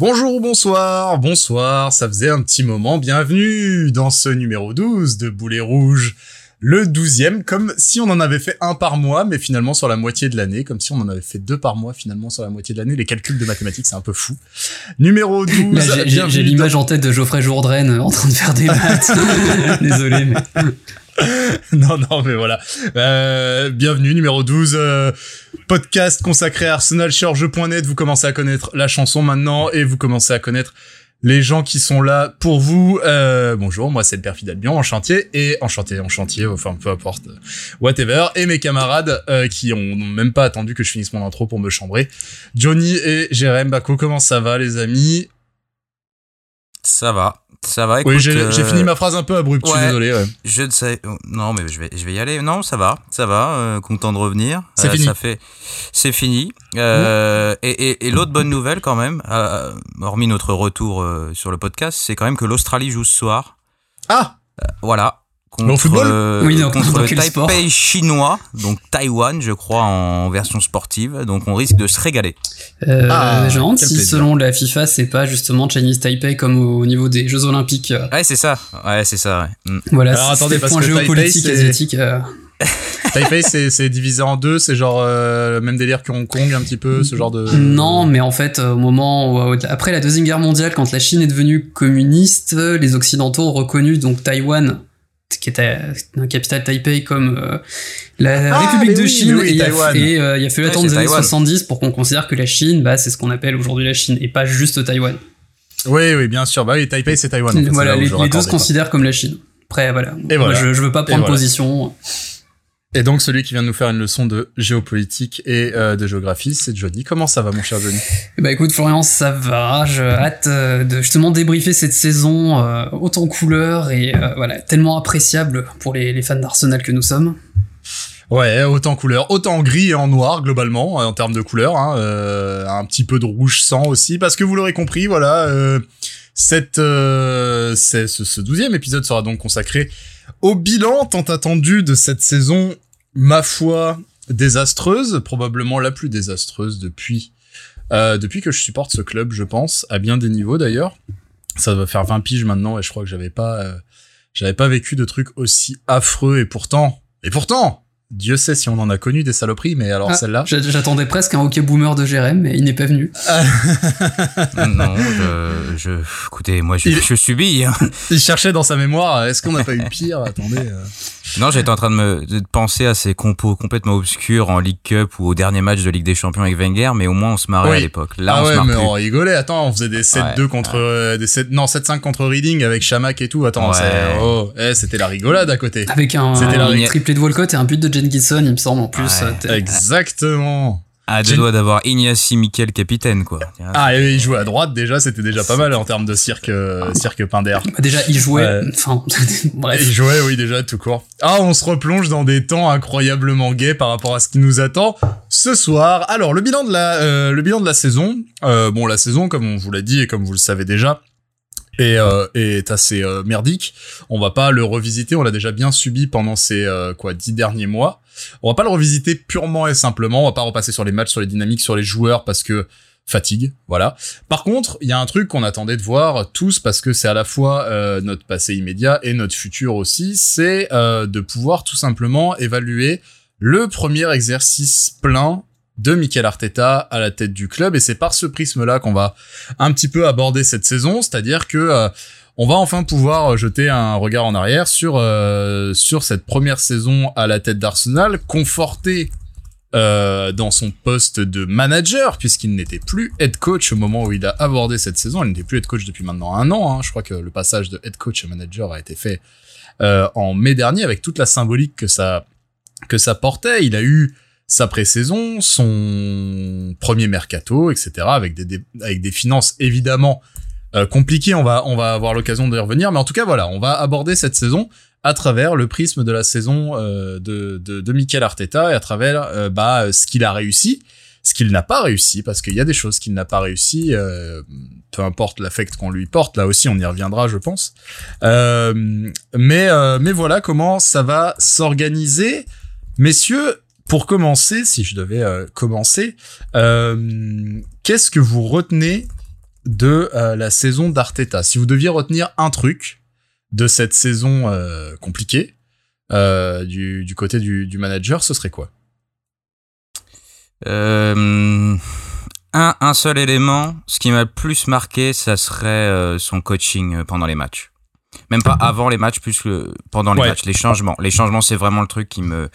Bonjour ou bonsoir, bonsoir, ça faisait un petit moment, bienvenue dans ce numéro 12 de Boulet Rouge. Le douzième, comme si on en avait fait un par mois, mais finalement sur la moitié de l'année, comme si on en avait fait deux par mois finalement sur la moitié de l'année. Les calculs de mathématiques, c'est un peu fou. Numéro 12. Là, j'ai- J'ai j'ai l'image en tête de Geoffrey Jourdain en train de faire des maths. Désolé, mais non, non, mais voilà. Euh, bienvenue, numéro 12. euh, podcast consacré à Arsenal sur jeu.net. Vous commencez à connaître la chanson maintenant et vous commencez à connaître les gens qui sont là pour vous. Euh, bonjour, moi c'est le perfide Albion en chantier et en chantier, en chantier, enfin peu importe, whatever. Et mes camarades euh, qui ont même pas attendu que je finisse mon intro pour me chambrer. Johnny et Jérém Bako, comment ça va les amis? Ça va, ça va. Écoute, Oui, j'ai euh, fini ma phrase un peu abrupte, je suis désolé. ouais. Je ne sais. Non, mais je vais, je vais y aller. Non, ça va, ça va. euh, content de revenir. C'est fini. Ça fait, c'est fini. Euh, et et, et l'autre bonne nouvelle quand même, euh, hormis notre retour euh, sur le podcast, c'est quand même que l'Australie joue ce soir. Ah Voilà. Au Contre, football euh, Oui, donc, contre le Taipei chinois, donc Taïwan, je crois, en version sportive. Donc on risque de se régaler. euh, Ah, je me demande si plaisir. selon la FIFA, c'est pas justement Chinese Taipei comme au niveau des Jeux Olympiques. euh, Ouais, c'est ça. Ouais, c'est ça. Ouais. Mm. Voilà, Alors, c'est attendez, parce points que Taipei, géopolitiques c'est- asiatiques. euh, Taipei, c'est c'est divisé en deux, c'est genre euh, le même délire que Hong Kong, un petit peu, ce genre de. Non, mais en fait, au moment où, après la deuxième guerre mondiale, quand la Chine est devenue communiste, les Occidentaux ont reconnu donc Taïwan, qui était un capitale Taipei, comme euh, la Ah, République de oui, Chine. oui, et il a- et euh, il a fallu Ouais, attendre les années Taïwan. 70 pour qu'on considère que la Chine, bah, c'est ce qu'on appelle aujourd'hui la Chine, et pas juste Taïwan. Oui, oui, bien sûr. Bah oui, Taipei, c'est Taïwan. en fait, voilà, les, deux se considèrent comme la Chine. Après, voilà. Et Moi, voilà. je, je veux pas prendre voilà. position. Et donc, celui qui vient de nous faire une leçon de géopolitique et euh, de géographie, c'est Johnny. Comment ça va, mon cher Johnny? Eh Bah écoute Florian, ça va. Je hâte euh, de justement débriefer cette saison euh, haute en couleurs et euh, voilà tellement appréciable pour les, les fans d'Arsenal que nous sommes. Ouais, autant couleur, autant en gris et en noir globalement en termes de couleur, hein, euh, un petit peu de rouge sang aussi, parce que vous l'aurez compris, voilà, euh, euh, ce, douzième épisode sera donc consacré au bilan tant attendu de cette saison, ma foi, désastreuse, probablement la plus désastreuse depuis euh, que je supporte ce club, je pense, à bien des niveaux d'ailleurs. Ça va faire 20 piges maintenant et je crois que j'avais pas euh, j'avais pas vécu de trucs aussi affreux et pourtant et pourtant Dieu sait si on en a connu des saloperies, mais alors Ah, celle-là. j'a- J'attendais presque un hockey boomer de Jérém, mais il n'est pas venu. non, je, je, écoutez, moi, je, Il- je subis. hein. Il cherchait dans sa mémoire, est-ce qu'on n'a pas eu pire? Attendez. euh. Non, j'étais en train de me de penser à ces compos complètement obscurs en League Cup ou au dernier match de Ligue des Champions avec Wenger, mais au moins on se marrait Oui. à l'époque. Là, ah on ouais, se marre mais plus. on rigolait. Attends, on faisait des 7-2 Ouais, contre euh, des 7 non 7-5 contre Reading avec Chamac et tout. Attends, oh, eh, c'était la rigolade à côté. Avec un, la un triplé de Walcott et un but de Jenkinson, il me semble en plus. Exactement. À deux doigts d'avoir Ignacy Miquel capitaine, quoi. Ah, et il jouait à droite déjà, c'était déjà pas mal en termes de cirque, euh, cirque Pinder. Bah, déjà, il jouait. Ouais. Enfin, bref. Il jouait, oui, déjà, tout court. Ah, on se replonge dans des temps incroyablement gays par rapport à ce qui nous attend ce soir. Alors, le bilan de la, euh, le bilan de la saison. Euh, bon, la saison, comme on vous l'a dit et comme vous le savez déjà, est, euh, est assez euh, merdique. On va pas le revisiter, on l'a déjà bien subi pendant ces, euh, quoi, dix derniers mois. On va pas le revisiter purement et simplement, on va pas repasser sur les matchs, sur les dynamiques, sur les joueurs, parce que fatigue, voilà. Par contre, il y a un truc qu'on attendait de voir tous parce que c'est à la fois euh, notre passé immédiat et notre futur aussi, c'est euh, de pouvoir tout simplement évaluer le premier exercice plein de Mikel Arteta à la tête du club. Et c'est par ce prisme-là qu'on va un petit peu aborder cette saison, c'est-à-dire que euh, on va enfin pouvoir jeter un regard en arrière sur euh, sur cette première saison à la tête d'Arsenal, conforté euh, dans son poste de manager, puisqu'il n'était plus head coach au moment où il a abordé cette saison. Il n'était plus head coach depuis maintenant un an. Hein. Je crois que le passage de head coach à manager a été fait euh, en mai dernier, avec toute la symbolique que ça portait. Il a eu sa pré-saison, son premier mercato, etc., avec des- avec des finances évidemment euh, compliquées. On va on va avoir l'occasion d'y revenir, mais en tout cas voilà, on va aborder cette saison à travers le prisme de la saison euh, de, de, de Mikel Arteta et à travers euh, bah, ce qu'il a réussi, ce qu'il n'a pas réussi, parce qu'il y a des choses qu'il n'a pas réussi, euh, peu importe l'affect qu'on lui porte, là aussi on y reviendra je pense. Mais, mais voilà comment ça va s'organiser. Messieurs, pour commencer, si je devais commencer, euh, qu'est-ce que vous retenez de euh, la saison d'Arteta. Si vous deviez retenir un truc de cette saison euh, compliquée euh, du, du côté du, du manager, ce serait quoi? Un, un seul élément, ce qui m'a le plus marqué, ça serait son coaching pendant les matchs. Même pas avant les matchs, plus que pendant les Ouais. matchs. Les changements. Les changements, c'est vraiment le truc qui me,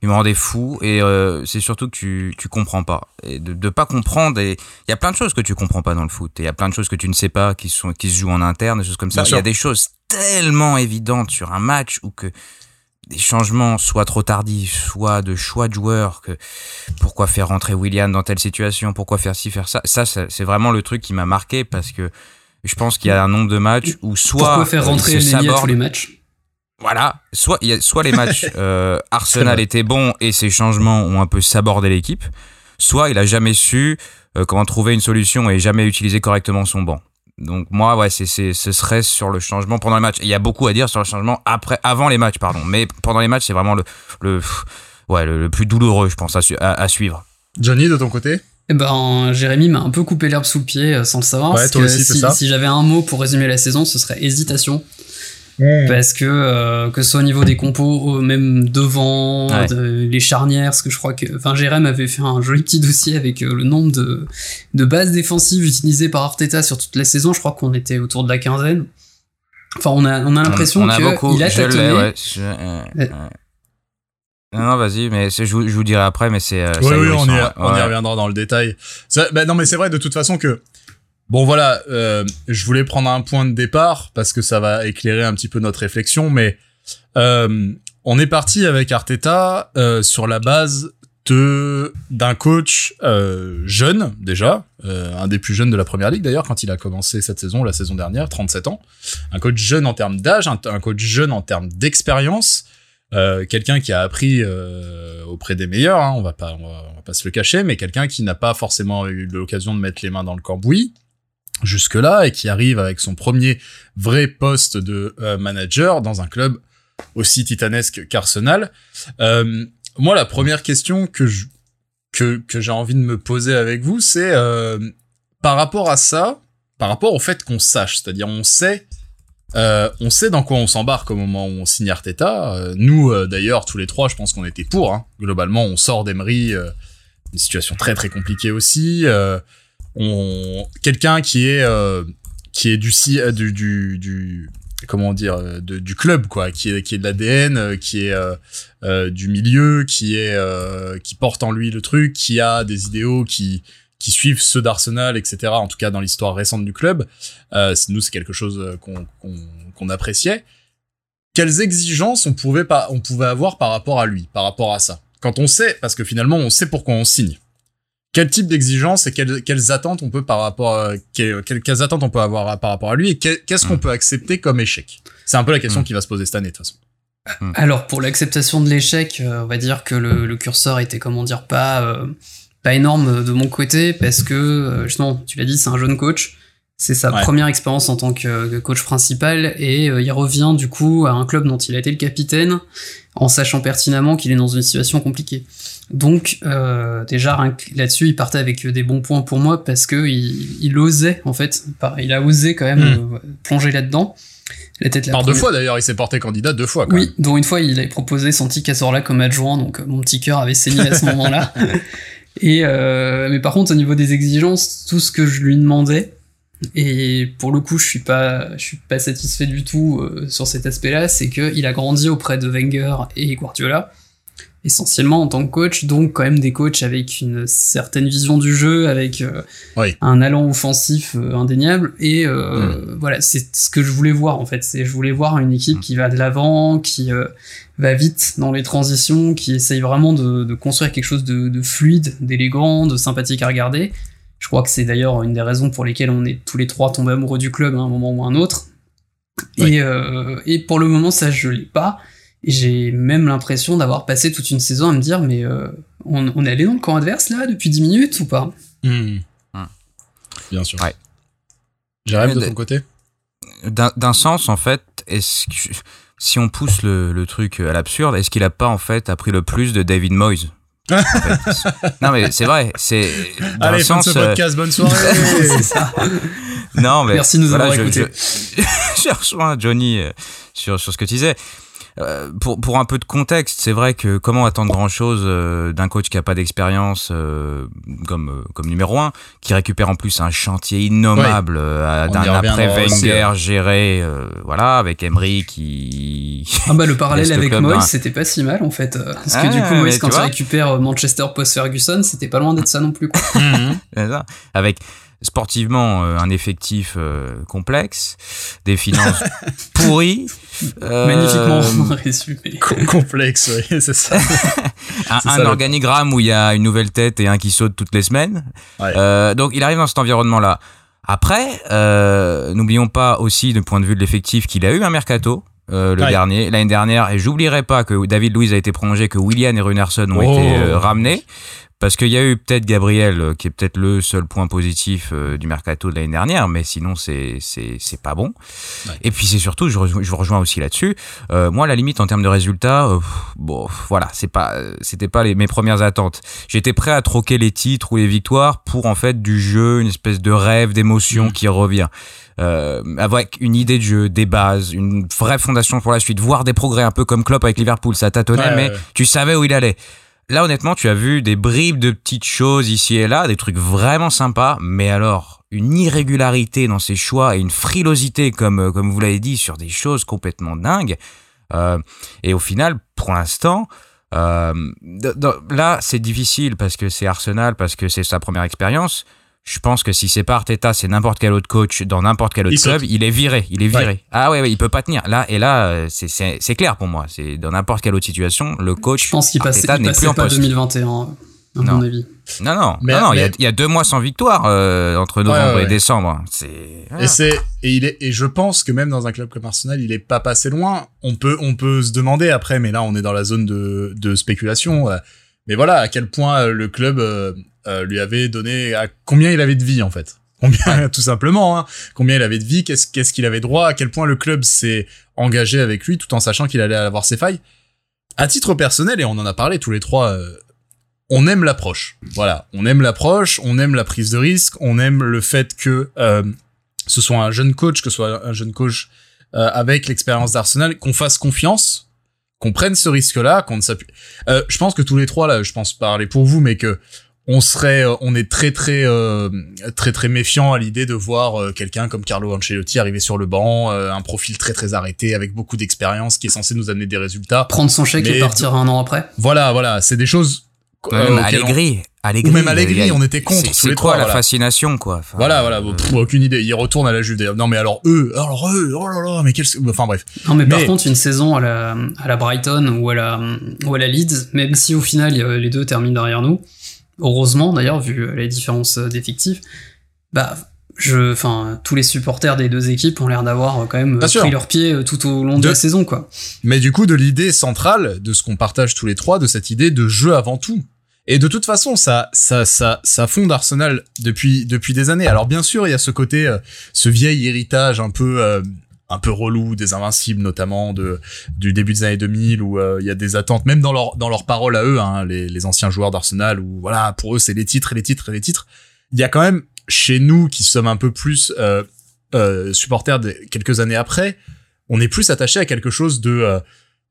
qui me rendait fou. Et euh, c'est surtout que tu, tu comprends pas. Et de, de pas comprendre. Et il y a plein de choses que tu comprends pas dans le foot. Et il y a plein de choses que tu ne sais pas qui, sont, qui se jouent en interne, des choses comme ça. Il y a des choses tellement évidentes sur un match ou que des changements soit trop tardifs, soit de choix de joueurs, que pourquoi faire rentrer William dans telle situation, pourquoi faire ci, faire ça. Ça, ça, c'est vraiment le truc qui m'a marqué parce que je pense qu'il y a un nombre de matchs où soit Pourquoi faire rentrer il à tous les matchs? Voilà, soit il y a soit les matchs euh, Arsenal étaient bons et ses changements ont un peu sabordé l'équipe, soit il a jamais su euh, comment trouver une solution et jamais utilisé correctement son banc. Donc moi ouais, c'est c'est ce serait sur le changement pendant les matchs. Et Il y a beaucoup à dire sur le changement après avant les matchs pardon, mais pendant les matchs c'est vraiment le le ouais, le, le plus douloureux je pense à, su- à, à suivre. Johnny, de ton côté? Eh ben, Jérémy m'a un peu coupé l'herbe sous le pied euh, sans le savoir. Ouais, parce toi que aussi, c'est ça. si j'avais un mot pour résumer la saison, ce serait hésitation. Parce que, euh, que ce soit au niveau des compos, même devant, Ouais. de- les charnières, parce que je crois que, enfin, Jérém avait fait un joli petit dossier avec euh, le nombre de, de bases défensives utilisées par Arteta sur toute la saison. Je crois qu'on était autour de la quinzaine. Enfin, on a, on a l'impression on, on a beaucoup, qu'il a tâtonné. ouais, je- euh, euh. Non, non, vas-y, mais je, vous- je vous dirai après, mais c'est. euh, Oui, oui, on y, on reviendra dans le détail. Ça, bah, non, mais c'est vrai de toute façon que bon, voilà, euh, je voulais prendre un point de départ parce que ça va éclairer un petit peu notre réflexion, mais euh, on est parti avec Arteta euh, sur la base de d'un coach jeune déjà, un des plus jeunes de la première ligue d'ailleurs quand il a commencé cette saison, la saison dernière, 37 ans, un coach jeune en termes d'âge, un, coach jeune en termes d'expérience. Quelqu'un qui a appris auprès des meilleurs, hein, on va pas, on va pas se le cacher, mais quelqu'un qui n'a pas forcément eu l'occasion de mettre les mains dans le cambouis jusque là et qui arrive avec son premier vrai poste de euh, manager dans un club aussi titanesque qu'Arsenal. Euh, moi, la première question que je, que que j'ai envie de me poser avec vous, c'est euh, par rapport à ça, par rapport au fait qu'on sache, c'est-à-dire on sait on sait dans quoi on s'embarque au moment où on signe Arteta. Nous, d'ailleurs, tous les trois, je pense qu'on était pour. Hein. Globalement, on sort d'Emery, une situation très très compliquée aussi. On quelqu'un qui est euh, qui est du euh, du du, du comment dire euh, du club quoi, qui est qui est de l'ADN, qui est du milieu, qui est qui porte en lui le truc, qui a des idéaux qui qui suivent ceux d'Arsenal, etc. En tout cas, dans l'histoire récente du club, nous, c'est quelque chose qu'on qu'on qu'on appréciait. Quelles exigences on pouvait pas, on pouvait avoir par rapport à lui, par rapport à ça? Quand on sait, parce que finalement, on sait pourquoi on signe. Quel type d'exigences et quelles, quelles attentes on peut par rapport, à, quelles, attentes on peut avoir par rapport à lui et qu'est- qu'est-ce qu'on Mm. peut accepter comme échec? C'est un peu la question Mm. qui va se poser cette année de toute façon. Alors pour l'acceptation de l'échec, euh, on va dire que le, le curseur était comment dire pas euh, pas énorme de mon côté parce que euh, justement tu l'as dit c'est un jeune coach, c'est sa Ouais. première expérience en tant que, coach principal et euh, il revient du coup à un club dont il a été le capitaine en sachant pertinemment qu'il est dans une situation compliquée. Donc euh, déjà là-dessus il partait avec des bons points pour moi parce que il, il osait en fait, il a osé quand même euh, plonger là-dedans. La tête la Hmm. Par deux fois d'ailleurs, il s'est porté candidat deux fois. Quand oui, dont une fois il avait proposé Santi Cazorla comme adjoint, donc euh, mon petit cœur avait saigné à ce moment-là. Et euh, mais par contre au niveau des exigences, tout ce que je lui demandais, et pour le coup je suis pas, je suis pas satisfait du tout euh, sur cet aspect-là, c'est que il a grandi auprès de Wenger et Guardiola, essentiellement en tant que coach, donc quand même des coachs avec une certaine vision du jeu, avec euh, Oui. un allant offensif euh, indéniable. Et euh, voilà, c'est ce que je voulais voir en fait. C'est je voulais voir une équipe qui va de l'avant, qui va vite dans les transitions, qui essaye vraiment de, de construire quelque chose de, de fluide, d'élégant, de sympathique à regarder. Je crois que c'est d'ailleurs une des raisons pour lesquelles on est tous les trois tombés amoureux du club à un moment ou un autre. Oui. Et, euh, et pour le moment, ça, je l'ai pas. Et j'ai même l'impression d'avoir passé toute une saison à me dire, mais euh, on, on est allé dans le camp adverse là depuis 10 minutes ou pas? Hmm. Bien sûr. Ouais. Jérémy, de ton côté? D'un d'un sens, en fait, est-ce que, si on pousse le, le truc à l'absurde, est-ce qu'il a pas en fait appris le plus de David Moyes? Non mais c'est vrai, c'est dans Allez, le fin de sens. ce podcast, bonne soirée. ça. non mais Merci de nous avoir je, écoutés. Je, je rejoins Johnny euh, sur sur ce que tu disais. Euh, pour, pour un peu de contexte, c'est vrai que comment attendre grand chose d'un coach qui a pas d'expérience euh, comme euh, comme numéro un, qui récupère en plus un chantier innommable euh, d'un après Wenger hein. géré, euh, voilà, avec Emery qui Ah bah le parallèle avec Moyes, dans- c'était pas si mal en fait. euh, Parce que Ah, du coup, mais Moyes, quand il récupère euh, Manchester post-Ferguson, c'était pas loin d'être ça non plus. Quoi. Ça. Avec sportivement euh, un effectif euh, complexe, des finances pourries, euh, Magnifiquement résumé. Com- Complexe, oui, c'est ça. un, organigramme où il y a une nouvelle tête et un qui saute toutes les semaines. Ouais. Euh, donc il arrive dans cet environnement-là. Après, euh, n'oublions pas aussi, du point de vue de l'effectif, qu'il a eu un mercato. euh, le Ouais. dernier, l'année dernière, et j'oublierai pas que David Luiz a été prolongé, que William et Runerson ont Oh. été euh, ramenés, parce qu'il y a eu peut-être Gabriel, euh, qui est peut-être le seul point positif euh, du mercato de l'année dernière, mais sinon c'est c'est c'est pas bon. Ouais. Et puis c'est surtout, je, rejoins- je vous rejoins aussi là-dessus. Euh, moi, à la limite en termes de résultats, euh, bon, voilà, c'est pas, c'était pas les, mes premières attentes. J'étais prêt à troquer les titres ou les victoires pour en fait du jeu, une espèce de rêve, d'émotion Mm. qui revient. Euh, avec une idée de jeu, des bases, une vraie fondation pour la suite, voir des progrès un peu comme Klopp avec Liverpool, ça tâtonnait, Ouais, mais ouais. tu savais où il allait. Là, honnêtement, tu as vu des bribes de petites choses ici et là, des trucs vraiment sympas, mais alors, une irrégularité dans ses choix et une frilosité, comme, euh, comme vous l'avez dit, sur des choses complètement dingues. Euh, et au final, pour l'instant, euh, là, c'est difficile parce que c'est Arsenal, parce que c'est sa première expérience. Je pense que si c'est pas Arteta, c'est n'importe quel autre coach dans n'importe quel autre Il club, saute. il est viré, il est viré. Ouais. Ah ouais, ouais, il peut pas tenir. Là et là, euh, c'est- c'est c'est clair pour moi. C'est dans n'importe quelle autre situation, le coach Je pense qu'il passait, Arteta il n'est plus en pas poste. 2021, à Non. mon avis. Non, non, Mais- non, non, il y a- mais- il y, a deux mois sans victoire euh, entre novembre ouais, et ouais. décembre. C'est Et c'est et il est et je pense que même dans un club comme Arsenal, il est pas passé loin. On peut on peut se demander après, mais là on est dans la zone de de spéculation. Mais voilà, à quel point euh, le club euh, euh, lui avait donné à combien il avait de vie en fait. Combien tout simplement, hein, combien il avait de vie, qu'est-ce qu'il avait droit, à quel point le club s'est engagé avec lui, tout en sachant qu'il allait avoir ses failles. À titre personnel, et on en a parlé tous les trois, euh, on aime l'approche. Voilà, on aime l'approche, on aime la prise de risque, on aime le fait que euh, ce soit un jeune coach, que ce soit un jeune coach euh, avec l'expérience d'Arsenal, qu'on fasse confiance, qu'on prenne ce risque-là, qu'on ne s'appuie. Euh, je pense que tous les trois là, je pense parler pour vous, mais que on serait, euh, on est très très euh, très très méfiant à l'idée de voir euh, quelqu'un comme Carlo Ancelotti arriver sur le banc, euh, un profil très très arrêté avec beaucoup d'expérience qui est censé nous amener des résultats. Prendre son chèque Mais- et partir un an après. Voilà, voilà, c'est des choses. Euh, même Allegri, Allegri, Ou même Allegri, il on était contre c'est- tous C'est les quoi trois, la voilà. fascination, quoi Enfin, Voilà, voilà, euh, pff, aucune idée. Ils retournent à la Juve. d'ailleurs. Non, mais alors eux, alors eux, oh là là, mais quel, enfin bref. Non, mais, par contre, une saison à la, à la Brighton ou à la, ou à la Leeds, même si au final les deux terminent derrière nous, heureusement d'ailleurs, vu les différences euh, d'effectifs, bah, je, enfin, tous les supporters des deux équipes ont l'air d'avoir euh, quand même euh, Bien sûr. pris leur pied euh, tout au long de, De- la saison, quoi. Mais du coup, de l'idée centrale, de ce qu'on partage tous les trois, de cette idée de jeu avant tout. Et de toute façon, ça, ça, ça, ça fonde Arsenal depuis, depuis des années. Alors bien sûr, il y a ce côté, euh, ce vieil héritage un peu, euh, un peu relou des Invincibles, notamment de, du début des années 2000, où euh, il y a des attentes, même dans leur, dans leurs paroles à eux, hein, les, les anciens joueurs d'Arsenal, où voilà, pour eux, c'est les titres et les titres et les titres. Il y a quand même, chez nous, qui sommes un peu plus euh, euh, supporters quelques années après, on est plus attaché à quelque chose de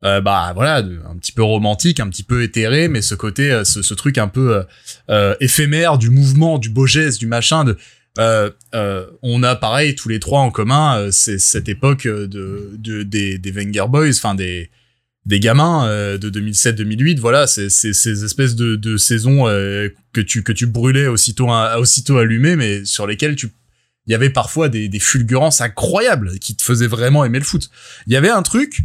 euh, bah voilà un petit peu romantique un petit peu éthéré mais ce côté ce, truc un peu éphémère du mouvement du beau geste du machin de on a pareil tous les trois en commun c'est cette époque de des, des Wenger Boys enfin des des gamins euh, de 2007-2008 voilà c'est ces espèces de, de saisons euh, que tu que tu brûlais aussitôt aussitôt allumées mais sur lesquelles tu il y avait parfois des, des fulgurances incroyables qui te faisaient vraiment aimer le foot il y avait un truc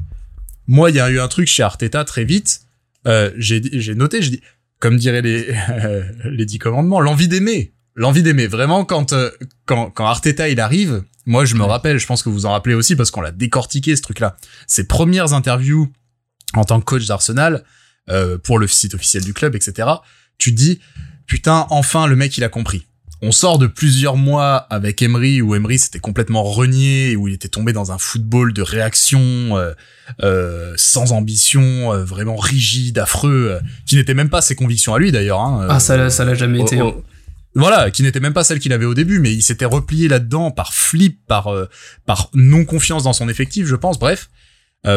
moi, il y a eu un truc chez Arteta très vite. Euh, j'ai noté, j'ai dit, comme diraient les les dix commandements, l'envie d'aimer, l'envie d'aimer. Vraiment, quand quand quand Arteta il arrive, moi je me rappelle, je pense que vous en rappelez aussi parce qu'on l'a décortiqué ce truc-là. Ses premières interviews en tant que coach d'Arsenal euh, pour le site officiel du club, etc. Tu te dis, putain, enfin le mec il a compris. on sort de plusieurs mois avec Emery où Emery s'était complètement renié, où il était tombé dans un football de réaction euh, euh, sans ambition, euh, vraiment rigide, affreux, euh, qui n'était même pas ses convictions à lui d'ailleurs. Hein, ah ça, ça l'a jamais oh, été. oh. Voilà, qui n'était même pas celle qu'il avait au début, mais il s'était replié là-dedans par flip, par par non confiance dans son effectif, je pense. Bref,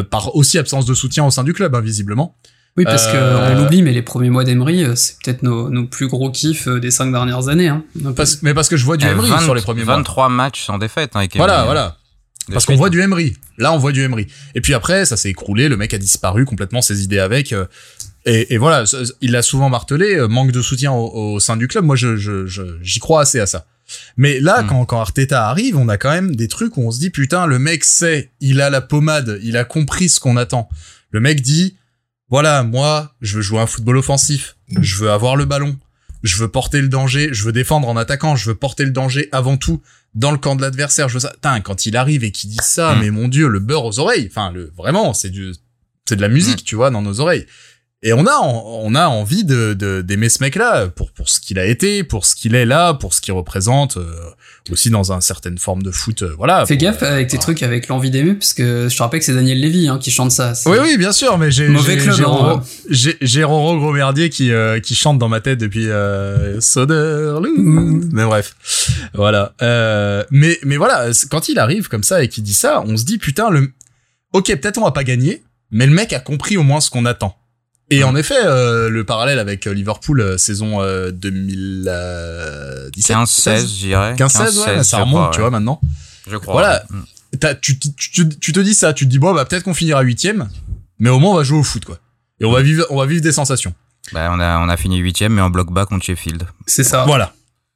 par aussi absence de soutien au sein du club, invisiblement. Hein, oui, parce euh... qu'on l'oublie, mais les premiers mois d'Emery, euh, c'est peut-être nos, nos, plus gros kiffs euh, des cinq dernières années. Hein. Parce, mais parce que je vois du Emery sur les premiers 23 mois. 23 matchs sans défaite. Hein, avec voilà, voilà. Parce qu'on voit du Emery. Là, on voit du Emery. Et puis après, ça s'est écroulé. Le mec a disparu complètement, ses idées avec. Euh, et, et voilà, il l'a souvent martelé. Manque de soutien au, au sein du club. Moi, je, je, j'y crois assez à ça. Mais là, Hmm. quand, quand Arteta arrive, on a quand même des trucs où on se dit putain, le mec sait, il a la pommade, il a compris ce qu'on attend. Le mec dit voilà, moi, je veux jouer un football offensif, je veux avoir le ballon, je veux porter le danger, je veux défendre en attaquant, je veux porter le danger avant tout dans le camp de l'adversaire. Je veux ça. Putain, quand il arrive et qu'il dit ça, Mm. mais mon dieu, le beurre aux oreilles. Enfin, le vraiment, c'est du, c'est de la musique, tu vois, dans nos oreilles. Et on a, on a envie de de- d'aimer ce mec-là pour pour ce qu'il a été, pour ce qu'il est là, pour ce qu'il représente, euh, aussi dans une certaine forme de foot. euh, voilà. Fais gaffe avec tes trucs avec l'envie d'aimer, parce que je te rappelle que c'est Daniel Lévy hein, qui chante ça. Oui, oui, bien sûr, mais j'ai Mauvais j'ai- club, j'ai hein. Roro- j'ai Roro Grosmerdier qui euh, qui chante dans ma tête depuis euh, Soderloo. Mm. Mais bref, voilà. Euh, mais mais voilà, quand il arrive comme ça et qu'il dit ça, on se dit putain le. Ok, peut-être on va pas gagner, mais le mec a compris au moins ce qu'on attend. Et en effet, euh, le parallèle avec euh, Liverpool euh, saison euh, 2017, 15-16, je dirais. 15-16, ouais, ça je remonte, crois, tu ouais. vois maintenant. Je crois. Voilà. ouais. Mm. Tu, tu, tu, tu te dis ça, tu te dis bon bah peut-être qu'on finira huitième, mais au moins on va jouer au foot quoi. Et on va vivre, on va vivre des sensations. Bah, on a, on a fini huitième, mais en bloc bas contre Sheffield. C'est ça. Voilà.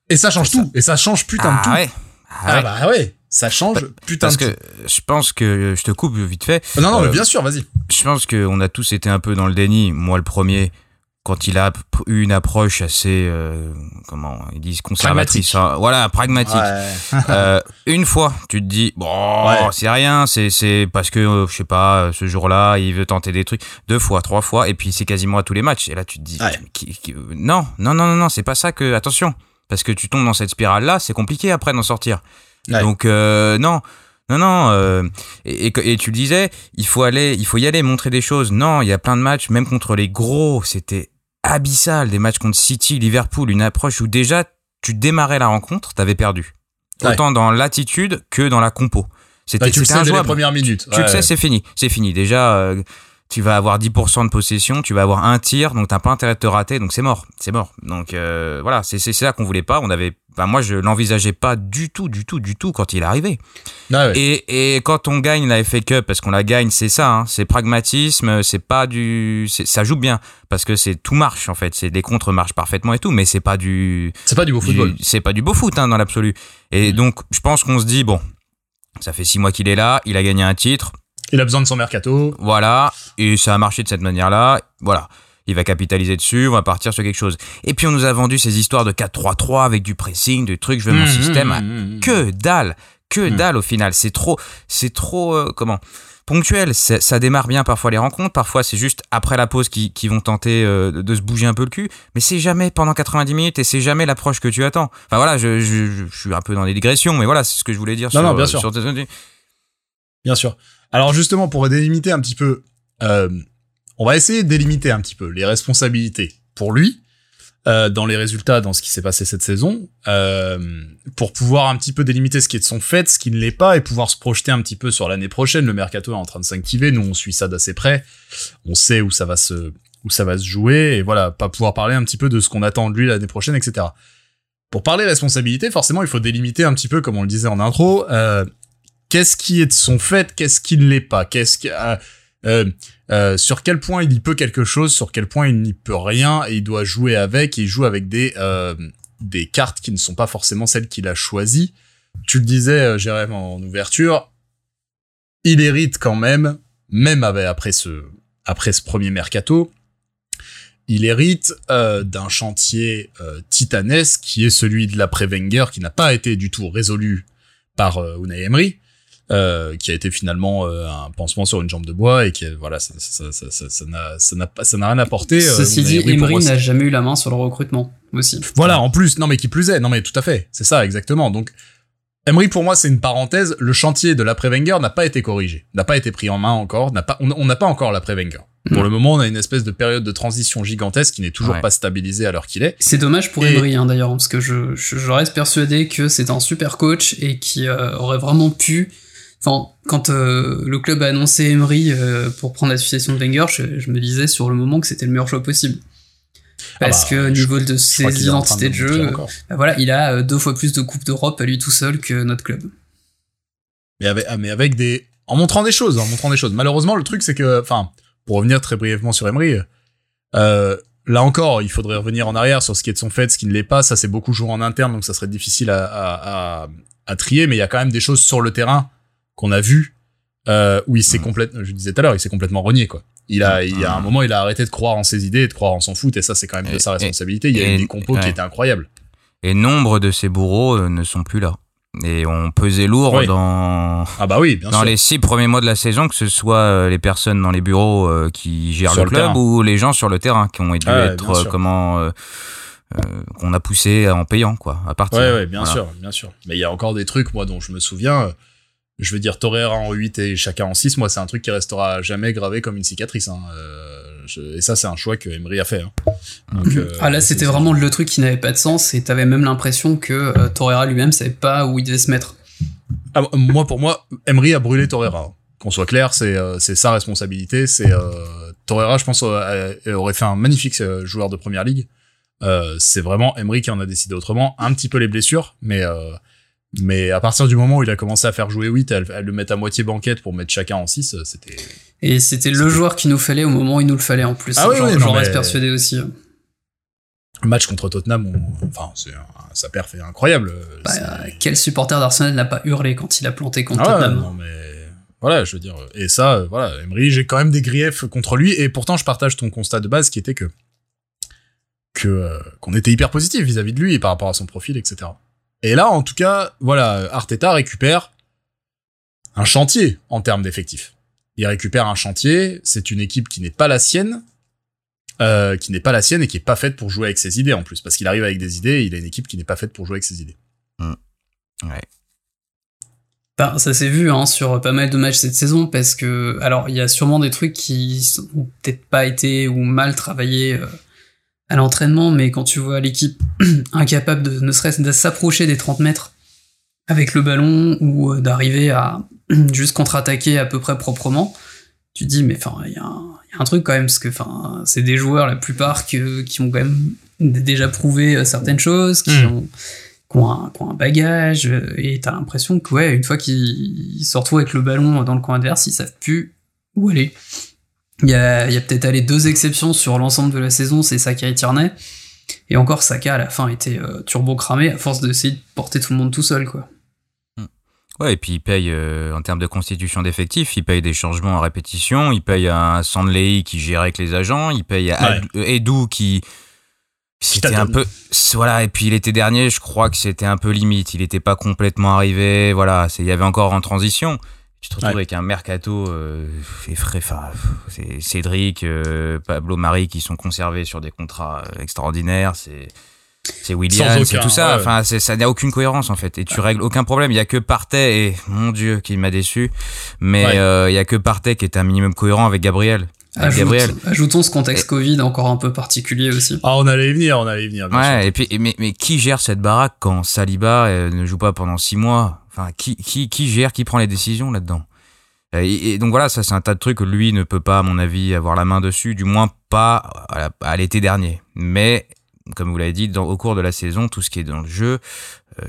Et ça change ça. tout. Et ça change putain de ah tout. ouais. Ah Ah ouais. bah ouais. Ça change putain Parce de que je pense que je te coupe vite fait. Non non euh, mais bien sûr, vas-y. Je pense qu'on a tous été un peu dans le déni. Moi, le premier, quand il a eu une approche assez, euh, comment ils disent, conservatrice. hein. Voilà, pragmatique. Euh, une fois, tu te dis, bon, Ouais. c'est rien, c'est c'est parce que, euh, je sais pas, euh, ce jour-là, il veut tenter des trucs. Deux fois, trois fois, et puis c'est quasiment à tous les matchs. Et là, tu te dis, Ouais. mais qui- qui- euh, non, non, non, non, non, c'est pas ça que, attention, parce que tu tombes dans cette spirale-là, c'est compliqué après d'en sortir. Ouais. Donc, euh, non. Non, non, euh, et, et, et tu le disais, il faut aller, il faut y aller, montrer des choses. Non, il y a plein de matchs, même contre les gros, c'était abyssal. Des matchs contre City, Liverpool, une approche où déjà tu démarrais la rencontre, t'avais perdu. Ouais. Autant dans l'attitude que dans la compo. C'était tu le sais dès les injouable. premières minutes. Tu le sais, c'est fini. C'est fini. Déjà, euh, tu vas avoir 10% de possession, tu vas avoir un tir, donc t'as pas intérêt de te rater, donc c'est mort. C'est mort. Donc euh, voilà, c'est c'est ça qu'on voulait pas. On avait, enfin, moi je l'envisageais pas du tout, du tout, du tout quand il est arrivé. Ah ouais. Et, et quand on gagne la FA Cup, parce qu'on la gagne, c'est ça, hein, c'est pragmatisme, c'est pas du, ça joue bien parce que c'est tout marche en fait, c'est des contres marchent parfaitement et tout, mais c'est pas du, C'est pas du beau football. c'est pas du beau foot hein, dans l'absolu. Et Mm. donc je pense qu'on se dit bon, ça fait six mois qu'il est là, il a gagné un titre, Il a besoin de son mercato. voilà, et ça a marché de cette manière-là, voilà. Il va capitaliser dessus, on va partir sur quelque chose. Et puis on nous a vendu ces histoires de 4-3-3 avec du pressing, du truc, je veux mon Mmh, système. mmh, mmh. Que dalle, que dalle au final. C'est trop, c'est trop, euh, comment ponctuel. Ça, démarre bien parfois les rencontres, parfois c'est juste après la pause qui, qui vont tenter euh, de se bouger un peu le cul, mais c'est jamais pendant 90 minutes et c'est jamais l'approche que tu attends. Enfin voilà, je, je, je- je suis un peu dans des digressions, mais voilà, c'est ce que je voulais dire Non, sur, non, bien euh, sûr. sur Bien sûr. Alors justement, pour délimiter un petit peu, euh, on va essayer de délimiter un petit peu les responsabilités pour lui euh, dans les résultats, dans ce qui s'est passé cette saison, euh, pour pouvoir un petit peu délimiter ce qui est de son fait, ce qui ne l'est pas, et pouvoir se projeter un petit peu sur l'année prochaine. Le mercato est en train de s'activer, nous on suit ça d'assez près, on sait où ça va se où ça va se jouer, et voilà, pas pouvoir parler un petit peu de ce qu'on attend de lui l'année prochaine, etc. Pour parler responsabilité, forcément, il faut délimiter un petit peu, comme on le disait en intro, euh, qu'est-ce qui est de son fait, qu'est-ce qui ne l'est pas, qu'est-ce qui, euh, euh, sur quel point il y peut quelque chose, sur quel point il n'y peut rien, et il doit jouer avec, et il joue avec des euh, des cartes qui ne sont pas forcément celles qu'il a choisies. Tu le disais, Jérém, en ouverture, il hérite quand même, même après ce après ce premier mercato, il hérite d'un chantier titanesque qui est celui de l'après Wenger, qui n'a pas été du tout résolu par euh, Unai Emery, euh, qui a été finalement euh, un pansement sur une jambe de bois et qui voilà ça ça ça ça ça n'a ça n'a pas ça n'a rien apporté euh, Ceci dit, Emery c'est- n'a jamais eu la main sur le recrutement aussi. voilà en plus non mais qui plus est non mais tout à fait c'est ça exactement donc Emery pour moi c'est une parenthèse le chantier de l'après Wenger n'a pas été corrigé n'a pas été pris en main encore n'a pas on n'a pas encore l'après Wenger pour Mm. le moment on a une espèce de période de transition gigantesque qui n'est toujours Ouais. pas stabilisée à l'heure qu'il est C'est dommage pour Et- Emery hein, d'ailleurs, parce que je, je, je reste persuadé que c'est un super coach et qui euh, aurait vraiment pu. Enfin, quand euh, le club a annoncé Emery euh, pour prendre l'association de Wenger, je, je me disais sur le moment que c'était le meilleur choix possible. Parce Ah bah, que au niveau de ses identités de jeu, bah voilà, il a euh, deux fois plus de coupes d'Europe à lui tout seul que notre club. mais avec, ah, mais avec des en montrant des choses en montrant des choses malheureusement le truc c'est que enfin pour revenir très brièvement sur Emery euh, là encore il faudrait revenir en arrière sur ce qui est de son fait ce qui ne l'est pas ça c'est beaucoup joué en interne donc ça serait difficile à, à, à, à trier mais il y a quand même des choses sur le terrain qu'on a vu euh, où il s'est Mm. complètement je disais tout à l'heure il s'est complètement renié quoi il a il y a un Mm. moment il a arrêté de croire en ses idées et de croire en son foot et ça c'est quand même de sa et- responsabilité il y a eu des compos qui étaient incroyables Et nombre de ces bourreaux euh, ne sont plus là. Et on pesait lourd Oui. dans, ah bah oui bien dans sûr les six premiers mois de la saison, que ce soit euh, les personnes dans les bureaux qui gèrent Sur le le club ou les gens sur le terrain qui ont dû Ah être comment euh, euh, qu'on a poussé en payant quoi à partir. Ouais, ouais, bien Voilà. sûr, bien sûr. Mais il y a encore des trucs, moi, dont je me souviens. Je veux dire, Torreira en 8 et chacun en 6, moi, c'est un truc qui restera jamais gravé comme une cicatrice. Hein. Euh, je- Et ça, c'est un choix que Emery a fait. Hein. Donc, euh, ah là, c'était vraiment le truc qui n'avait pas de sens et t'avais même l'impression que euh, Torreira lui-même savait pas où il devait se mettre. Ah, moi, pour moi, Emery a brûlé Torreira. Qu'on soit clair, c'est euh, sa responsabilité. C'est Torreira, je pense, aurait fait un magnifique joueur de première ligue. C'est vraiment Emery qui en a décidé autrement. Un petit peu les blessures, mais mais à partir du moment où il a commencé à faire jouer 8, à, le- à le mettre à moitié banquette pour mettre chacun en 6, euh, c'était Et c'était le joueur qu'il nous fallait au moment où il nous le fallait en plus. Ah oui, J'en oui, j'en non, reste mais- persuadé aussi. le match contre Tottenham. on- Enfin, c'est un- sa perf est incroyable. Bah, C'est- quel supporter d'Arsenal n'a pas hurlé quand il a planté contre Ah Tottenham non, mais voilà, je veux dire. Et ça, euh, voilà, Emery, j'ai quand même des griefs contre lui, et pourtant, je partage ton constat de base qui était que que euh, qu'on était hyper positif vis-à-vis de lui et par rapport à son profil, etc. Et là, en tout cas, voilà, Arteta récupère un chantier en termes d'effectifs. Il récupère un chantier. C'est une équipe qui n'est pas la sienne. euh, qui n'est pas la sienne et qui est pas faite pour jouer avec ses idées en plus parce qu'il arrive avec des idées et il a une équipe qui n'est pas faite pour jouer avec ses idées. Ouais. Bah, ça s'est vu hein, sur pas mal de matchs cette saison parce que alors il y a sûrement des trucs qui ont peut-être pas été ou mal travaillés euh, à l'entraînement, mais quand tu vois l'équipe incapable de ne serait-ce de s'approcher des 30 mètres avec le ballon ou euh, d'arriver à juste contre-attaquer à peu près proprement, tu te dis mais enfin il y, a un- il y a un truc quand même parce que c'est des joueurs la plupart que- qui ont quand même déjà prouvé euh, certaines choses, qui Mm. ont qui ont un, qui ont un bagage, euh, et t'as l'impression que, ouais, une fois qu'ils se retrouvent avec le ballon dans le coin adverse, ils savent plus où aller. Il y a, il y a peut-être allé deux exceptions sur l'ensemble de la saison, c'est Saka et Tierney. Et encore, Saka, à la fin, était euh, turbo cramé à force d'essayer de porter tout le monde tout seul, quoi. Ouais, et puis il paye, euh, en termes de constitution d'effectifs, il paye des changements à répétition, il paye un Sandley qui gérait avec les agents, il paye Ad- euh, Edu qui. C'était un peu. Voilà, et puis l'été dernier, je crois que c'était un peu limite, il n'était pas complètement arrivé, voilà, c'est- il y avait encore en transition. Tu te retrouves Ouais. avec un mercato euh, effrayé, enfin, c'est Cédric, euh, Pablo Marie qui sont conservés sur des contrats euh, extraordinaires, c'est. C'est William, c'est tout ça. ouais. Enfin, ça n'a aucune cohérence en fait. Et tu règles aucun problème. Il y a que Partey et mon Dieu qui m'a déçu. Mais Ouais. euh, il y a que Partey qui est un minimum cohérent avec Gabriel. Ajoute- Gabriel. ajoutons ce contexte Covid encore un peu particulier aussi. Ah, on allait y venir, on allait y venir. bien sûr. Ouais. Et puis, mais, mais qui gère cette baraque quand Saliba euh, ne joue pas pendant six mois? Enfin, qui, qui, qui gère, qui prend les décisions là-dedans? Euh, et, donc voilà, ça c'est un tas de trucs que lui ne peut pas, à mon avis, avoir la main dessus. Du moins pas à, l'été dernier. Mais comme vous l'avez dit, au cours de la saison, tout ce qui est dans le jeu,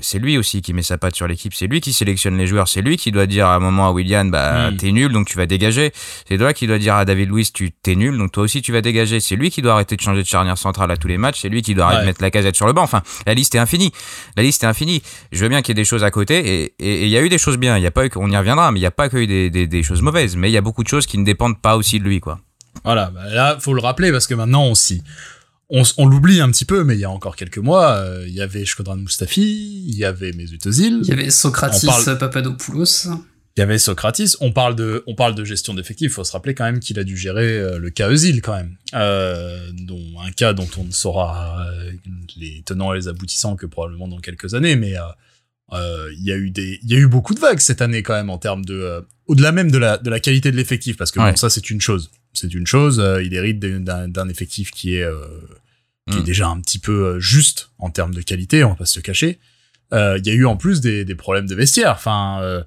c'est lui aussi qui met sa patte sur l'équipe, c'est lui qui sélectionne les joueurs, c'est lui qui doit dire à un moment à William, bah Mm. t'es nul, donc tu vas dégager. C'est toi qui doit dire à David Luiz, tu t'es nul, donc toi aussi tu vas dégager. C'est lui qui doit arrêter de changer de charnière centrale à tous les matchs, c'est lui qui doit arrêter Ouais. de mettre la casette sur le banc. Enfin, la liste est infinie. La liste est infinie. Je veux bien qu'il y ait des choses à côté, et il y a eu des choses bien. Il y a pas eu, on y reviendra, mais il y a pas que eu des, des, des choses mauvaises. Mais il y a beaucoup de choses qui ne dépendent pas aussi de lui, quoi. Voilà, bah là, faut le rappeler parce que maintenant on s'y, on, l'oublie un petit peu, mais il y a encore quelques mois, euh, il y avait Shkodran Mustafi, il y avait Mesut Özil. Il y avait Socrates On parle- Papadopoulos. Il y avait Socratis. On parle de, on parle de gestion d'effectifs. Il faut se rappeler quand même qu'il a dû gérer euh, le cas Eusil quand même, euh, dont un cas dont on ne saura euh, les tenants et les aboutissants que probablement dans quelques années. Mais euh, euh, il y a eu des, il y a eu beaucoup de vagues cette année quand même en termes de, euh, au-delà même de la de la qualité de l'effectif, parce que Ouais. bon, ça c'est une chose, c'est une chose. euh, il hérite d'un d'un effectif qui est euh, qui est Mm. déjà un petit peu euh, juste en termes de qualité, on va pas se le cacher. Euh, Il y a eu en plus des, des problèmes de vestiaire. Enfin, euh,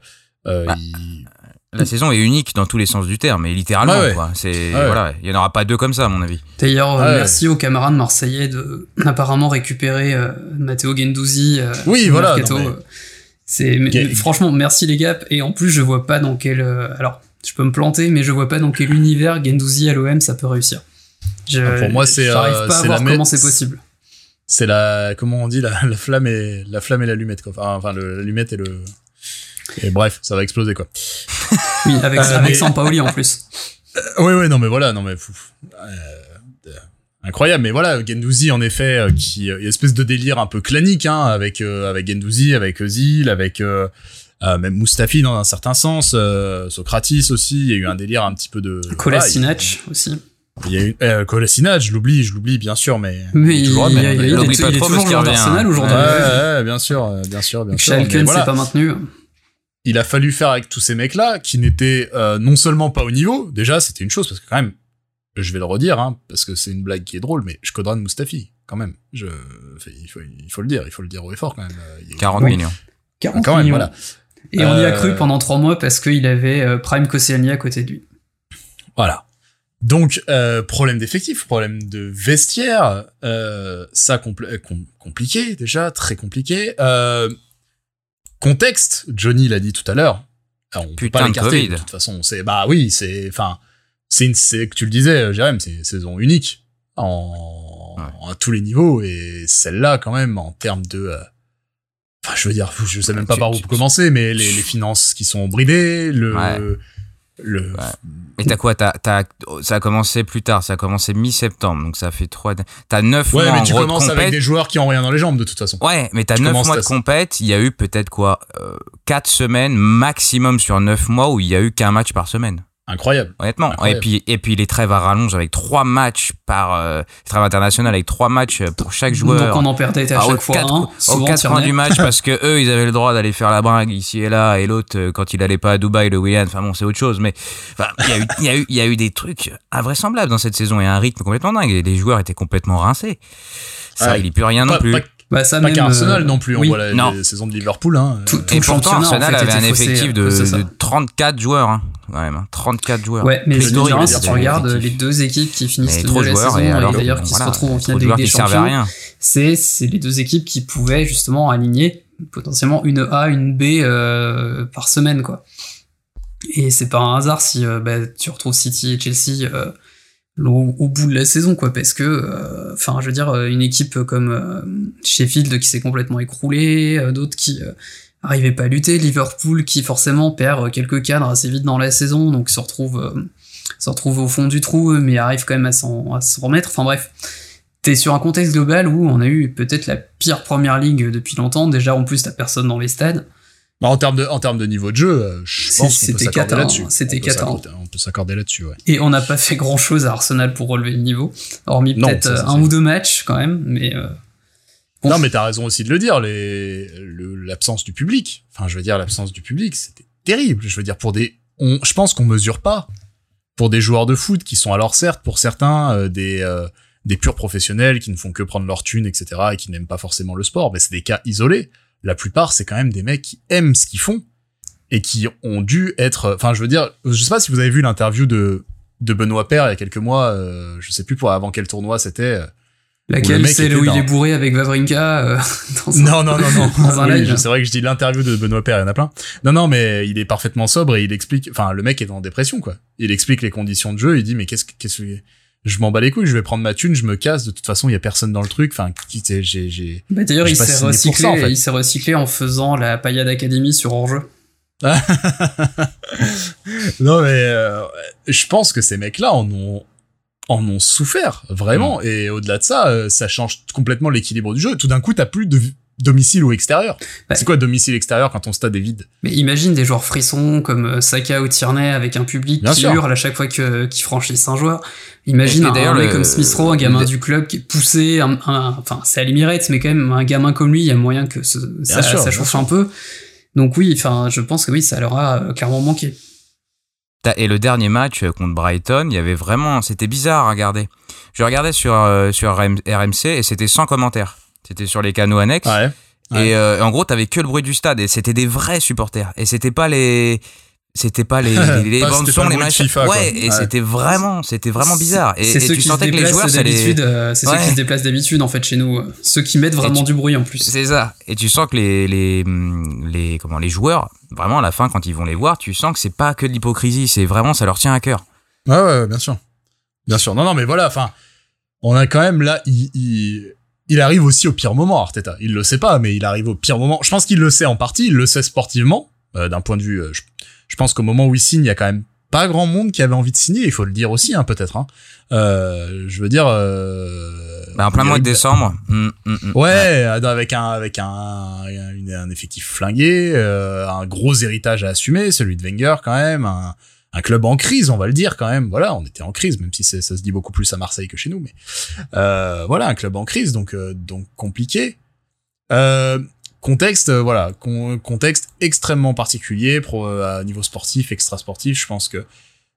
euh, Bah, il- La saison est unique dans tous les sens du terme, et littéralement, Ouais, ouais. quoi. C'est, Ouais. voilà, il y en aura pas deux comme ça, à mon avis. D'ailleurs, Ouais. merci aux camarades marseillais de apparemment récupérer euh, Matteo Gendouzi. euh, Oui, voilà, mais- C'est mais- mais franchement merci les gars. Et en plus, je vois pas dans quel. euh, alors, je peux me planter, mais je vois pas dans quel univers Gendouzi à l'OM ça peut réussir. Je, Ah, pour moi, c'est, euh, pas à voir comment me- c'est possible. c'est la, comment on dit, la, la flamme et la flamme et l'allumette quoi. Enfin, l'allumette et le. Et bref, ça va exploser quoi. Oui, avec, Euh, avec mais- en plus. Oui, oui, non, mais voilà, non, mais fou. Euh, euh, incroyable, mais voilà, Gendouzi, en effet, euh, qui, euh, une espèce de délire un peu clanique, hein, avec, euh, avec Gendouzi, avec Ozil, avec, euh, euh, même Mustafi dans un certain sens, euh, Socratis aussi, il y a eu un délire un petit peu de. Kolasinac aussi. Il y a eu, euh, Kolasinac, je l'oublie, je l'oublie, bien sûr, mais. Mais il, toujours il, mais- il, il, pas il est toujours joueur d'Arsenal hein. aujourd'hui. Ouais, ouais, bien sûr, euh, bien sûr, bien sûr. Schalke ne voilà. s'est pas maintenu. il a fallu faire avec tous ces mecs-là qui n'étaient euh, non seulement pas au niveau, déjà c'était une chose parce que quand même, je vais le redire, hein, parce que c'est une blague qui est drôle, mais je coderai Mustafi quand même. Je, il faut, il faut le dire, il faut le dire haut et fort quand même. Euh, il y a- 40 Oui. millions. 40 quand même, millions. voilà. Et on y a Euh, cru pendant trois mois parce qu'il avait euh, Prime Koscielny à côté de lui. Voilà. Donc euh, problème d'effectif, problème de vestiaire, euh, ça compl- euh, com- compliqué déjà, très compliqué. Euh, contexte, Johnny l'a dit tout à l'heure. On peut pas l'écarter. De toute façon, c'est bah oui, c'est enfin c'est une que tu le disais, Jérém, c'est une saison unique en, Ouais. à tous les niveaux et celle-là quand même en termes de euh, Enfin, je veux dire, je sais même pas Tu- par où tu- commencer, mais les, les finances qui sont bridées, le, Ouais. Le, Ouais. Mais t'as quoi Ça a commencé plus tard, ça a commencé mi-septembre, donc ça fait trois. T'as neuf Ouais, mois mais en tu de commences avec des joueurs qui ont rien dans les jambes de toute façon. Ouais, mais t'as Tu 9 commences mois de compète, il y a eu peut-être quoi euh, 4 semaines maximum sur 9 mois où il y a eu qu'un match par semaine. Incroyable. Honnêtement. Incroyable. Et puis et puis les trêves à rallonge avec trois matchs par euh, trêve internationale avec trois matchs pour chaque joueur. Donc on en perdait à Ah, chaque fois quatre, aux Souvent quatre remets. du match parce que eux ils avaient le droit d'aller faire la bringue ici et là et l'autre euh, quand il allait pas à Dubaï le week-end enfin bon c'est autre chose mais enfin, il y a eu il y a eu il y a eu des trucs invraisemblables dans cette saison et un rythme complètement dingue et les joueurs étaient complètement rincés ça Ouais. il y plus rien non plus pas, Bah, ça pas même, qu'à Arsenal euh, non plus. oui. On voit la, Non. les saisons de Liverpool. Hein. Tout- Euh, tout et le pourtant en Arsenal fait, avait un effectif de, cause de ça. de 34 joueurs hein, quand même hein, 34 joueurs Ouais, mais il si tu regardes les deux équipes qui finissent de la joueurs saison et et, d'ailleurs qui voilà, se retrouvent en finale de des Champions, rien c'est c'est les deux équipes qui pouvaient justement aligner potentiellement une A, une B euh, par semaine quoi. Et c'est pas un hasard si euh, bah, tu retrouves City et Chelsea euh, au, bout de la saison quoi, parce que euh, enfin je veux dire euh, une équipe comme euh, Sheffield qui s'est complètement écroulée, d'autres qui arrivaient pas à lutter, Liverpool qui forcément perd quelques cadres assez vite dans la saison, donc se retrouve se retrouve au fond du trou, mais arrive quand même à s'en remettre. Enfin bref, t'es sur un contexte global où on a eu peut-être la pire première ligue depuis longtemps. Déjà, en plus, t'as personne dans les stades. Bah, en termes de en termes de niveau de jeu, euh, je pense qu'on peut c'était s'accorder cata, là-dessus. C'était On peut s'accorder- On peut s'accorder là-dessus. Ouais. Et on n'a pas fait grand chose à Arsenal pour relever le niveau. Hormis peut-être euh, un ou deux matchs quand même, mais euh, Bon. Non, mais t'as raison aussi de le dire. Le- l'absence du public. Enfin, je veux dire l'absence du public, c'était terrible. Je veux dire pour des, on, je pense qu'on mesure pas pour des joueurs de foot qui sont alors certes pour certains euh, des euh, des purs professionnels qui ne font que prendre leur thune, etc. et qui n'aiment pas forcément le sport. Mais c'est des cas isolés. La plupart, c'est quand même des mecs qui aiment ce qu'ils font et qui ont dû être. Enfin, je veux dire, je sais pas si vous avez vu l'interview de de Benoît Père il y a quelques mois. Euh, je sais plus pour avant quel tournoi c'était. euh, laquelle c'est où il est bourré avec Vavrinka euh, dans un- Non, non, non, non. Oui, C'est vrai que je dis l'interview de Benoît Père, il y en a plein. Non, non, mais il est parfaitement sobre et il explique, enfin, le mec est en dépression, quoi. Il explique les conditions de jeu, il dit, mais qu'est-ce que, qu'est-ce que, je m'en bats les couilles, je vais prendre ma thune, je me casse, de toute façon, il y a personne dans le truc, enfin, j'ai, j'ai, Bah, D'ailleurs, il s'est recyclé. ça, en fait. Il s'est recyclé en faisant la paillade Academy sur hors-jeu. non, mais, euh, je pense que ces mecs-là en ont, en ont souffert, vraiment. Et au-delà de ça, euh, ça change complètement l'équilibre du jeu. Tout d'un coup, t'as plus de, domicile ou extérieur. C'est quoi domicile extérieur quand ton stade est vide? Mais imagine des joueurs frissons comme euh, Saka ou Tierney avec un public Bien qui sûr. hurle à chaque fois que qu'ils franchissent un joueur. Imagine d'ailleurs, un comme Smith Rowe, un gamin le- du club qui est poussé, un, un- enfin c'est à l'Emirates, mais quand même un gamin comme lui, il y a moyen que ce- ça, sûr, ça chauffe un peu. Donc oui, enfin je pense que oui, ça leur a euh, clairement manqué. Et le dernier match euh, contre Brighton, il y avait vraiment, c'était bizarre à regarder. Je regardais sur euh, sur RM- RMC et c'était sans commentaire. C'était sur les canaux annexes. Ouais. Ouais. Et euh, en gros, t'avais que le bruit du stade et c'était des vrais supporters. Et c'était pas les, c'était pas les les, les bandes son, les machins. FIFA, quoi. ouais, et Ouais. c'était vraiment, c'était vraiment bizarre. Et, C'est et ceux tu qui sentais se que les joueurs, ça les, d'habitude, euh, c'est ceux Ouais. qui se déplacent d'habitude en fait chez nous, euh, ceux qui mettent vraiment tu- du bruit en plus. c'est ça. Et tu sens que les les hum, les comment les joueurs, vraiment à la fin quand ils vont les voir, tu sens que c'est pas que de l'hypocrisie, c'est vraiment ça leur tient à cœur. Ouais, ouais, ouais, bien sûr. Bien sûr. Non, non, mais voilà, enfin, on a quand même là, il, il, il arrive aussi au pire moment, Arteta. Il le sait pas, mais il arrive au pire moment. Je pense qu'il le sait en partie, il le sait sportivement, euh, d'un point de vue, euh, je, je pense qu'au moment où il signe, il y a quand même pas grand monde qui avait envie de signer, il faut le dire aussi, hein, peut-être, hein. Euh, je veux dire, euh, Bah, en plein mois de décembre. hum, hum, hum. Ouais, avec un avec un, une- un effectif flingué, euh, un gros héritage à assumer, celui de Wenger quand même, un, un club en crise, on va le dire quand même. Voilà, on était en crise, même si ça se dit beaucoup plus à Marseille que chez nous, mais euh, voilà, un club en crise, donc euh, donc compliqué. Euh, contexte, voilà, con- contexte extrêmement particulier à niveau sportif, extra sportif. Je pense que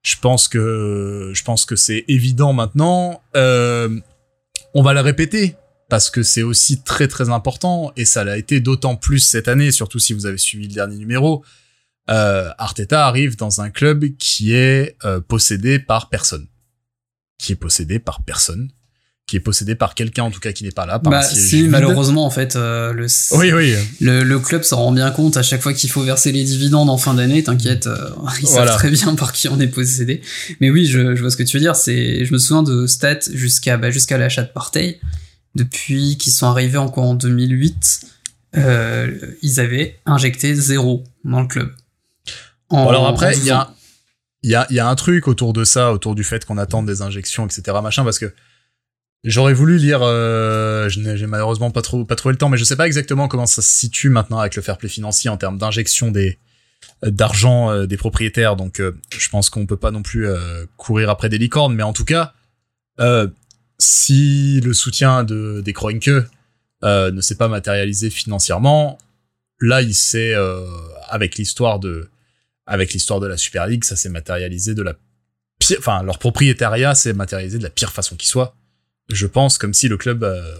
je pense que je pense que c'est évident maintenant. On va le répéter parce que c'est aussi très très important et ça l'a été d'autant plus cette année, surtout si vous avez suivi le dernier numéro. Euh, Arteta arrive dans un club qui est euh, possédé par personne, qui est possédé par personne, qui est possédé par quelqu'un en tout cas qui n'est pas là. Par Bah si, vide. malheureusement en fait, euh, le, Oui, oui. le, le club s'en rend bien compte à chaque fois qu'il faut verser les dividendes en fin d'année, t'inquiète, euh, ils Voilà. savent très bien par qui on est possédé. Mais oui, je, je vois ce que tu veux dire, c'est, je me souviens de stats jusqu'à, bah, jusqu'à l'achat de Partey, depuis qu'ils sont arrivés encore en 2008, euh, ils avaient injecté zéro dans le club. En- alors après, il 12 y a, y, a, y a un truc autour de ça, autour du fait qu'on attende des injections, etc. Machin, parce que j'aurais voulu lire, euh, je n'ai j'ai malheureusement pas trop pas trouvé le temps, mais je sais pas exactement comment ça se situe maintenant avec le fair play financier en termes d'injection des euh, d'argent euh, des propriétaires. Donc, euh, je pense qu'on peut pas non plus courir après des licornes, mais en tout cas, si le soutien de des Kroenke ne s'est pas matérialisé financièrement, là, il s'est avec l'histoire de avec l'histoire de la Super League, ça s'est matérialisé de la pire, enfin leur s'est matérialisé de la pire façon qui soit. Je pense comme si le club euh,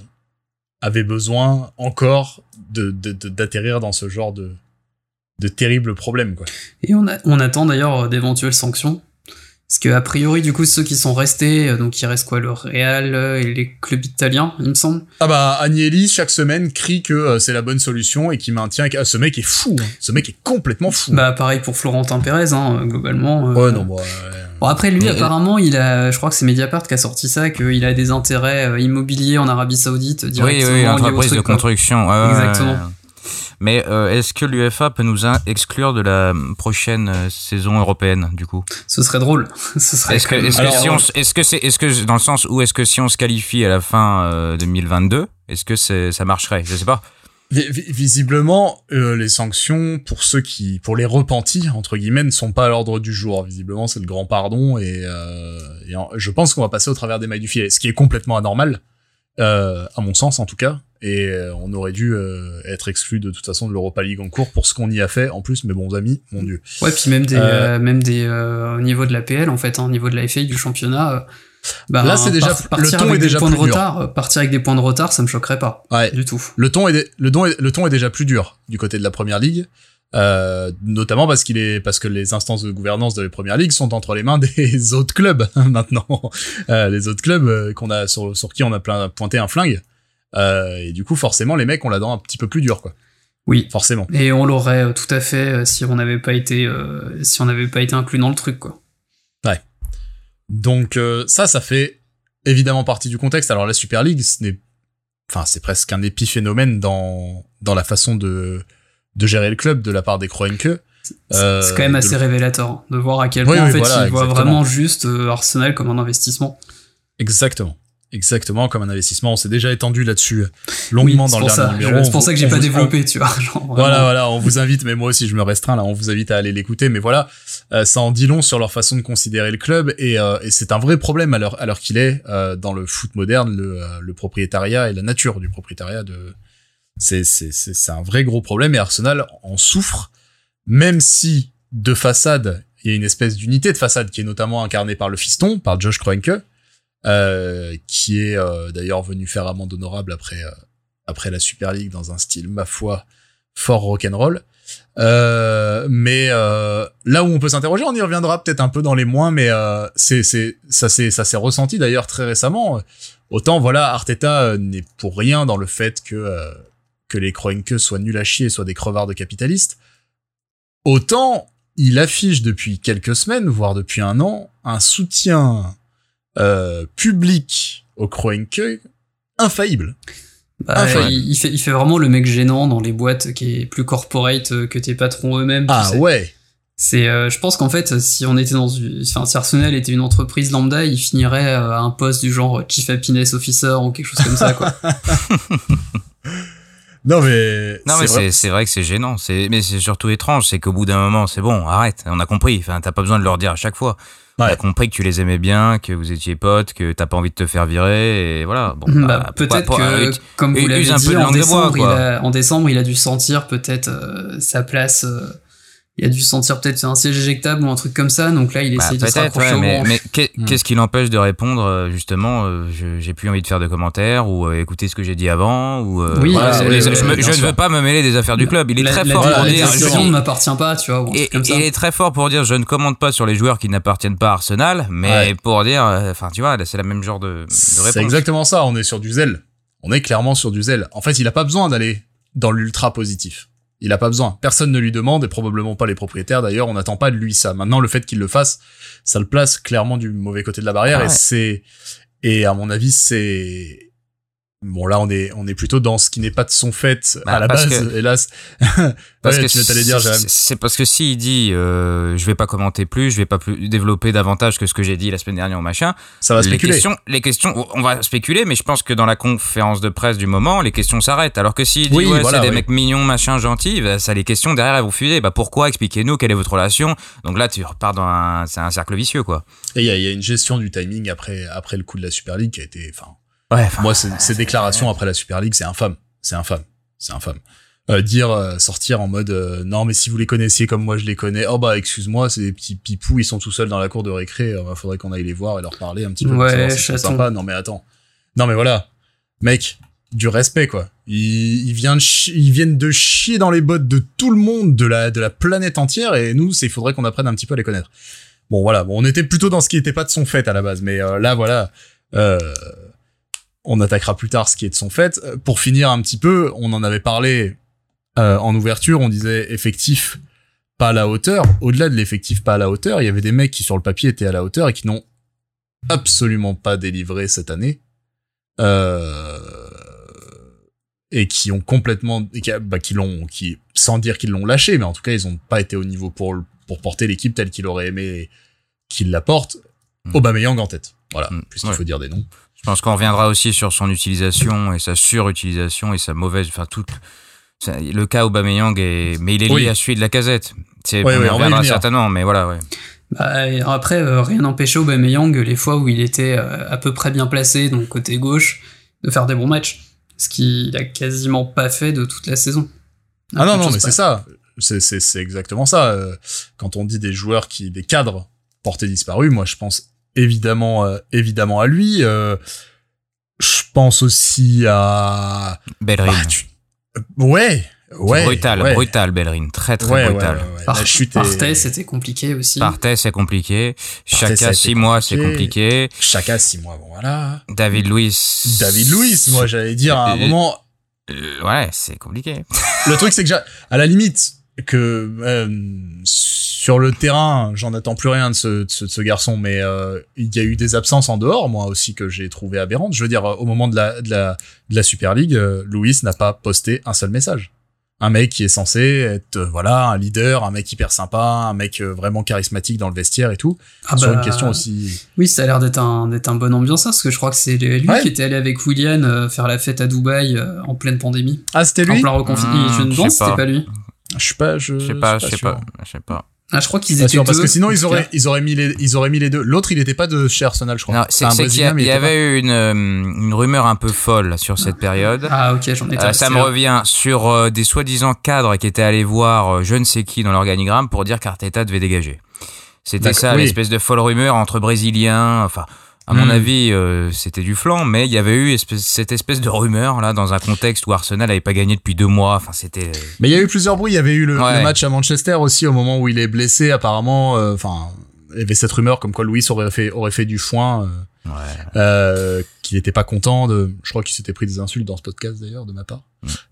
avait besoin encore de d'atterrir dans ce genre de de terribles problèmes quoi. Et on attend d'ailleurs euh, d'éventuelles sanctions. Parce que, a priori, du coup, ceux qui sont restés, euh, donc il reste quoi, le Real euh, et les clubs italiens, il me semble? Ah bah Agnelli chaque semaine crie que euh, c'est la bonne solution et qui maintient ah, ce mec est fou, hein. ce mec est complètement fou. Bah, pareil pour Florentin Pérez, hein, globalement. euh. ouais non bon, ouais. Bon, après, lui, Mais- apparemment, il a, je crois que c'est Mediapart qui a sorti ça, qu'il a des intérêts immobiliers en Arabie Saoudite Oui, directement oui, au entreprise de construction. ouais, ouais, Exactement. Mais euh, est-ce que l'UFA peut nous exclure de la prochaine euh, saison européenne du coup? Ce serait drôle. Ce serait Est-ce que, quand même est-ce que Alors, si on, s- est-ce que c'est, est-ce que dans le sens où est-ce que si on se qualifie à la fin euh, 2022, est-ce que c'est, ça marcherait? Je sais pas. Vi- vi- Visiblement, euh, les sanctions pour ceux qui, pour les repentis entre guillemets, ne sont pas à l'ordre du jour. Visiblement, c'est le grand pardon et, euh, et en- je pense qu'on va passer au travers des mailles du filet, ce qui est complètement anormal, euh, à mon sens en tout cas. Et euh, on aurait dû euh, être exclu de toute façon de l'Europa League en cours pour ce qu'on y a fait. En plus, mes bons amis, mon dieu. Ouais, puis même des, Euh, même des, euh, au niveau de la PL, en fait, hein, au niveau de la FA, du championnat, bah, Là, c'est déjà- par- le partir ton avec est des déjà points de plus dur. retard, euh, partir avec des points de retard, ça me choquerait pas. Ouais. Du tout. Le ton est, le ton est, le ton est déjà plus dur du côté de la première ligue. Euh, notamment parce qu'il est parce que les instances de gouvernance de la première ligue sont entre les mains des autres clubs maintenant. Euh, les autres clubs euh, qu'on a sur, sur qui on a plein pointé un flingue. Euh, et du coup forcément les mecs ont la dent un petit peu plus dure quoi. Oui. forcément. Et on l'aurait tout à fait si on n'avait pas été, si on n'avait pas été inclus dans le truc, quoi. donc euh, ça ça fait évidemment partie du contexte. Alors la Super League ce n'est enfin c'est presque un épiphénomène dans dans la façon de de gérer le club de la part des Kroenke C'est Euh, c'est quand même de- assez révélateur hein, de voir à quel point oui, en fait voilà, ils voient vraiment juste euh, Arsenal comme un investissement. Exactement. Exactement, comme un investissement. On s'est déjà étendu là-dessus longuement Oui, dans le dernier ça. numéro. C'est pour ça que j'ai pas vous- développé, tu vois. genre. Voilà, voilà, on vous invite, mais moi aussi je me restreins là, on vous invite à aller l'écouter, mais voilà, euh, ça en dit long sur leur façon de considérer le club et, euh, et c'est un vrai problème à l'heure à l'heure qu'il est euh, dans le foot moderne, le, euh, le propriétariat et la nature du propriétariat de c'est un vrai gros problème et Arsenal en souffre, même si de façade il y a une espèce d'unité de façade qui est notamment incarnée par le fiston, par Josh Kroenke, euh, qui est euh, d'ailleurs venu faire amende honorable après euh, après la Super League dans un style ma foi fort rock'n'roll. Euh, mais euh, là où on peut s'interroger, on y reviendra peut-être un peu dans les moins, mais euh, c'est ça s'est ressenti d'ailleurs très récemment. Autant voilà, Arteta n'est pour rien dans le fait que que les Kroenke soient nuls à chier, soient des crevards de capitalistes. Autant il affiche depuis quelques semaines, voire depuis un an, un soutien euh, public aux Kroenke infaillible. Bah, il, il fait, il fait vraiment le mec gênant dans les boîtes qui est plus corporate euh, que tes patrons eux-mêmes. tu Ah sais. ouais. C'est, euh, je pense qu'en fait, si on était dans enfin, si Arsenal était une entreprise lambda, il finirait à un poste du genre Chief Happiness Officer ou quelque chose comme ça, quoi. Non mais Non, mais vrai. c'est c'est vrai que c'est gênant. C'est mais c'est surtout étrange, c'est qu'au bout d'un moment, c'est bon, arrête. On a compris. Enfin, t'as pas besoin de leur dire à chaque fois. On Ouais. a compris que tu les aimais bien, que vous étiez potes, que t'as pas envie de te faire virer, et voilà. Bon, Bah, bah, pourquoi- peut-être pour- que, euh, comme vous l'avez un peu dit, de en langue de bois, décembre, il a, en décembre, il a dû sentir peut-être euh, sa place. euh, il a dû sentir peut-être un siège éjectable ou un truc comme ça. Donc là, il Bah, essaye de se raccrocher ouais, au mais, mais Hmm. qu'est-ce qui l'empêche de répondre euh, justement euh, je- J'ai plus envie de faire de commentaires ou euh, écouter ce que j'ai dit avant ou euh, Oui, voilà, c'est- les- je, me- je ne veux pas me mêler des affaires du club. Il est La- très la- fort la- pour la dire. décision je- ne m'appartient pas, tu vois, ou un et, truc comme et ça. il est très fort pour dire je ne commande pas sur les joueurs qui n'appartiennent pas à Arsenal, mais Ouais. pour dire, enfin tu vois, là, c'est la même genre de, de C'est réponse. exactement ça, on est sur du zèle. On est clairement sur du zèle. En fait, il a pas besoin d'aller dans l'ultra positif. Il a pas besoin. Personne ne lui demande, et probablement pas les propriétaires d'ailleurs, on n'attend pas de lui ça. Maintenant, le fait qu'il le fasse, ça le place clairement du mauvais côté de la barrière, Ah et c'est, et à mon avis, c'est, bon là, on est, on est plutôt dans ce qui n'est pas de son fait Bah, à la base, que- hélas. Parce Ouais, que tu t'allais dire, c'est- parce que s'il dit euh, je vais pas commenter plus, je vais pas plus développer davantage que ce que j'ai dit la semaine dernière ou machin, Ça va les spéculer. questions, les questions, on va spéculer, mais je pense que dans la conférence de presse du moment, les questions s'arrêtent. Alors que s'il dit Oui, ouais, voilà, c'est des oui. mecs mignons, machin, gentils, bah, ça les questions derrière elles vont fuser. Bah pourquoi? Expliquez-nous quelle est votre relation? Donc là, tu repars dans un, c'est un cercle vicieux quoi. Et il y y a une gestion du timing après, après le coup de la Super League qui a été, enfin, Ouais. Moi, ces, ces déclarations après la Super League, c'est infâme. C'est infâme. C'est infâme. Euh, dire, euh, sortir en mode, euh, non, mais si vous les connaissiez comme moi je les connais, oh bah, excuse-moi, c'est des petits pipous, ils sont tout seuls dans la cour de récré, euh, faudrait qu'on aille les voir et leur parler un petit peu. Ouais, chaton. sympas. Non, mais attends. Non, mais voilà. Mec, du respect, quoi. Ils, ils, viennent ils viennent de chier dans les bottes de tout le monde, de la, de la planète entière, et nous, c'est, il faudrait qu'on apprenne un petit peu à les connaître. Bon, voilà. Bon, on était plutôt dans ce qui était pas de son fait à la base, mais euh, là, voilà. Euh, on attaquera plus tard ce qui est de son fait. Euh, Pour finir un petit peu, on en avait parlé euh, en ouverture, on disait effectif pas à la hauteur. Au-delà de l'effectif pas à la hauteur, il y avait des mecs qui sur le papier étaient à la hauteur et qui n'ont absolument pas délivré cette année. Euh, et qui ont complètement, et qui, bah, qui l'ont, qui, sans dire qu'ils l'ont lâché, mais en tout cas, ils ont pas été au niveau pour, pour porter l'équipe telle qu'il aurait aimé qu'il la porte. Mm. Aubameyang en tête. Voilà, Mm. puisqu'il Ouais. faut dire des noms. Je pense qu'on reviendra aussi sur son utilisation et sa surutilisation et sa mauvaise, enfin tout. ça- Le cas Aubameyang est, mais il est lié Oui. à celui de la casette. C'est, Ouais, on ouais, reviendra certainement, mais voilà, ouais. Bah, après, euh, rien n'empêchait Aubameyang, les fois où il était euh, à peu près bien placé, donc côté gauche, de faire des bons matchs. Ce qu'il a quasiment pas fait de toute la saison. Ah non, non, mais c'est ça. C'est, c'est, c'est exactement ça. Euh, Quand on dit des joueurs qui, des cadres portés disparus, moi je pense évidemment, euh, évidemment à lui. Euh, je pense aussi à. Bellerin. Bah, tu- euh, Ouais, ouais. brutal, ouais. brutal, Bellerin. Très, très Ouais, brutal. ouais, chute Partey, est... c'était compliqué aussi. Partey, c'est compliqué. Été 6 mois, c'est compliqué. Chacun six mois, bon voilà. David Luiz. David Luiz, moi j'allais dire à un Euh, moment. Euh, ouais, c'est compliqué. Le truc c'est que j'ai- à la limite que euh, sur le terrain, j'en attends plus rien de ce, de ce, de ce garçon, mais euh, il y a eu des absences en dehors, moi aussi que j'ai trouvé aberrantes. Je veux dire, au moment de la de la de la Super League, euh, Luis n'a pas posté un seul message. un mec qui est censé être euh, voilà un leader, un mec hyper sympa, un mec euh, vraiment charismatique dans le vestiaire et tout. Ah Sur bah, une question aussi. Oui, ça a l'air d'être un, d'être un bon ambianceur, parce que je crois que c'est lui Ouais. qui était allé avec William euh, faire la fête à Dubaï euh, en pleine pandémie. Ah c'était En lui plein reconfinement. Mmh, je ne pense c'était pas. lui. Je sais pas, je, Je sais pas, je sais pas, je sais pas. Ah, je crois qu'ils étaient sûr, parce deux, que sinon ils auraient ils auraient mis les ils auraient mis les deux. L'autre il était pas de chez Arsenal je crois. Non, C'est qu'il y, a- Brésilien, mais il y pas- avait eu une, euh, une rumeur un peu folle sur cette période. Ah, ok, j'en étais Euh, ça me revient sur euh, des soi-disant cadres qui étaient allés voir euh, je ne sais qui dans l'organigramme pour dire qu'Arteta devait dégager. C'était ça, oui. l'espèce de folle rumeur entre Brésiliens. Enfin, à mon Hmm. avis, euh, c'était du flanc, mais il y avait eu espèce- cette espèce de rumeur là dans un contexte où Arsenal n'avait pas gagné depuis deux mois. Enfin, c'était. euh, Mais il y a eu plusieurs bruits. Il y avait eu le, Ouais. le match à Manchester aussi au moment où il est blessé. Apparemment, euh, enfin, il y avait cette rumeur comme quoi Louis aurait fait aurait fait du foin, euh, Ouais. euh, qu'il n'était pas content de. Je crois qu'il s'était pris des insultes dans ce podcast d'ailleurs de ma part.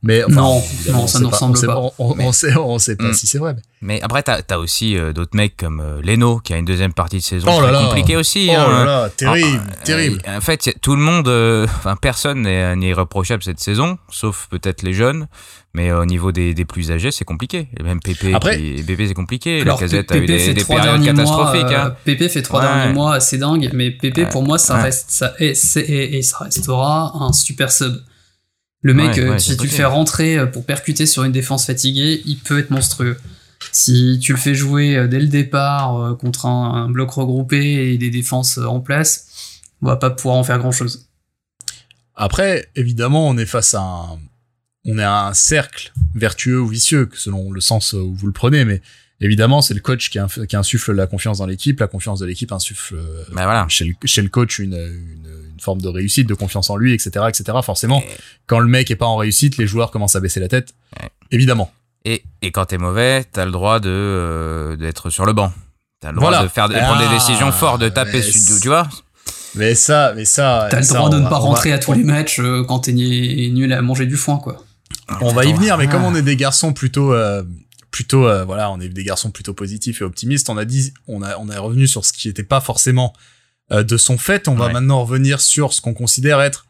Mais enfin, Non, ça ne pas- ressemble pas. On, on- on sait, on sait pas Mm. si c'est vrai. Mais... Mais après, t'as as aussi euh, d'autres mecs comme euh, Leno qui a une deuxième partie de saison Oh là très là. compliquée aussi. Oh hein. là là, terrible, Ah, terrible. euh, En fait, tout le monde, euh, enfin personne n'est irréprochable cette saison, sauf peut-être les jeunes. Mais au niveau des, des plus âgés, c'est compliqué. Et même Pépé, Après- qui- Pépé c'est compliqué. La casette a eu des, des périodes mois, catastrophiques. euh, hein. Pépé fait trois Ouais. derniers mois assez dingue, mais Pépé Ouais. pour moi ça Ouais. reste ça et, c'est- et, et ça restera un super sub. Le mec, Ouais, euh, ouais, si tu le fais rentrer euh, pour percuter sur une défense fatiguée, il peut être monstrueux. Si tu le fais jouer euh, dès le départ contre un, un bloc regroupé et des défenses en place, on va pas pouvoir en faire grand chose. Après, évidemment, on est face à un, on est à un cercle vertueux ou vicieux, selon le sens où vous le prenez, mais évidemment, c'est le coach qui, insuffle la confiance dans l'équipe, la confiance de l'équipe insuffle Bah voilà. chez, le, chez le coach une, une, une forme de réussite, de confiance en lui, etc., etc. Forcément, Et- quand le mec est pas en réussite, les joueurs commencent à baisser la tête. Ouais. Évidemment. Et, et quand t'es mauvais, t'as le droit de euh, d'être sur le banc. T'as le droit Voilà. de faire de prendre Ah, des décisions fortes, de taper, sur- tu vois. Mais ça, mais ça. T'as le ça, droit de on ne pas va- rentrer à tous les matchs euh, quand t'es ni- nul à manger du foin, quoi. On va y venir, mais ah. comme on est des garçons plutôt, euh, plutôt, euh, voilà, on est des garçons plutôt positifs et optimistes. On a dit, on a, on est revenu sur ce qui n'était pas forcément euh, de son fait. On va maintenant revenir sur ce qu'on considère être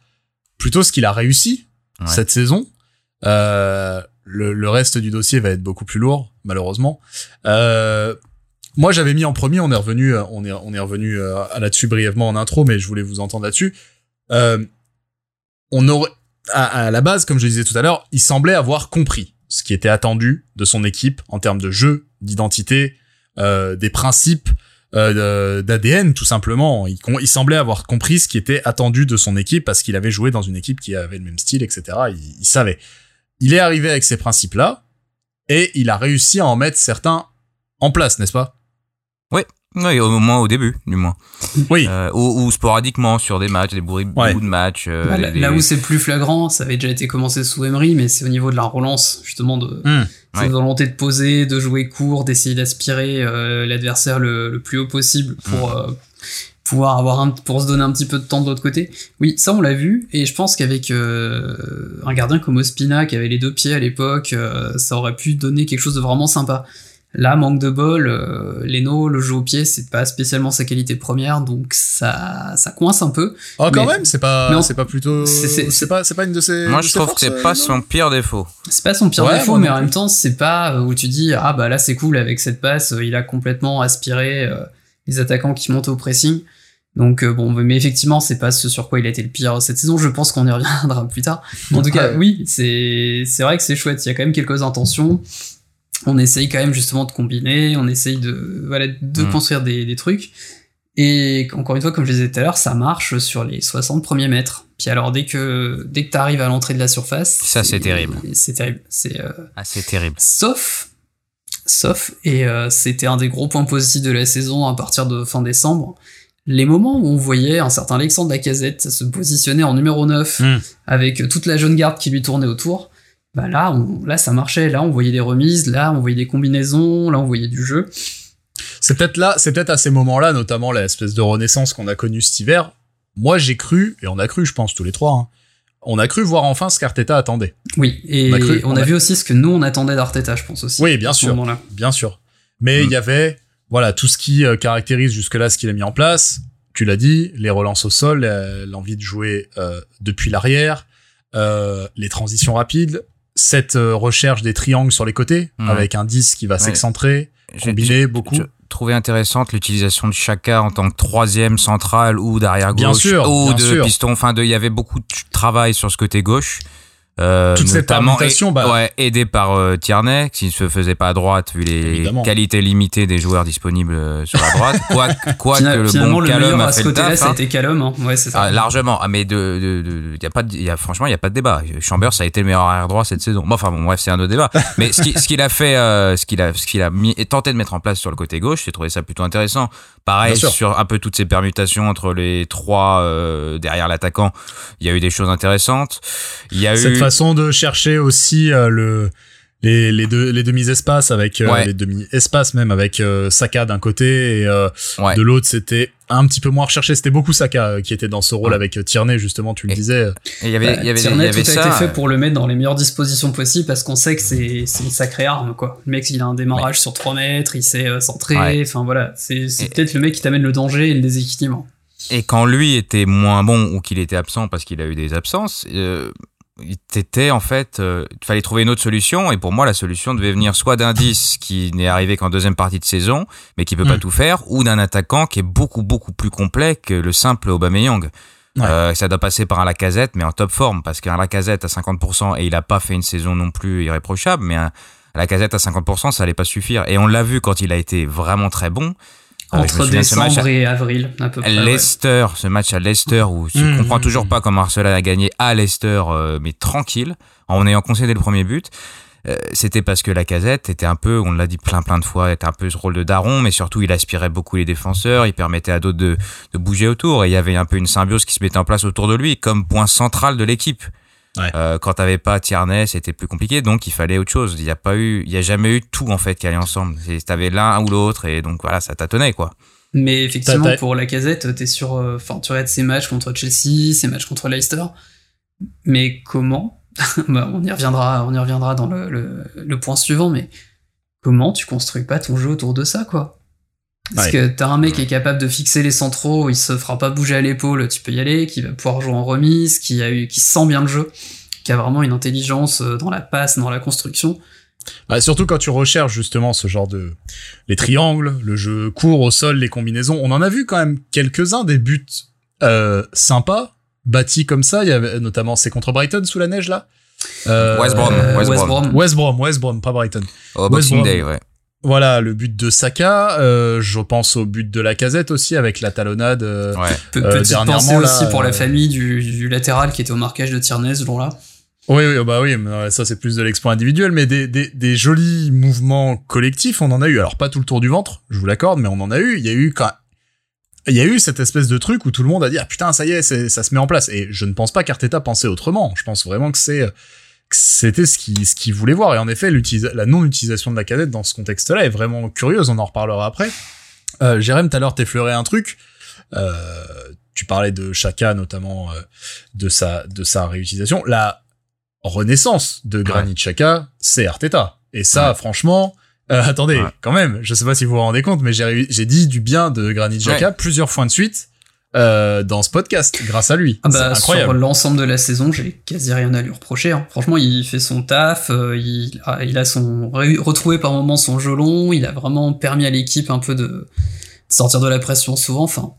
plutôt ce qu'il a réussi Ouais. cette saison. Euh, le, le reste du dossier va être beaucoup plus lourd, malheureusement. Euh, moi, j'avais mis en premier. On est revenu, euh, on est, on est revenu euh, là-dessus brièvement en intro, mais je voulais vous entendre là-dessus. Euh, on aurait, à, à la base, comme je disais tout à l'heure, il semblait avoir compris ce qui était attendu de son équipe en termes de jeu, d'identité, euh, des principes, euh, d'ADN tout simplement. Il, con- il semblait avoir compris ce qui était attendu de son équipe parce qu'il avait joué dans une équipe qui avait le même style, etc. Il, il savait. Il est arrivé avec ces principes-là et il a réussi à en mettre certains en place, n'est-ce pas? Oui, au moins au début, du moins. Oui. Euh, ou, ou sporadiquement sur des matchs, des bruits Ouais. de matchs. euh, Bah, là, les- là où c'est plus flagrant, ça avait déjà été commencé sous Emery, mais c'est au niveau de la relance, justement, de Hmm. Cette Ouais. volonté de poser, de jouer court, d'essayer d'aspirer euh, l'adversaire le, le plus haut possible pour Hmm. euh, pouvoir avoir un, pour se donner un petit peu de temps de l'autre côté. Oui, ça on l'a vu, et je pense qu'avec euh, un gardien comme Ospina qui avait les deux pieds à l'époque, ça aurait pu donner quelque chose de vraiment sympa. Là, manque de bol, euh, Leno, le jeu au pied, c'est pas spécialement sa qualité première, donc ça, ça coince un peu. Oh, quand Mais- même, c'est pas, c'est pas plutôt, c'est- pas, c'est pas une de ses. Moi, je trouve que forces, c'est euh, pas son pire défaut. C'est pas son pire Ouais, défaut, mais en même temps, c'est pas euh, où tu dis ah bah là c'est cool avec cette passe, euh, il a complètement aspiré euh, les attaquants qui montent au pressing. Donc euh, bon, mais effectivement, c'est pas ce sur quoi il a été le pire cette saison. Je pense qu'on y reviendra plus tard. En tout cas, Ouais. oui, c'est c'est vrai que c'est chouette. Il y a quand même quelques intentions. On essaye quand même justement de combiner. On essaye de voilà de Mm. construire des, des trucs. Et encore une fois, comme je disais tout à l'heure, ça marche sur les 60 premiers mètres. Puis alors dès que dès que t'arrives à l'entrée de la surface, Ça, c'est terrible. C'est terrible. C'est euh, Ah, c'est terrible. sauf sauf et euh, c'était un des gros points positifs de la saison à partir de fin décembre les moments où on voyait un certain Alexandre Lacazette se positionner en numéro 9 Hmm. avec toute la jeune garde qui lui tournait autour bah là on, là ça marchait là on voyait des remises là on voyait des combinaisons là on voyait du jeu C'est peut-être là, c'est peut-être à ces moments-là, notamment l'espèce de renaissance qu'on a connue cet hiver. Moi, j'ai cru, et on a cru, je pense, tous les trois, hein, on a cru voir enfin ce qu'Arteta attendait. oui et On a a, cru- on a- vu aussi ce que nous on attendait d'Arteta je pense aussi Oui, bien sûr. Bien sûr. Mais il Mm. y avait, voilà, tout ce qui euh, caractérise jusque-là ce qu'il a mis en place. Tu l'as dit, les relances au sol, euh, l'envie de jouer euh, depuis l'arrière, euh, les transitions rapides. Cette euh, recherche des triangles sur les côtés, Mhm. avec un 10 qui va Ouais. s'excentrer, J'ai- combiner beaucoup. Je trouvais intéressante l'utilisation de Chaka en tant que troisième central ou d'arrière gauche Bien sûr, ou bien de sûr. piston. Enfin, il y avait beaucoup de travail sur ce côté gauche. Euh, Toute cette bah- ouais, aidé par euh, Tierney, qui ne se faisait pas à droite vu les Évidemment. qualités limitées des joueurs disponibles euh, sur la droite. Quoi, quoi Fina- que le finalement, bon le a à ce fait côté-là, ça a hein. été. Hein. Ouais, c'est ça. Ah, largement. Ah, mais de, de, de- y a pas de, y a, franchement, il y a pas de débat. Chambers, ça a été le meilleur arrière droit cette saison. Bon, enfin, bon, bref, c'est un autre débat. mais ce qui- ce qu'il a fait, euh, ce qu'il a, ce qu'il a mis, et tenté de mettre en place sur le côté gauche, j'ai trouvé ça plutôt intéressant. Pareil, sur un peu toutes ces permutations entre les trois, euh, derrière l'attaquant, il y a eu des choses intéressantes. Il y a Cette eu, façon de chercher aussi euh, le les, les deux les demi-espaces avec euh, Ouais. les demi-espaces même avec euh, Saka d'un côté et euh, ouais. de l'autre c'était un petit peu moins recherché c'était beaucoup Saka euh, qui était dans ce rôle Ouais. avec Tierney justement tu le Et- disais Et il y avait, Bah, y avait, il y Tierney, avait tout a ça. été fait pour le mettre dans les meilleures dispositions possibles parce qu'on sait que c'est c'est une sacrée arme quoi. Le mec il a un démarrage sur 3 mètres, il sait euh, centrer, Ouais. enfin voilà, c'est peut-être le mec qui t'amène le danger et le déséquilibre. Et quand lui était moins bon ou qu'il était absent parce qu'il a eu des absences, euh, il t'était en fait, euh, il fallait trouver une autre solution. Et pour moi, la solution devait venir soit d'un 10 qui n'est arrivé qu'en deuxième partie de saison, mais qui peut pas Mm. tout faire, ou d'un attaquant qui est beaucoup beaucoup plus complet que le simple Aubameyang. Ouais. Euh, ça doit passer par un Lacazette, mais en top forme, parce qu'un Lacazette à 50%, et il a pas fait une saison non plus irréprochable, mais un Lacazette à 50%, ça allait pas suffire. Et on l'a vu quand il a été vraiment très bon. Me Entre décembre et avril à peu près. ouais. Leicester, ce match à Leicester où je Mmh, comprends mmh, toujours mmh. pas comment Arsenal a gagné à Leicester, euh, mais tranquille, en ayant concédé le premier but. Euh, C'était parce que la casette était un peu, on l'a dit plein plein de fois, était un peu ce rôle de daron, mais surtout il aspirait beaucoup les défenseurs, il permettait à d'autres de, de bouger autour, et il y avait un peu une symbiose qui se mettait en place autour de lui, comme point central de l'équipe. Ouais. Euh, quand t'avais pas Tierney, c'était plus compliqué, donc il fallait autre chose. Il y a pas eu, il y a jamais eu tout en fait qui allait ensemble. T'avais l'un ou l'autre, et donc voilà, ça tâtonnait quoi. Mais effectivement, pour la casette, t'es sur. euh, Enfin, tu regardes ses matchs contre Chelsea, ses matchs contre Leicester. Mais comment bah, On y reviendra, on y reviendra dans le, le, le point suivant, mais comment tu construis pas ton jeu autour de ça, quoi? Parce Ouais. que t'as un mec qui est capable de fixer les centraux, il se fera pas bouger à l'épaule, tu peux y aller, qui va pouvoir jouer en remise, qui, a eu, qui sent bien le jeu, qui a vraiment une intelligence euh, dans la passe, dans la construction. Bah, surtout quand tu recherches justement ce genre de les triangles, le jeu court au sol, les combinaisons. On en a vu quand même quelques-uns des buts euh, sympas bâtis comme ça. Il y avait notamment c'est contre Brighton sous la neige là. Euh, West Brom, West West Brom. Brom. West Brom, West Brom, pas Brighton. West Boxing Brom. Day, ouais. Voilà le but de Saka. Euh, je pense au but de la casette aussi avec la talonnade. euh, Ouais. Pe- Euh, petite pensée aussi pour la famille du, du latéral qui était au marquage de Tierney ce jour-là. Oui, oui, bah oui, ça c'est plus de l'exploit individuel, mais des, des, des jolis mouvements collectifs, on en a eu. Alors pas tout le tour du ventre, je vous l'accorde, mais on en a eu. Il y a eu quand il y a eu cette espèce de truc où tout le monde a dit ah putain ça y est, c'est- ça se met en place. Et je ne pense pas qu'Arteta pensait autrement. Je pense vraiment que c'est c'était ce qu'il ce qu'il voulait voir. Et en effet, la non utilisation de la cadette dans ce contexte-là est vraiment curieuse. On en reparlera après. Euh, Jérém, tout à l'heure t'effleurais un truc. Euh, tu parlais de Chaka notamment euh, de sa de sa réutilisation. La renaissance de Granit Xhaka, c'est Arteta. Et ça, Ouais. franchement, euh, attendez, Ouais. quand même, je sais pas si vous vous rendez compte, mais j'ai dit du bien de Granit Xhaka plusieurs fois de suite euh, dans ce podcast, grâce à lui. Ah bah, sur incroyable. l'ensemble de la saison, j'ai quasi rien à lui reprocher. hein. Franchement, il fait son taf, euh, il, a, il a son re- retrouvé par moments son jeu long, il a vraiment permis à l'équipe un peu de, de sortir de la pression souvent. Enfin,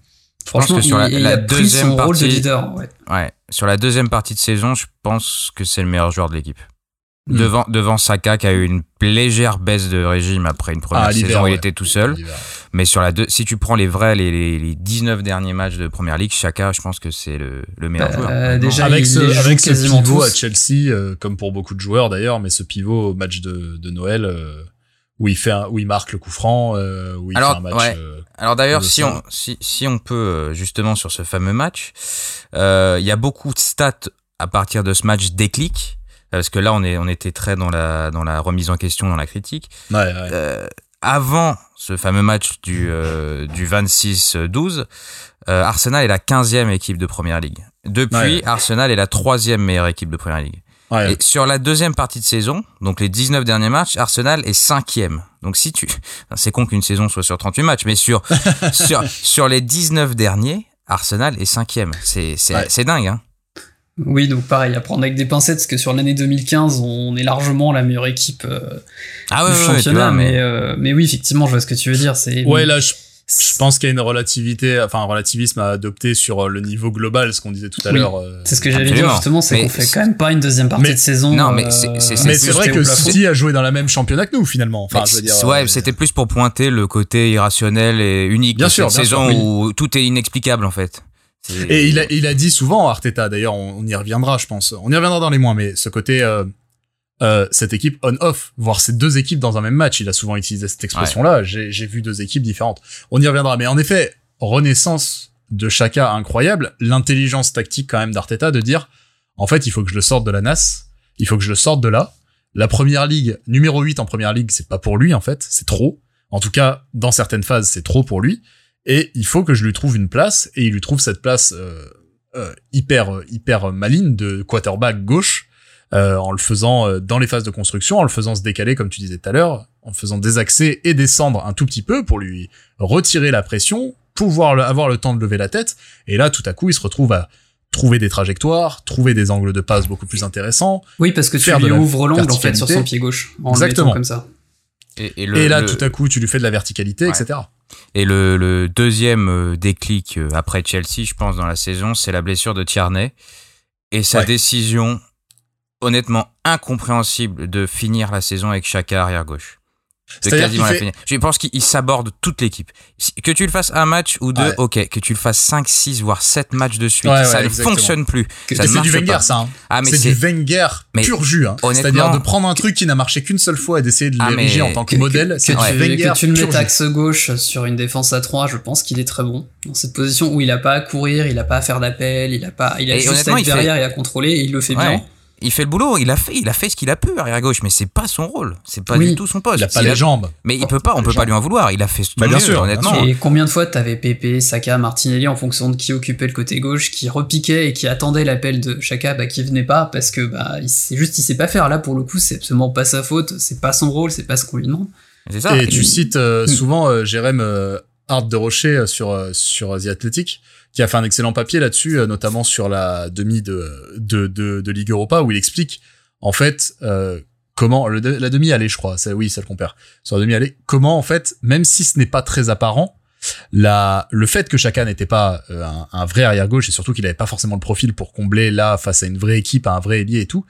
franchement, sur il, la- il la a pris deuxième son rôle de partie- leader. Ouais. Ouais. Sur la deuxième partie de saison, je pense que c'est le meilleur joueur de l'équipe. Mm. Devant, devant Saka qui a eu une légère baisse de régime après une première Ah, saison, il ouais. était tout seul. Mais sur la deux, si tu prends les vrais, les, les, les 19 derniers matchs de première ligue, Chaka, je pense que c'est le, le meilleur Bah, joueur. euh, déjà, avec il ce, avec ce quasiment pivot tous. à Chelsea, euh, comme pour beaucoup de joueurs d'ailleurs, mais ce pivot au match de, de Noël, euh, où il fait un- où il marque le coup franc, euh, où il Alors, fait un match. ouais. euh, Alors d'ailleurs, si on, si, si on peut, euh, justement, sur ce fameux match, euh, il y a beaucoup de stats à partir de ce match déclic, parce que là, on, est, on était très dans la, dans la remise en question, dans la critique. ouais, ouais. Euh, avant ce fameux match du, euh, du 26-12, euh, Arsenal est la 15e équipe de Première Ligue. Depuis, Ouais. Arsenal est la troisième meilleure équipe de Première Ligue. Ouais. Et sur la deuxième partie de saison, donc les 19 derniers matchs, Arsenal est cinquième. Donc si tu, enfin, c'est con qu'une saison soit sur 38 matchs, mais sur sur sur les 19 derniers, Arsenal est cinquième. C'est c'est Ouais. c'est dingue. Hein. Oui, donc pareil, à prendre avec des pincettes, parce que sur l'année 2015, on est largement la meilleure équipe euh, Ah ouais, du ouais, ouais, tu championnat, vois, mais, euh, mais oui, effectivement, je vois ce que tu veux dire. C'est Ouais, là, je, je pense qu'il y a une relativité, enfin, un relativisme à adopter sur euh, le niveau global, ce qu'on disait tout à Oui. l'heure. euh. c'est ce que j'allais dire justement, c'est Mais qu'on fait c'est- quand même pas une deuxième partie Mais- de saison. Non, mais euh, c'est- c'est- Mais c'est c'est vrai que. City a joué dans la même championnat que nous, finalement. Enfin, Mais je veux dire. c- ouais, euh, c'était plus pour pointer le côté irrationnel et unique Bien de sûr, cette bien sûr, saison oui. où tout est inexplicable en fait. C'est- Et il a, il a dit souvent, Arteta, d'ailleurs, on, on y reviendra, je pense. On y reviendra dans les mois, mais ce côté, euh, euh, cette équipe on-off, voir ces deux équipes dans un même match, il a souvent utilisé cette expression-là. J'ai, j'ai vu deux équipes différentes. On y reviendra, mais en effet, renaissance de Chaka incroyable, l'intelligence tactique quand même d'Arteta de dire, en fait, il faut que je le sorte de la NAS, il faut que je le sorte de là. La première ligue, numéro 8 en première ligue, c'est pas pour lui, en fait, c'est trop. En tout cas, dans certaines phases, c'est trop pour lui. Et il faut que je lui trouve une place, et il lui trouve cette place euh, euh, hyper euh, hyper maligne de quarterback gauche, euh, en le faisant euh, dans les phases de construction, en le faisant se décaler, comme tu disais tout à l'heure, en le faisant désaxer et descendre un tout petit peu pour lui retirer la pression, pouvoir le- avoir le temps de lever la tête. Et là, tout à coup, il se retrouve à trouver des trajectoires, trouver des angles de passe beaucoup plus intéressants. Oui, parce que tu lui ouvres l'angle en fait sur son pied gauche en Exactement. le comme ça. Et, et le- et là, le- tout à coup, tu lui fais de la verticalité, Ouais. etc. Et le, le deuxième euh, déclic euh, après Chelsea, je pense, dans la saison, c'est la blessure de Tierney et sa Ouais. décision honnêtement incompréhensible de finir la saison avec Chaka arrière gauche. De quasiment la fait-. Je pense qu'il il saborde toute l'équipe. Que tu le fasses un match ou deux, Ouais. ok. Que tu le fasses 5, 6, voire 7 matchs de suite, Ouais, ça ouais, ne exactement. fonctionne plus. C'est du Wenger, pas. ça. hein. Ah, c'est du Wenger mais pur jus. Hein. C'est-à-dire de prendre un truc qui n'a marché qu'une seule fois et d'essayer de l'ériger en tant que, Que- modèle. C'est du Wenger que tu le mettes jus. axe gauche sur une défense à 3, je pense qu'il est très bon. Dans cette position où il a pas à courir, il a pas à faire d'appel, il a pas, il a juste à derrière et à contrôler et il le fait bien. Il fait le boulot, il a fait, il a fait ce qu'il a pu arrière gauche, mais c'est pas son rôle, c'est pas Oui. du tout son poste. Il a pas Il les jambes. Mais il peut pas, on peut pas lui en vouloir. Il a fait Bah, bien mieux, sûr, bien honnêtement. sûr. Et combien de fois t'avais Pepe, Saka, Martinelli en fonction de qui occupait le côté gauche, qui repiquait et qui attendait l'appel de Chaka, bah, qui venait pas parce que bah sait juste il sait pas faire. Là pour le coup c'est absolument pas sa faute, c'est pas son rôle, c'est pas ce qu'on lui demande. C'est ça. Et tu cites euh, Mm. souvent euh, Jérém euh, Hart de Rocher euh, sur euh, sur The Athletic, qui a fait un excellent papier là-dessus, euh, notamment sur la demi de de, de de Ligue Europa, où il explique en fait euh, comment le, la demi allée, je crois, c'est oui celle qu'on perd sur la demi allée, comment en fait même si ce n'est pas très apparent, la le fait que Chaka n'était pas euh, un, un vrai arrière gauche et surtout qu'il avait pas forcément le profil pour combler là face à une vraie équipe, à un vrai ailier et tout.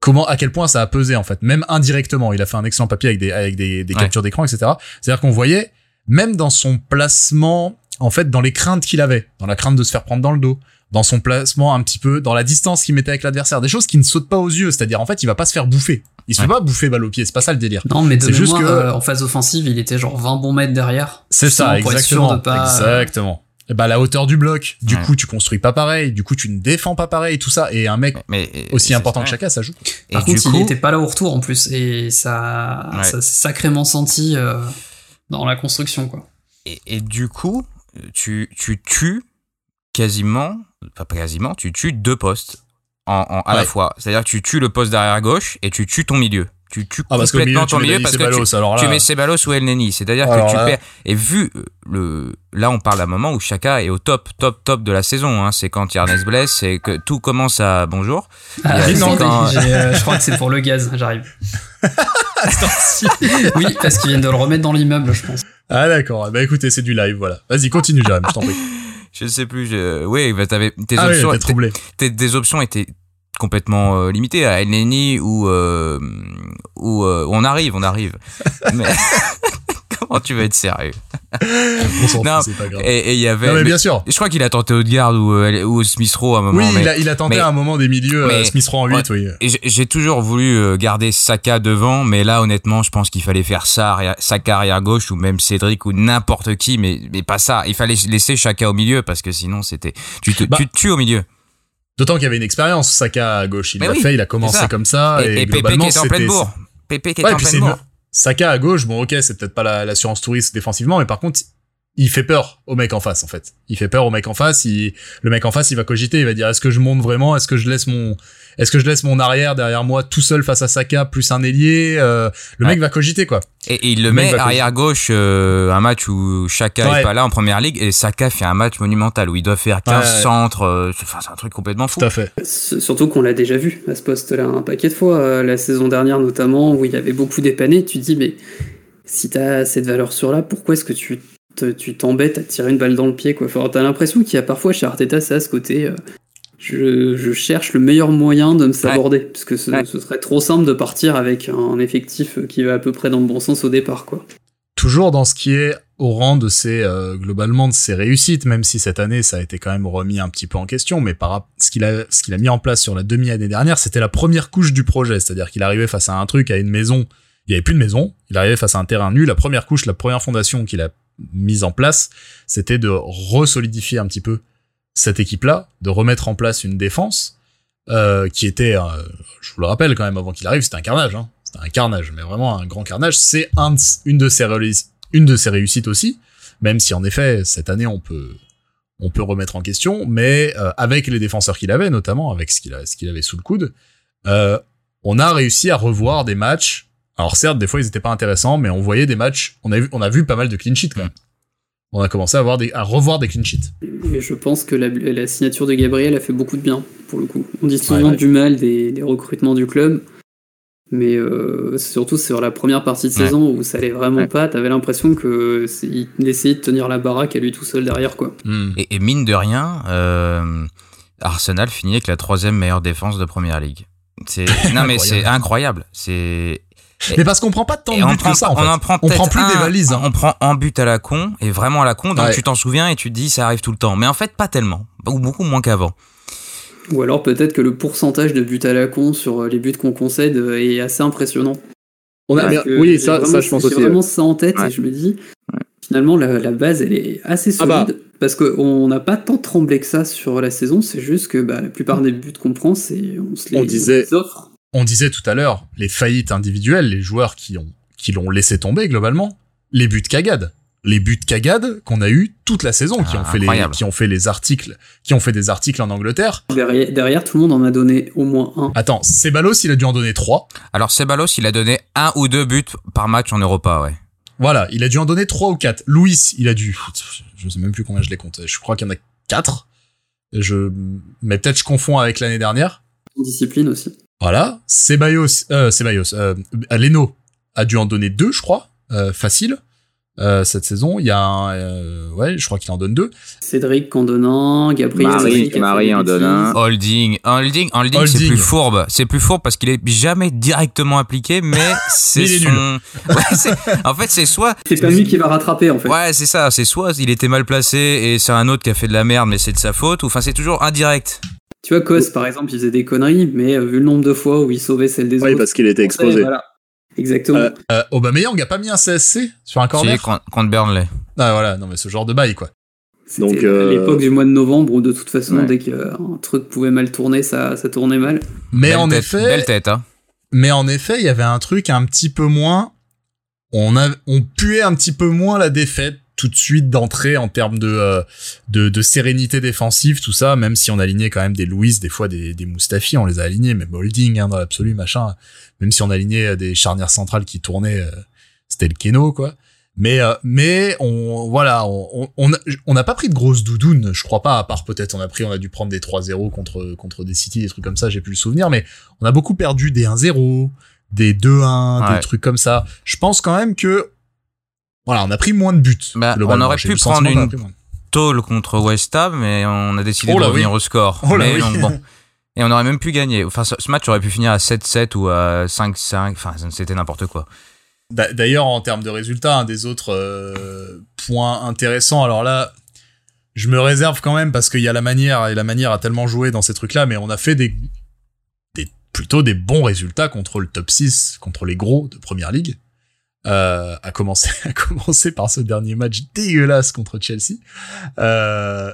Comment, à quel point ça a pesé en fait, même indirectement. Il a fait un excellent papier avec des avec des, des Ouais. captures d'écran, etc. C'est-à-dire qu'on voyait même dans son placement, en fait, dans les craintes qu'il avait, dans la crainte de se faire prendre dans le dos, dans son placement un petit peu, dans la distance qu'il mettait avec l'adversaire, des choses qui ne sautent pas aux yeux. C'est-à-dire en fait, il va pas se faire bouffer. Il se fait Ouais. pas bouffer balle au pied. C'est pas ça le délire. Non mais de C'est juste mémoire, que- euh, en phase offensive il était genre 20 bons mètres derrière. C'est ça, exactement. de pas- Exactement. Et bah, la hauteur du bloc. Du Ouais. coup, tu construis pas pareil. Du coup, tu ne défends pas pareil. Tout ça. Et un mec mais, aussi important que chacun, ça joue. Et Par du contre, coup, il était pas là au retour en plus et ça, Ouais. ça s'est sacrément senti euh, dans la construction quoi. et, et du coup, tu, tu tues quasiment, pas quasiment, tu tues deux postes en, en- à la fois. C'est-à-dire que tu tues le poste d'arrière gauche et tu tues ton milieu. Tu tues Ah, parce complètement milieu, tu ton mets milieu parce que tu, Ceballos. Alors là, tu mets Ceballos ou El Neni. C'est-à-dire que tu là- perds. Et vu le, là, on parle d'un moment où Chaka est au top, top, top de la saison. Hein. C'est quand se blesse, c'est que tout commence à bonjour. Ah, a- quand- euh, je crois que c'est pour le gaz, j'arrive. Attention. Oui, parce qu'ils viennent de le remettre dans l'immeuble, je pense. ah, d'accord. Bah, écoutez, c'est du live, voilà. Vas-y, continue, Jérém, je t'en prie. Je sais plus. Je... Oui, bah, t'avais tes Ah oui, options. tes, tes options étaient complètement euh, limitées à El Neni ou euh, ou euh, on arrive, on arrive. Mais comment tu vas être sérieux? On Non, fout, pas grave. Et il y avait. Non, mais mais- bien sûr. je crois qu'il a tenté Haute-Garde ou, euh, ou Smith Rowe à un moment. Oui, mais il, a, il a tenté mais- à un moment des milieux euh, Smith Rowe en 8, oui. j'ai- toujours voulu garder Saka devant, mais là honnêtement, je pense qu'il fallait faire ça, arrière- Saka arrière gauche ou même Cédric ou n'importe qui, mais mais pas ça. Il fallait laisser Chaka au milieu parce que sinon c'était tu te Bah, tu te tues au milieu. D'autant qu'il y avait une expérience, Saka à gauche. Il l'a oui, fait, il a commencé ça. comme ça. et Et, et Pépé qui globalement, était en pleine bourre. Pépé qui Ouais, était en pleine bourre. Saka à gauche, bon, ok, c'est peut-être pas la- l'assurance touriste défensivement, mais par contre, il fait peur au mec en face, en fait. Il fait peur au mec en face. Il, le mec en face, il va cogiter, il va dire, est-ce que je monte vraiment? Est-ce que je laisse mon, est-ce que je laisse mon arrière derrière moi tout seul face à Saka plus un ailier? Euh, Le Ouais. mec va cogiter quoi. Et, il le mec met arrière gauche, euh, un match où Chaka Ouais. est pas là en première ligue et Saka fait un match monumental où il doit faire 15 Ouais. centres. euh, Enfin, c'est un truc complètement fou. Tout à fait. Surtout qu'on l'a déjà vu à ce poste-là un paquet de fois, euh, la saison dernière notamment, où il avait beaucoup dépanné. Tu te dis, mais si t'as cette valeur sur là, pourquoi est-ce que tu tu t'embêtes à tirer une balle dans le pied quoi Enfin, T'as l'impression qu'il y a parfois chez Arteta ça à ce côté. euh, je, je cherche le meilleur moyen de me saborder, parce que ce, Ouais. ce serait trop simple de partir avec un effectif qui va à peu près dans le bon sens au départ. quoi. Toujours dans ce qui est au rang de ses euh, globalement de ses réussites, même si cette année ça a été quand même remis un petit peu en question, mais par ce qu'il a ce qu'il a mis en place sur la demi-année dernière, c'était la première couche du projet, c'est-à-dire qu'il arrivait face à un truc, à une maison, il y avait plus de maison, il arrivait face à un terrain nu, la première couche, la première fondation qu'il a mise en place, c'était de resolidifier un petit peu cette équipe-là, de remettre en place une défense euh, qui était, euh, je vous le rappelle quand même avant qu'il arrive, c'était un carnage, hein. c'était un carnage, mais vraiment un grand carnage. C'est une de ses réussites aussi, même si en effet cette année on peut on peut remettre en question, mais euh, avec les défenseurs qu'il avait, notamment avec ce qu'il avait sous le coude, on a réussi à revoir des matchs. Alors certes, des fois ils étaient pas intéressants, mais on voyait des matchs. On a vu, on a vu pas mal de clean sheets quand même. On a commencé à avoir des, à revoir des clean sheets. Et je pense que la, la signature de Gabriel a fait beaucoup de bien, pour le coup. On dit souvent Ouais, ouais. du mal des, des recrutements du club, mais euh, surtout sur la première partie de Ouais. saison où ça allait vraiment Ouais. pas, t'avais l'impression que c'est- il essayait de tenir la baraque à lui tout seul derrière, quoi. Hmm. Et, et mine de rien, euh, Arsenal finit avec la troisième meilleure défense de première ligue. C'est non mais c'est incroyable. C'est Mais parce qu'on prend pas tant de buts que ça en on fait. en prend on prend plus des valises. hein. On prend un but à la con et vraiment à la con. Donc Ouais. tu t'en souviens et tu te dis ça arrive tout le temps. Mais en fait pas tellement ou beaucoup moins qu'avant. Ou alors peut-être que le pourcentage de buts à la con sur euh, les buts qu'on concède euh, est assez impressionnant. On a, mais- que oui, j'ai ça, vraiment- ça, je pense j'ai aussi. vraiment ça en tête Ouais. et je me dis, finalement, la, la base, elle est assez Ah bah. solide. Parce qu'on n'a pas tant tremblé que ça sur la saison, c'est juste que bah, la plupart des buts qu'on prend, c'est on se les, On disait- les offre. On disait tout à l'heure, les faillites individuelles, les joueurs qui ont qui l'ont laissé tomber globalement, les buts cagades, les buts cagades qu'on a eu toute la saison, qui Ah, ont fait les incroyable. qui ont fait les articles, qui ont fait des articles en Angleterre. Derrière, derrière, tout le monde en a donné au moins un. Attends, Ceballos, il a dû en donner trois. Alors Ceballos il a donné un ou deux buts par match en Europa ouais. Voilà, il a dû en donner trois ou quatre. Louis, il a dû, je sais même plus combien je les compte. Je crois qu'il y en a quatre. Je, mais peut-être je confonds avec l'année dernière. Discipline aussi. Voilà, Ceballos, euh, Ceballos, euh, Leno a dû en donner deux, je crois, euh, facile. Euh, cette saison, il y a un, euh, ouais, je crois qu'il en donne deux. Cédric en donne un, Gabriel Marie- Marie en un. Holding, holding, holding, c'est plus fourbe. C'est plus fourbe parce qu'il est jamais directement appliqué, mais c'est il est son. Ouais, en fait, c'est soit. C'est pas lui qui va rattraper en fait. Ouais, c'est ça. C'est soit il était mal placé et c'est un autre qui a fait de la merde, mais c'est de sa faute. Ou enfin, c'est toujours indirect. Tu vois, Kos par exemple, il faisait des conneries, mais euh, vu le nombre de fois où il sauvait celle des Oui, autres. parce qu'il était exposé. Voilà. Exactement. Euh, Euh, Aubameyang a pas mis un CSC sur un corner? C'est contre, Burnley. Ah voilà, non mais ce genre de bail quoi. C'était donc, euh, l'époque du mois de novembre où de toute façon, Ouais. dès qu'un truc pouvait mal tourner, ça, ça tournait mal. Mais Belle en tête, effet, Belle tête, hein. mais en effet, il y avait un truc un petit peu moins. On a, on puait un petit peu moins la défaite tout de suite d'entrée en termes de, euh, de de sérénité défensive, tout ça. Même si on alignait quand même des Louis, des fois des des Mustafi, on les a alignés, même Holding hein, dans l'absolu machin. Même si on alignait euh, des charnières centrales qui tournaient, euh, c'était le Keno quoi. Mais euh, mais on voilà, on on n'a pas pris de grosses doudounes, je crois pas. À part peut-être on a pris, on a dû prendre des 3-0 contre contre des City, des trucs comme ça. J'ai plus le souvenir, mais on a beaucoup perdu des 1-0, des 2-1, Ouais. des trucs comme ça. Je pense quand même que voilà, on a pris moins de buts. Bah, on aurait pu prendre une-. Tôle contre West Ham, mais on a décidé Oh de revenir oui. au score. Oh oui. bon. Et on aurait même pu gagner. Enfin, ce match aurait pu finir à 7-7 ou à 5-5. Enfin, c'était n'importe quoi. D'a- D'ailleurs, en termes de résultats, un des autres euh, points intéressants, alors là, je me réserve quand même parce qu'il y a la manière, et la manière a tellement joué dans ces trucs-là, mais on a fait des, des plutôt des bons résultats contre le top 6, contre les gros de Première Ligue. Euh, à commencer à commencer par ce dernier match dégueulasse contre Chelsea. Euh,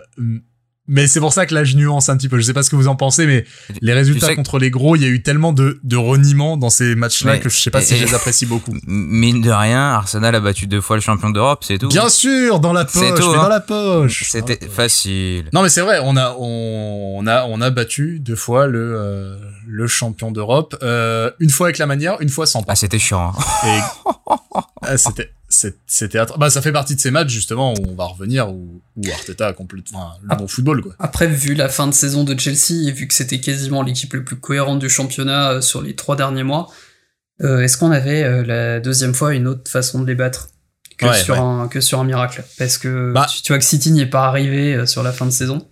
mais c'est pour ça que là je nuance un petit peu. Je sais pas ce que vous en pensez, mais les résultats sais contre les gros, il y a eu tellement de, de reniements dans ces matchs-là que je sais pas si je les apprécie beaucoup. Mine de rien, Arsenal a battu deux fois le champion d'Europe, c'est tout. Bien sûr, dans la C'est poche, tout, mais hein. dans la poche. C'était Dans poche. facile. Non mais c'est vrai, on a on, a on a battu deux fois le euh, le champion d'Europe, euh, une fois avec la manière, une fois sans Ah, c'était chiant. hein. Et Ah, c'était bah ça fait partie de ces matchs justement où on va revenir où, où Arteta a complètement le bon football quoi. Après, vu la fin de saison de Chelsea et vu que c'était quasiment l'équipe la plus cohérente du championnat euh, sur les trois derniers mois, euh, est-ce qu'on avait euh, la deuxième fois une autre façon de les battre que, Ouais, sur, ouais. Un, que sur un miracle? Parce que Bah. tu, tu vois que City n'y est pas arrivé euh, sur la fin de saison.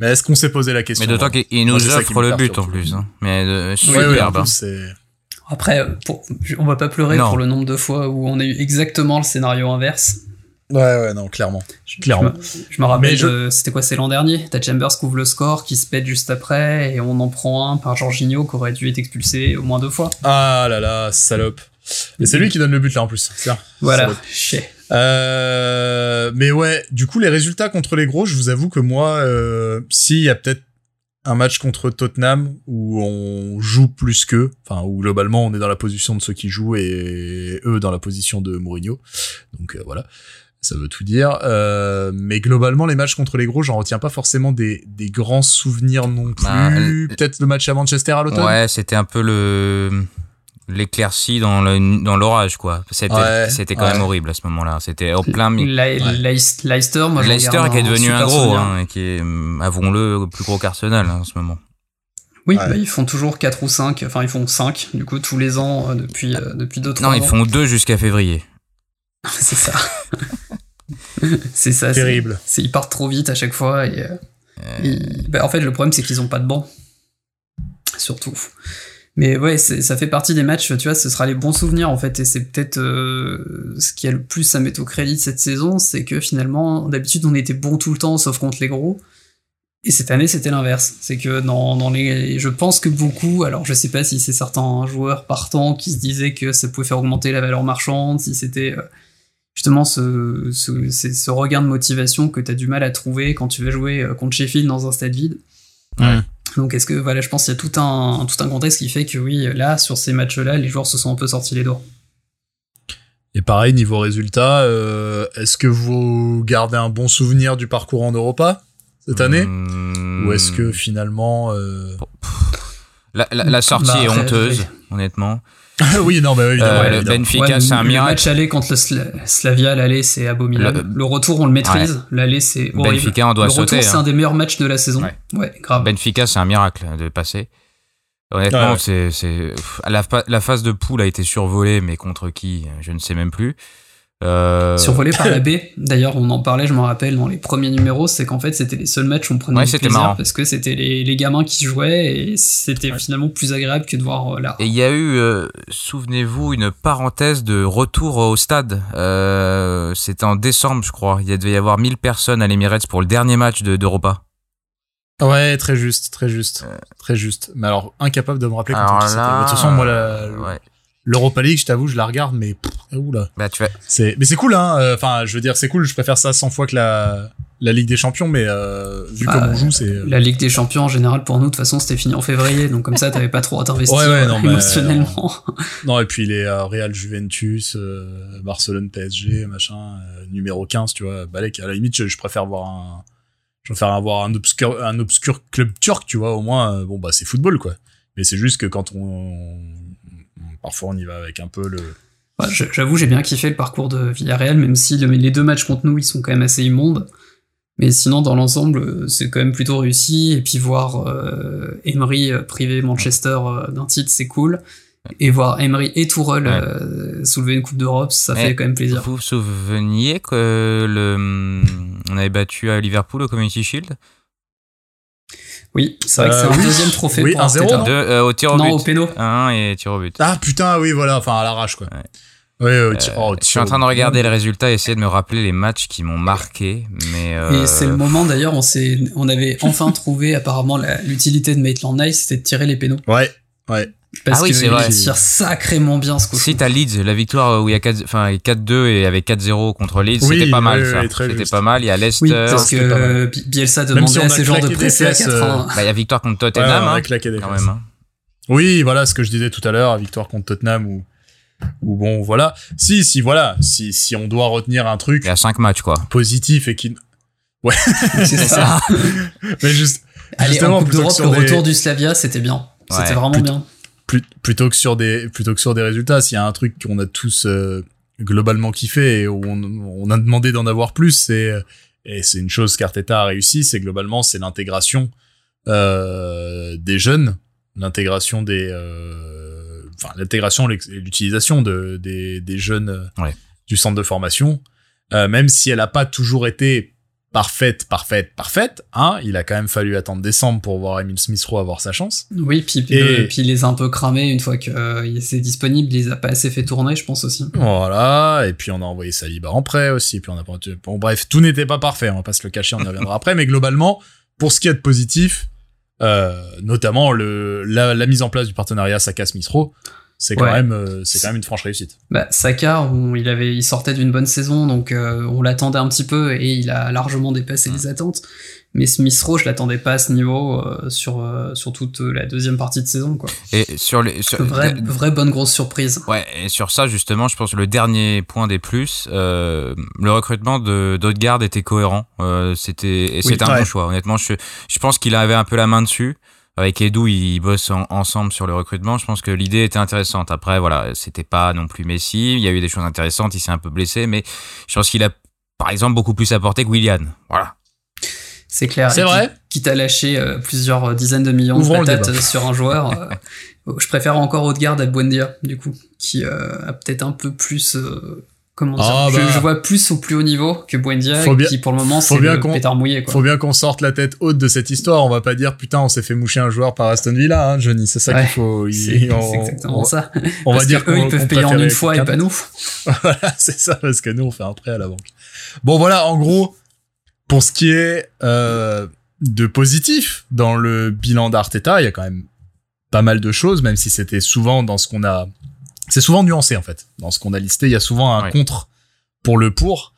Mais est-ce qu'on s'est posé la question Mais d'autant ouais. qu'il nous offre le but en plus. Hein. Mais Ouais, en superbe. Après, euh, pour, on va pas pleurer Non. pour le nombre de fois où on a eu exactement le scénario inverse. ouais ouais non clairement. Je, Clairement. je me, rappelle, Mais je- c'était quoi, c'est l'an dernier? T'as Chambers qui ouvre le score, qui se pète juste après, et on en prend un par Jorginho qui aurait dû être expulsé au moins deux fois. Ah là là salope. Et c'est lui qui donne le but là en plus. C'est ça. Voilà. Euh, mais ouais, du coup, les résultats contre les gros, je vous avoue que moi, euh, s'il y a peut-être un match contre Tottenham où on joue plus qu'eux, enfin, où globalement on est dans la position de ceux qui jouent et eux dans la position de Mourinho. Donc euh, voilà, ça veut tout dire. Euh, mais globalement, les matchs contre les gros, j'en retiens pas forcément des, des grands souvenirs non plus. Bah, peut-être le match à Manchester à l'automne. Ouais, c'était un peu le l'éclaircie dans le dans l'orage quoi. C'était Ouais, c'était quand ouais. même horrible à ce moment-là. C'était au plein Leicester, Leicester, moi, Leicester qui est devenu un gros, hein, et qui est, hum, avouons-le, plus gros qu'Arsenal hein, en ce moment. Oui, Ouais. bah, ils font toujours 4 ou 5, enfin ils font 5, du coup, tous les ans, euh, depuis, euh, depuis 2-3 ans. Non, ils font deux jusqu'à février. c'est ça. c'est ça. c'est- Terrible. c'est- Ils partent trop vite à chaque fois. Et, euh, ils- bah, en fait, le problème, c'est qu'ils ont pas de banc. Surtout. Mais ouais, c'est- ça fait partie des matchs, tu vois, ce sera les bons souvenirs en fait. Et c'est peut-être euh, ce qui a le plus à mettre au crédit de cette saison, c'est que finalement, d'habitude, on était bon tout le temps, sauf contre les gros. Et cette année, c'était l'inverse. C'est que dans, dans les. Je pense que beaucoup, alors je sais pas si c'est certains joueurs partants qui se disaient que ça pouvait faire augmenter la valeur marchande, si c'était euh, justement ce, ce, ce regain de motivation que tu as du mal à trouver quand tu vas jouer euh, contre Sheffield dans un stade vide. Ouais. Donc est-ce que voilà, je pense qu'il y a tout un tout un contexte qui fait que oui, là sur ces matchs-là, les joueurs se sont un peu sortis les doigts. Et pareil, niveau résultat, euh, est-ce que vous gardez un bon souvenir du parcours en Europa cette année Hum, Ou est-ce que finalement... euh, la, la, la sortie Bah, est honteuse, honnêtement. oui, non, bah évidemment. Euh, le évidemment. Benfica, Ouais, c'est un le miracle. match aller contre le Sla- Slavia, l'aller c'est abominable. Le- Le, retour on le maîtrise, l'aller c'est horrible. Benfica, on doit le sauter. retour c'est hein. un des meilleurs matchs de la saison. Ouais. Ouais, grave. Benfica, c'est un miracle de passer. Honnêtement, Ouais, ouais. c'est c'est pff, la, fa- la phase de poule a été survolée, mais contre qui, je ne sais même plus. Euh, Survolé par la baie. D'ailleurs, on en parlait, je me rappelle, dans les premiers numéros, c'est qu'en fait, c'était les seuls matchs où on prenait Ouais, du c'était plaisir marrant. parce que c'était les, les gamins qui jouaient et c'était finalement plus agréable que de voir euh, là. Et il y a eu, euh, souvenez-vous, une parenthèse de retour au stade. Euh, C'était en décembre, je crois. Il y devait y avoir 1000 personnes à l'Emirates pour le dernier match de- d'Europa. Ouais, très juste, très juste, très juste. Mais alors, incapable de me rappeler Alors qui c'était. là, De toute façon, moi, la- ouais. l'Europa League, je t'avoue, je la regarde, mais... pff, oula. Bah, tu vas... C'est, mais c'est cool, hein. euh, Enfin, je veux dire, c'est cool. Je préfère ça 100 fois que la, la Ligue des Champions, mais euh, vu Ah, comme on joue, c'est. euh, La Ligue des Champions, en général, pour nous, de toute façon, c'était fini en février, donc comme ça, t'avais pas trop à t'investir Ouais, ouais, non, euh, mais, émotionnellement. Non, et puis les euh, Real Juventus, euh, Barcelone PSG, machin, euh, numéro 15, tu vois. Balek, à la limite, je, je préfère voir un. Je préfère avoir un obscur, un obscur club turc, tu vois. Au moins, euh, bon, bah, c'est football, quoi. Mais c'est juste que quand on, on- Parfois, on y va avec un peu le. Ouais, J'avoue, j'ai bien kiffé le parcours de Villarreal, même si le- les deux matchs contre nous, ils sont quand même assez immondes. Mais sinon, dans l'ensemble, c'est quand même plutôt réussi. Et puis voir euh, Emery euh, priver Manchester euh, d'un titre, c'est cool. Et voir Emery et Tourelle Ouais. euh, soulever une Coupe d'Europe, ça fait quand même plaisir. Vous vous souveniez que le, on avait battu à Liverpool au Community Shield? Oui, c'est vrai que Euh, c'est un oui. deuxième trophée Oui, pour 1-0, Arteta. non Deux, euh, au tir au Non, au péno. Un et tir au but. Ah, putain, oui, voilà. Enfin, à l'arrache, quoi. Ouais. Ouais, ti- oh, Je suis en train de regarder les résultats et essayer de me rappeler les matchs qui m'ont marqué, mais euh, Et c'est le moment d'ailleurs, on s'est, on avait enfin trouvé apparemment l'utilité de Maitland Nice, c'était de tirer les pénaux. Ouais, ouais. Parce Ah oui, que c'est il vrai. tire sacrément bien ce cochon. Si t'as Leeds, la victoire où il y a 4, enfin 4-2 et avec 4-0 contre Leeds, Oui, c'était pas mal oui, ça. oui, très c'était pas mal. Il y a Leicester, Oui, parce que euh, Bielsa demandait si à ces genres de presser à fesses, 4-1. bah, il y a victoire contre Ouais, Tottenham, on a hein, des quand même. hein. Oui, voilà ce que je disais tout à l'heure, victoire contre Tottenham ou ou bon voilà. Si si voilà, si si on doit retenir un truc Il y a 5 matchs quoi. positif et qui C'est ça. mais juste Allez, Justement, en Coupe d'Europe, le des- retour du Slavia, c'était bien. C'était Ouais. vraiment bien. Plus- plutôt que sur des plutôt que sur des résultats, s'il y a un truc qu'on a tous euh, globalement kiffé et où on, on a demandé d'en avoir plus, c'est et c'est une chose qu'Arteta a réussi, c'est globalement c'est l'intégration euh, des jeunes, l'intégration des, euh, enfin l'intégration l'utilisation de des, des jeunes Ouais. du centre de formation, euh, même si elle a pas toujours été parfaite, parfaite, parfaite, hein, il a quand même fallu attendre décembre pour voir Emile Smith-Rowe avoir sa chance. Oui, puis, Et- le- puis il les a un peu cramés une fois que euh, c'est disponible, il les a pas assez fait tourner, je pense aussi. Voilà, et puis on a envoyé Saliba en prêt aussi, et puis on a bon bref, tout n'était pas parfait, on va pas se le cacher, on y reviendra après, mais globalement, pour ce qui est de positif, euh, notamment le la, la mise en place du partenariat Saka Smith-Rowe, c'est quand Ouais. même euh, c'est quand même une franche réussite. Bah, Saka, on- il avait, il sortait d'une bonne saison, donc euh, on l'attendait un petit peu et il a largement dépassé les attentes. Mais Smith Rowe, je l'attendais pas à ce niveau euh, sur euh, sur toute la deuxième partie de saison, quoi. Et sur les. Sur, Vraie, vraie bonne grosse surprise. Ouais, et sur ça, justement, je pense que le dernier point des plus, euh, le recrutement de d'Odegaard était cohérent. Euh, c'était et c'était un ouais. bon choix. Honnêtement, je, je pense qu'il avait un peu la main dessus. Avec Edu, ils bossent en- ensemble sur le recrutement. Je pense que l'idée était intéressante. Après, voilà, c'était pas non plus Messi. Il y a eu des choses intéressantes. Il s'est un peu blessé, mais je pense qu'il a, par exemple, beaucoup plus apporté que Willian. Voilà. C'est clair. C'est vrai. Qui, quitte à lâcher euh, plusieurs dizaines de millions Ouvrons de patates euh, sur un joueur, euh, je préfère encore Odegaard à Buendia, du coup, qui euh, a peut-être un peu plus. Comment dire Ah, je, bah. je vois plus au plus haut niveau que Buendia, bien- qui pour le moment c'est le pétard mouillé. Quoi. Faut bien qu'on sorte la tête haute de cette histoire, on va pas dire putain on s'est fait moucher un joueur par Aston Villa, hein, Johnny, c'est ça Ouais, qu'il faut. C'est exactement on- ça. On va dire que eux, ils peuvent payer en une fois et pas nous. voilà, c'est ça, parce que nous, on fait un prêt à la banque. Bon, voilà, en gros, pour ce qui est euh, de positif dans le bilan d'Arteta, il y a quand même pas mal de choses, même si c'était souvent dans ce qu'on a... C'est souvent nuancé, en fait. Dans ce qu'on a listé, il y a souvent un Ouais. contre pour le pour.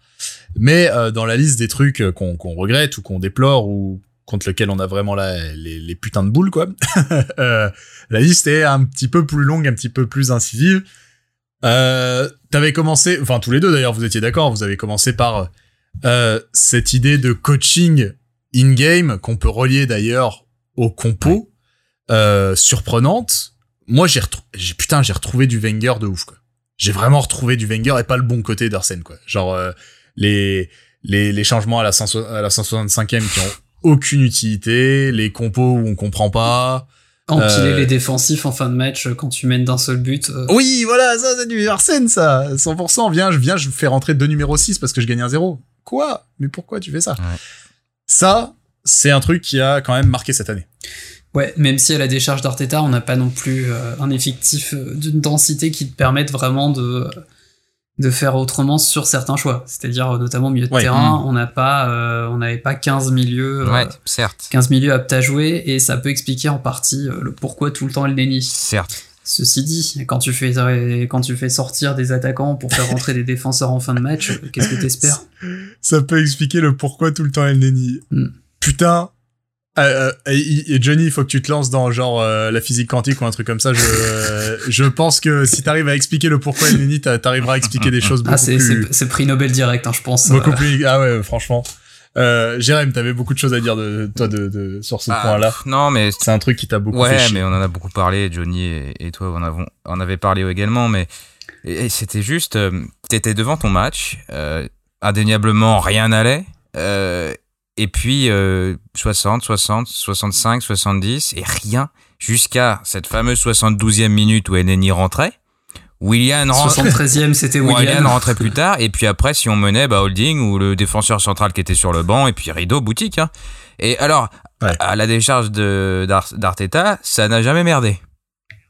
Mais euh, dans la liste des trucs euh, qu'on regrette ou qu'on déplore ou contre lequel on a vraiment la, les, les putains de boules, quoi, euh, la liste est un petit peu plus longue, un petit peu plus incisive. Euh, T'avais commencé, enfin tous les deux d'ailleurs, vous étiez d'accord, vous avez commencé par euh, cette idée de coaching in-game qu'on peut relier d'ailleurs au compo, euh, surprenante. Moi j'ai retrou- j'ai putain j'ai retrouvé du Wenger de ouf quoi. J'ai vraiment retrouvé du Wenger et pas le bon côté d'Arsène quoi. Genre euh, les, les les changements à la 100 à la 165e qui ont aucune utilité, les compos où on comprend pas. Empiler Euh, les défensifs en fin de match euh, quand tu mènes d'un seul but. euh, Oui, voilà, ça c'est du Arsène, ça. 100%. Viens, je viens, je fais rentrer deux numéro 6 parce que je gagne un zéro. Quoi? Mais pourquoi tu fais ça? Ouais. Ça, c'est un truc qui a quand même marqué cette année. Ouais, même si à la décharge d'Arteta, on n'a pas non plus euh, un effectif euh, d'une densité qui te permette vraiment de de faire autrement sur certains choix. C'est-à-dire euh, notamment au milieu de Ouais. terrain, on n'a pas, euh, on n'avait pas 15 milieux, euh, Ouais, certes. 15 milieux aptes à jouer, et ça peut expliquer en partie euh, le pourquoi tout le temps El Neni. Certes. Ceci dit, quand tu fais quand tu fais sortir des attaquants pour faire rentrer des défenseurs en fin de match, qu'est-ce que t'espères? Ça peut expliquer le pourquoi tout le temps El Neni. Hmm. Putain. Euh, euh, et, et Johnny, il faut que tu te lances dans genre euh, la physique quantique ou un truc comme ça. Je, euh, je pense que si t'arrives à expliquer le pourquoi t'a- t'arriveras à expliquer des choses beaucoup Ah, c'est plus, c'est- c'est prix Nobel direct, hein, je pense. beaucoup Euh, plus. Ah ouais, franchement. Euh, Jérém, t'avais beaucoup de choses à dire de toi de, de sur ce Ah, point-là. Non, mais C'est un truc qui t'a beaucoup fait Ouais, chier. mais on en a beaucoup parlé, Johnny et, et toi, on, avons, on avait parlé également, mais et, et c'était juste, euh, t'étais devant ton match, euh, indéniablement rien n'allait, euh, et puis euh, 60, 60, 65, 70, et rien, jusqu'à cette fameuse 72e minute où Eneni rentrait. William rentrait. 73e, c'était William William. rentrait plus tard, et puis après, si on menait, bah, Holding ou le défenseur central qui était sur le banc, et puis Rideau, boutique. Hein. Et alors, Ouais. à la décharge d'Arteta, ça n'a jamais merdé.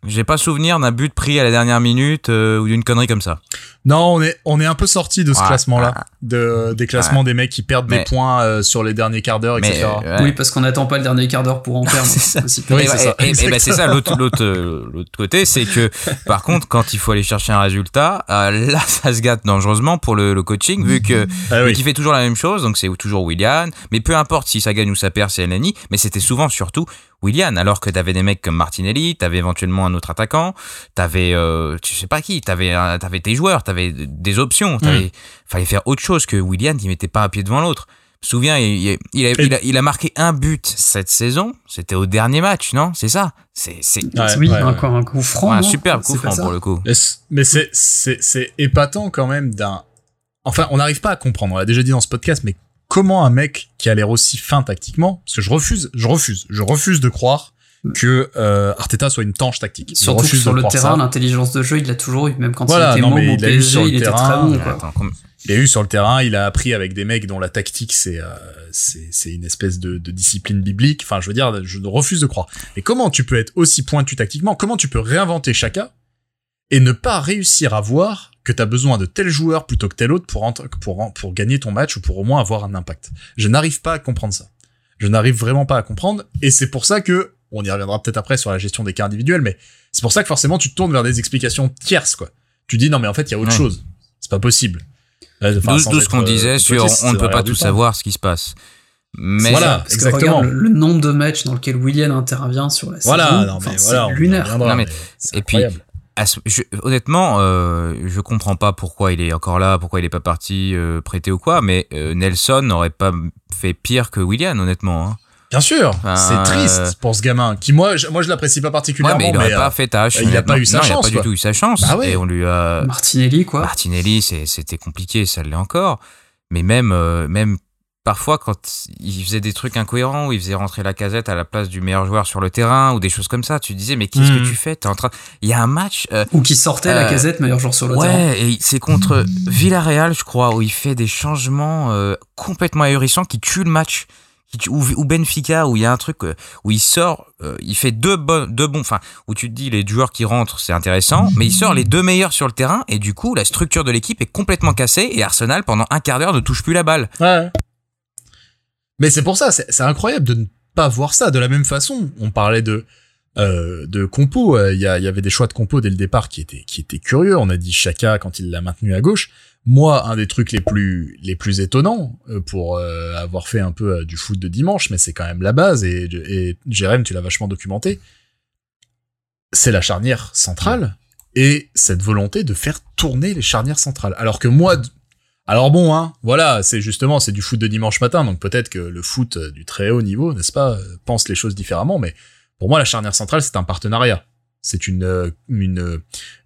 J'ai pas souvenir d'un but pris à la dernière minute euh, ou d'une connerie comme ça. Non, on est on est un peu sorti de ce Ouais, classement-là, ouais. de des classements des mecs qui perdent des points euh, sur les derniers quarts d'heure, etc. euh, ouais. Oui, parce qu'on n'attend pas le dernier quart d'heure pour en perdre. C'est ça. aussi. Oui, Et c'est bah, ça, bah, c'est ça l'autre l'autre l'autre côté, c'est que par contre quand il faut aller chercher un résultat, euh, là ça se gâte dangereusement pour le, le coaching vu que Ah oui. qu'il fait toujours la même chose, donc c'est toujours William, mais peu importe si ça gagne ou ça perd, c'est Elneny, mais c'était souvent surtout William, alors que t'avais des mecs comme Martinelli, t'avais éventuellement un autre attaquant, t'avais, euh, tu sais pas qui, t'avais, t'avais tes joueurs, t'avais des options, t'avais, fallait faire autre chose que William qui mettait pas un pied devant l'autre. souviens, il, il, a, il, a, il, a, marqué un but cette saison. C'était au dernier match, non? C'est ça? C'est c'est ouais, oui, ouais, encore un coup franc. un super coup franc pour le coup. Mais c'est c'est c'est épatant quand même d'un. Enfin, on n'arrive pas à comprendre. On l'a déjà dit dans ce podcast, mais comment un mec qui a l'air aussi fin tactiquement, parce que je refuse, je refuse, je refuse de croire que euh, Arteta soit une tanche tactique. Surtout que sur le terrain, l'intelligence de jeu, il l'a toujours eu, même quand voilà, il était non, mais il, a eu sur le il terrain, était très bon. Quoi. Attends, il a eu sur le terrain, il a appris avec des mecs dont la tactique c'est euh, c'est une espèce de, de, discipline biblique. Enfin, je veux dire, je refuse de croire. Mais comment tu peux être aussi pointu tactiquement? Comment tu peux réinventer Chaka et ne pas réussir à voir que tu as besoin de tel joueur plutôt que tel autre pour, pour, pour gagner ton match ou pour au moins avoir un impact Je n'arrive pas à comprendre ça. Je n'arrive vraiment pas à comprendre et c'est pour ça que on y reviendra peut-être après sur la gestion des cas individuels, mais c'est pour ça que forcément tu te tournes vers des explications tierces, quoi. Tu dis non, mais en fait, il y a autre chose. C'est pas possible. Enfin, D'où ce qu'on disait sur on ne peut pas tout savoir ce qui se passe. Mais voilà, parce exactement. Que regarde, le, le, nombre de matchs dans lequel William intervient sur la voilà, saison, non, enfin, voilà, c'est lunaire. Non, mais, et puis, je, honnêtement, euh, je comprends pas pourquoi il est encore là, pourquoi il est pas parti euh, prêté ou quoi, mais euh, Nelson n'aurait pas fait pire que William, honnêtement. Hein. Bien sûr, c'est triste pour ce gamin qui moi je, moi je l'apprécie pas particulièrement ouais, mais il n'aurait pas fait tâche. Il a pas eu sa non, chance. Il a pas quoi. du tout eu sa chance. Bah ouais. Et on lui a Martinelli quoi. Martinelli, c'était compliqué, ça l'est encore. Mais même même parfois quand il faisait des trucs incohérents où il faisait rentrer la casette à la place du meilleur joueur sur le terrain ou des choses comme ça, tu disais mais qu'est-ce que tu fais? T'es en train Il y a un match euh, Ou qui sortait la Euh, casette meilleur joueur sur le ouais, terrain. et c'est contre Villarreal, je crois, où il fait des changements euh, complètement ahurissants qui tuent le match. Ou Benfica, où il y a un truc euh, où il sort, euh, il fait deux, bon, deux bons, enfin, où tu te dis les joueurs qui rentrent, c'est intéressant, mais il sort les deux meilleurs sur le terrain, et du coup, la structure de l'équipe est complètement cassée, et Arsenal, pendant un quart d'heure, ne touche plus la balle. Ouais. Mais c'est pour ça, c'est incroyable de ne pas voir ça. De la même façon, on parlait de euh, de compo. euh, Il y, avait des choix de compo dès le départ qui étaient qui étaient curieux. On a dit Chaka quand il l'a maintenu à gauche. Moi, un des trucs les plus les plus étonnants euh, pour euh, avoir fait un peu du foot de dimanche, mais c'est quand même la base. Et, et Jérém, tu l'as vachement documenté. C'est la charnière centrale et cette volonté de faire tourner les charnières centrales. Alors que moi, alors bon, hein, voilà, c'est justement, c'est du foot de dimanche matin, donc peut-être que le foot euh, du très haut niveau, n'est-ce pas, euh, pense les choses différemment, mais pour moi, la charnière centrale, c'est un partenariat. C'est une, euh, une,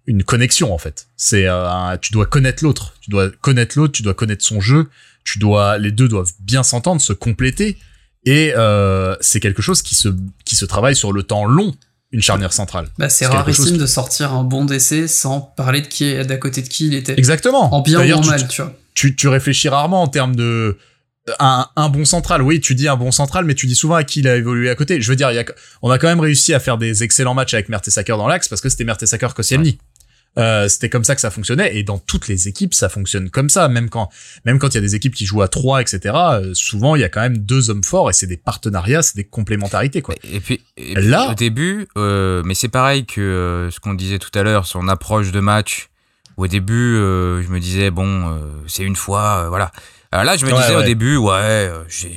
une connexion, en fait. C'est, un- tu dois connaître l'autre. Tu dois connaître l'autre, tu dois connaître son jeu. Tu dois, les deux doivent bien s'entendre, se compléter. Et, euh, c'est quelque chose qui se, qui se travaille sur le temps long, une charnière centrale. Bah, c'est rarissime chose- de sortir un bon décès sans parler de qui est d'à côté de qui il était. Exactement. En bien ou en tu- mal, tu vois. Tu, tu réfléchis rarement en termes de un, un bon central. Oui, tu dis un bon central, mais tu dis souvent à qui il a évolué à côté. Je veux dire, il y a, on a quand même réussi à faire des excellents matchs avec Mertesacker dans l'axe parce que c'était Mertesacker Koscielny. Euh, c'était comme ça que ça fonctionnait et dans toutes les équipes ça fonctionne comme ça même quand même quand il y a des équipes qui jouent à 3 etc euh, souvent il y a quand même deux hommes forts et c'est des partenariats c'est des complémentarités quoi Et puis, et puis, Là- au début, euh, mais c'est pareil que euh, ce qu'on disait tout à l'heure, son approche de match. Au début, euh, je me disais bon, euh, c'est une fois, euh, voilà. Alors là, je me Ouais, disais au début, ouais, je,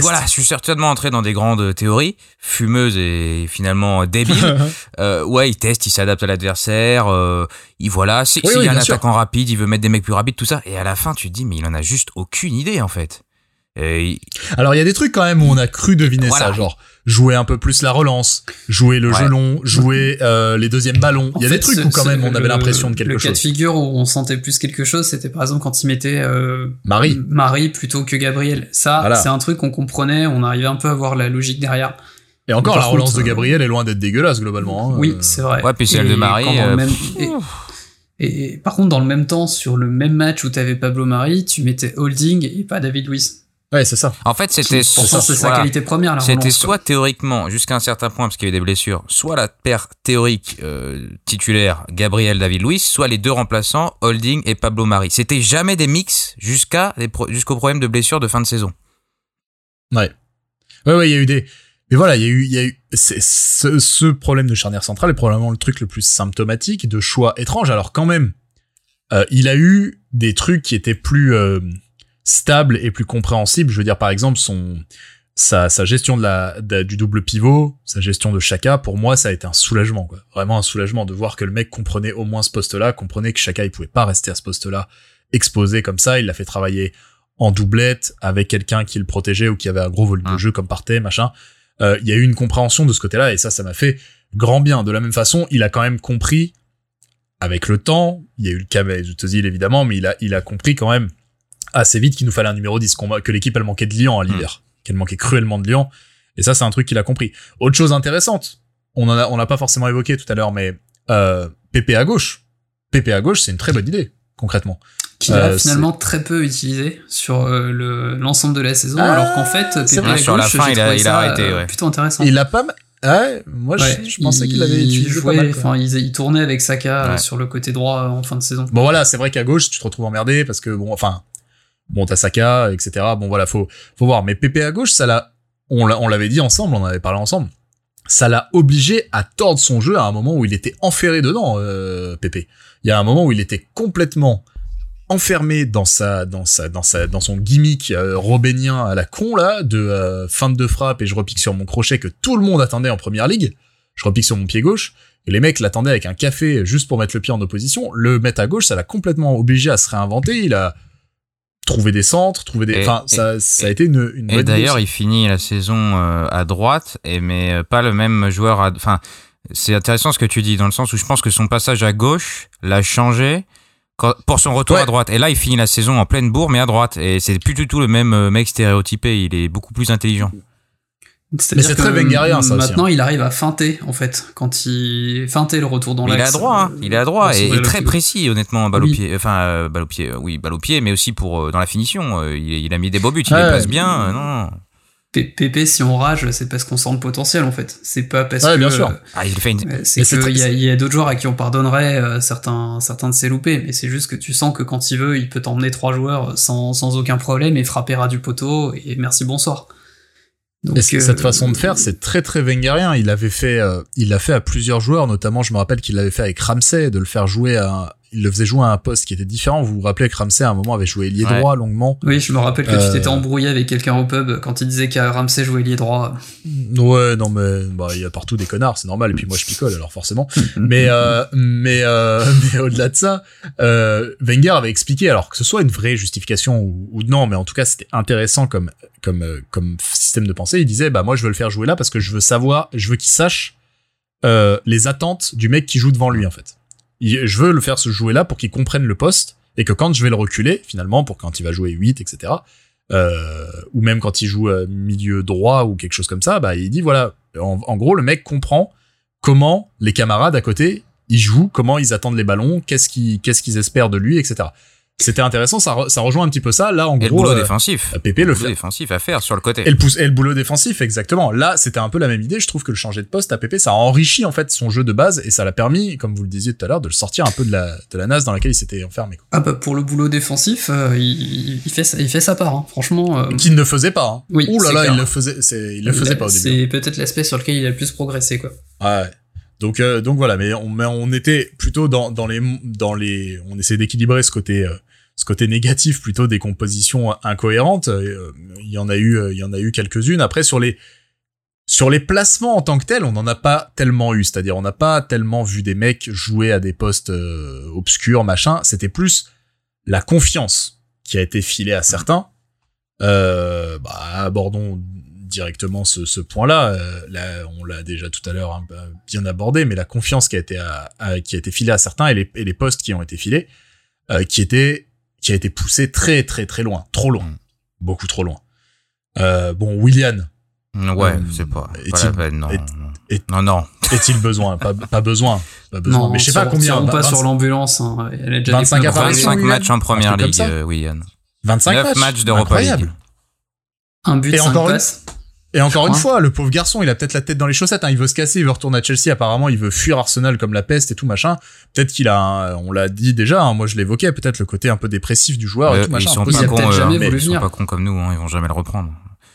voilà, je suis certainement entré dans des grandes théories fumeuses et finalement débiles. Euh, ouais, il teste, il s'adapte à l'adversaire. Euh, il voilà, Oui, s'il oui, y a un sûr. attaquant rapide, il veut mettre des mecs plus rapides, tout ça. Et à la fin, tu te dis, mais il en a juste aucune idée en fait. Et Alors il y a des trucs quand même où on a cru deviner Voilà. ça, genre jouer un peu plus la relance, jouer le Ouais. long, jouer euh, les deuxièmes ballons. En Il y a fait, des trucs où quand même on avait le- l'impression de quelque le cas de chose. figure où on sentait plus quelque chose, c'était par exemple quand il mettait euh, Marie. Marie plutôt que Gabriel. Ça, Voilà. c'est un truc qu'on comprenait, on arrivait un peu à voir la logique derrière. Et encore, la relance contre, de euh, Gabriel est loin d'être dégueulasse globalement. hein. Oui, c'est vrai. Ouais, puis celle de Et Marie, le euh, même- et, et- et par contre, dans le même temps, sur le même match où t'avais Pablo Marie, tu mettais Holding et pas David Luiz. Ouais, c'est ça. en fait, c'était c'est sa qualité première, C'était soit théoriquement, jusqu'à un certain point, parce qu'il y avait des blessures, soit la paire théorique euh, titulaire Gabriel David Luiz, soit les deux remplaçants Holding et Pablo Mari. C'était jamais des mix jusqu'à jusqu'au problème de blessure de fin de saison. Ouais. Ouais, ouais, il y a eu des. Mais voilà, il y a eu, il y a eu ce problème de charnière centrale est probablement le truc le plus symptomatique de choix étranges. Alors quand même, euh, il a eu des trucs qui étaient plus euh, stables et plus compréhensibles. Je veux dire, par exemple, son sa, sa gestion de la de- du double pivot, sa gestion de Chaka, pour moi, ça a été un soulagement, quoi. Vraiment un soulagement de voir que le mec comprenait au moins ce poste-là, comprenait que Chaka il pouvait pas rester à ce poste-là exposé comme ça. Il l'a fait travailler en doublette avec quelqu'un qui le protégeait ou qui avait un gros volume de Mm. jeu comme partait, machin. Euh, Il y a eu une compréhension de ce côté-là et ça, ça m'a fait grand bien. De la même façon, il a quand même compris avec le temps. Il y a eu le cas de Tozil évidemment, mais il a, il a compris quand même assez vite qu'il nous fallait un numéro 10, qu'on- que l'équipe elle manquait de liant à l'hiver, qu'elle manquait cruellement de liant. Et ça, c'est un truc qu'il a compris. Autre chose intéressante, on en a, on l'a pas forcément évoqué tout à l'heure, mais euh, Pépé à gauche. Pépé à gauche, c'est une très bonne idée, concrètement. Qu'il a Euh, finalement très peu utilisé sur euh, le- l'ensemble de la saison, Ah, alors qu'en fait, vrai. à Sur la gauche, fin, il a- il a ça, arrêté, euh, ouais. plutôt intéressant. Il a pas. Ouais, moi je- Ouais, je, pensais qu'il avait il utilisé jouait, pas mal. quoi. enfin, il, il tournait avec Saka euh, Ouais. sur le côté droit en fin de saison. Bon voilà, c'est vrai qu'à gauche, tu te retrouves emmerdé parce que bon, enfin, bon, t'as Saka, etc. Bon voilà, faut, faut voir. Mais Pépé à gauche, ça l'a, on on l'avait dit ensemble, on en avait parlé ensemble. Ça l'a obligé à tordre son jeu à un moment où il était enferré dedans, euh, Pépé. Il y a un moment où il était complètement enfermé dans sa, dans sa, dans sa, dans son gimmick euh, robénien à la con là, de euh, fin de frappe et je repique sur mon crochet que tout le monde attendait en première ligue. Je repique sur mon pied gauche. Et les mecs l'attendaient avec un café juste pour mettre le pied en opposition. Le mettre à gauche, ça l'a complètement obligé à se réinventer. Il a trouvé des centres, trouvé des. Enfin, ça, ça a été une, une Et d'ailleurs, il finit la saison euh, à droite, et mais euh, pas le même joueur. À... Enfin, c'est intéressant ce que tu dis dans le sens où je pense que son passage à gauche l'a changé quand- pour son retour Ouais. à droite. Et là, il finit la saison en pleine bourre, mais à droite. Et c'est plus du tout le même euh, mec stéréotypé. Il est beaucoup plus intelligent. C'est-à-dire c'est très wengerien, ça aussi, Maintenant, il arrive à feinter, en fait, quand il feintait le retour dans Mais il est l'axe. à droit, hein. euh, il est à droit et, très pied. précis, honnêtement, balle au pied. Enfin, euh, balle au pied, euh, oui, balle au pied, mais aussi pour euh, dans la finition. euh, il, il a mis des beaux buts, il Ouais. les passe bien. euh, non, non. P- Pépé, si on rage, c'est parce qu'on sent le potentiel, en fait. C'est pas parce Ouais, que. bien sûr. euh, Ah, il fait une. C'est Mais y a, très- il y a d'autres joueurs à qui on pardonnerait euh, certains, certains de ses loupés, mais c'est juste que tu sens que quand il veut, il peut t'emmener trois joueurs sans, sans aucun problème et frapper à du poteau et merci bonsoir. Donc, Et c- euh, cette façon de faire, c'est très très wengerien. Il avait fait, euh, il l'a fait à plusieurs joueurs, notamment, je me rappelle qu'il l'avait fait avec Ramsey, de le faire jouer à, il le faisait jouer à un poste qui était différent. Vous vous rappelez que Ramsey à un moment avait joué ailier Ouais. droit longuement. Oui, je me rappelle que Euh, tu t'étais embrouillé avec quelqu'un au pub quand il disait qu'à Ramsey jouait lié droit. Ouais, non mais bah il y a partout des connards, c'est normal. Et puis moi je picole, alors forcément. mais euh, mais euh, mais au-delà de ça, euh, Wenger avait expliqué, alors que ce soit une vraie justification ou, ou non, mais en tout cas c'était intéressant comme comme euh, comme système de pensée. Il disait bah moi je veux le faire jouer là parce que je veux savoir, je veux qu'il sache euh, les attentes du mec qui joue devant lui en fait. Je veux le faire se jouer là pour qu'il comprenne le poste et que quand je vais le reculer finalement pour quand il va jouer 8 etc euh, ou même quand il joue euh, milieu droit ou quelque chose comme ça, bah il dit voilà, en, gros le mec comprend comment les camarades à côté ils jouent, comment ils attendent les ballons, qu'est-ce qu'est-ce qu'ils espèrent de lui, etc. C'était intéressant, ça, re- ça rejoint un petit peu ça. Là en Et le gros, boulot euh, défensif. Pépé le Le boulot fait. défensif à faire sur le côté. Et le, pouce, et le boulot défensif, exactement. Là, c'était un peu la même idée. Je trouve que le changer de poste à Pépé, ça a enrichi en fait son jeu de base et ça l'a permis, comme vous le disiez tout à l'heure, de le sortir un peu de la, de la nasse dans laquelle il s'était enfermé. Quoi. Ah bah pour le boulot défensif, euh, il, il fait, sa- il fait sa part, hein. franchement. euh, Qu'il ne faisait pas. Hein. Oui, Ouh là là, clair. il le faisait, c'est, il le faisait pas au début. C'est peut-être l'aspect sur lequel il a le plus progressé, quoi. Ouais. Donc euh, donc voilà, mais on mais on était plutôt dans dans les dans les on essayait d'équilibrer ce côté euh, ce côté négatif plutôt des compositions incohérentes. Euh, Il y en a eu euh, il y en a eu quelques-unes. Après sur les sur les placements en tant que tels, on n'en a pas tellement eu. C'est-à-dire on n'a pas tellement vu des mecs jouer à des postes euh, obscurs machin. C'était plus la confiance qui a été filée à certains. Euh, bah, abordons directement ce, ce point-là. Là, on l'a déjà tout à l'heure un peu bien abordé, mais la confiance qui a été qui a été filée à certains et les, postes qui ont été filés, qui était qui a été poussé très très très loin, trop loin, Mm. beaucoup trop loin. Euh, bon, William, Ouais, Euh, c'est pas, pas est-il- la peine, non. est- non. est- non, non. est-il besoin? Pas, pas besoin, pas besoin. Non, mais je sais pas combien. tirons pas 20 sur l'ambulance. Hein. Elle a déjà 25 des pleins de apparitions, 25 William matchs en première ligue, William. 25 9 matchs, matchs d'Europa Incroyable. League. Un but, Et 5 encore une- passes. Et encore une fois, le pauvre garçon, il a peut-être la tête dans les chaussettes. Hein. Il veut se casser, il veut retourner à Chelsea. Apparemment, il veut fuir Arsenal comme la peste et tout machin. Peut-être qu'il a, un- on l'a dit déjà. hein, moi, je l'évoquais. Peut-être le côté un peu dépressif du joueur et tout ils machin. sont Il pas a cons, euh, jamais mais ils sont pas cons comme nous, hein, ils vont jamais le reprendre.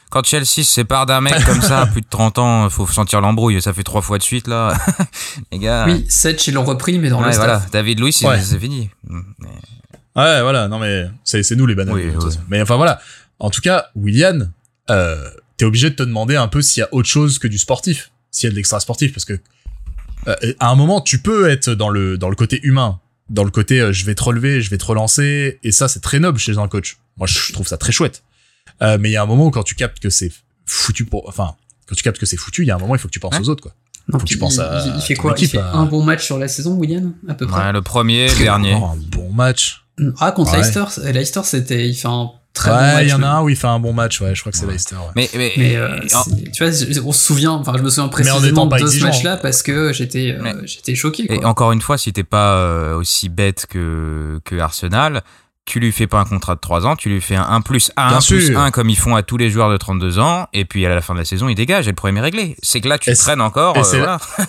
Quand Chelsea se sépare d'un mec comme ça, à plus de 30 ans, faut sentir l'embrouille. Ça fait trois fois de suite, là. Les gars. Oui, Setch, ils l'ont repris, mais dans Ouais, le voilà. staff. David Luiz, Ouais. c'est fini. Mais- Ouais, voilà. Non, mais c'est, c'est nous les bananes. Oui, de toute oui. façon. Mais enfin voilà. En tout cas, William, euh, t'es obligé de te demander un peu s'il y a autre chose que du sportif, s'il y a de l'extra sportif, parce que euh, à un moment, tu peux être dans le dans le côté humain dans le côté euh, je vais te relever, je vais te relancer, et ça c'est très noble chez un coach. Moi je trouve ça très chouette. Euh, mais il y a un moment où quand tu captes que c'est foutu pour, enfin quand tu captes que c'est foutu, il y a un moment il faut que tu penses Ouais. aux autres quoi. Non, Faut que tu puis penses il, à- il- il fait quoi? Il fait à- un bon match sur la saison, William, à peu près? Ouais, le premier, le dernier. Oh, un bon match. Ah, contre Ouais. Leicester, Leicester, c'était, il fait un très bon ouais, match. il y en a un où il fait un bon match. Ouais, je crois que c'est Ouais. Leicester. Ouais. Mais, mais, Mais euh, tu vois, on se souvient, enfin, je me souviens en précisément de ce match-là parce que j'étais, euh, j'étais choqué. Et encore une fois, si t'es pas euh, aussi bête que, que Arsenal, tu lui fais pas un contrat de 3 ans, tu lui fais un 1 plus 1 Bien plus sûr. 1 comme ils font à tous les joueurs de 32 ans, et puis à la fin de la saison, il dégage et le problème est réglé. C'est que là, tu te traînes encore. et euh, c'est- voilà.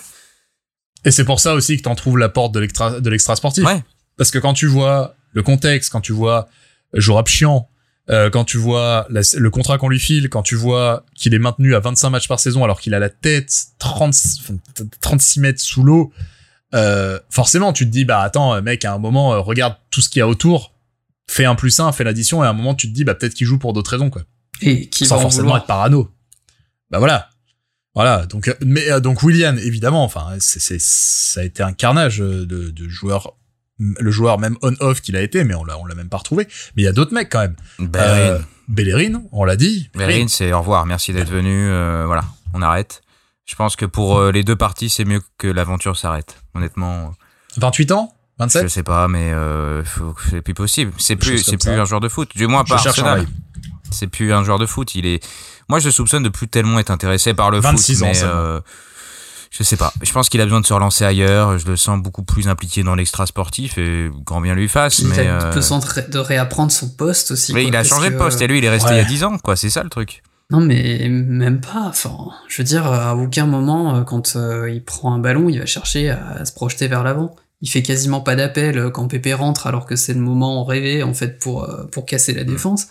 Et c'est pour ça aussi que t'en trouves la porte de l'extra, de l'extra sportif. Ouais. Parce que quand tu vois le contexte, quand tu vois Jorab chiant, euh, quand tu vois la- le contrat qu'on lui file, quand tu vois qu'il est maintenu à 25 matchs par saison alors qu'il a la tête 30, enfin, 36 mètres sous l'eau, euh, forcément tu te dis bah attends mec à un moment euh, regarde tout ce qu'il y a autour, fais un plus un, fais l'addition et à un moment tu te dis bah peut-être qu'il joue pour d'autres raisons quoi, Et qui sans va forcément être parano. Bah voilà. Voilà, donc mais donc William évidemment, enfin c'est ça a été un carnage de, de joueur le joueur même on-off qu'il a été, mais on l'a on l'a même pas retrouvé. Mais il y a d'autres mecs quand même. Bellerin. Euh, Bellerin, on l'a dit. Bellerin, c'est au revoir, merci d'être venu. euh, voilà, on arrête. Je pense que pour euh, les deux parties, c'est mieux que l'aventure s'arrête. Honnêtement, 28 ans, je 27. sais pas, mais faut- c'est plus possible. C'est plus, c'est plus ça. un joueur de foot. Du moins Je bail. C'est plus un joueur de foot. Il est. Moi, je soupçonne de plus tellement être intéressé par le 26 foot. ans mais, je sais pas. Je pense qu'il a besoin de se relancer ailleurs. Je le sens beaucoup plus impliqué dans l'extra sportif et grand bien lui fasse. Il Mais, a euh, besoin de, ré- de réapprendre son poste aussi. mais quoi, il a changé de poste et lui, il est resté Ouais. il y a 10 ans. Quoi, c'est ça le truc. Non, mais même pas. Enfin, je veux dire, à aucun moment, euh, quand euh, il prend un ballon, il va chercher à, se projeter vers l'avant. Il fait quasiment pas d'appel quand Pépé rentre, alors que c'est le moment rêvé en fait pour pour casser Mm. la défense.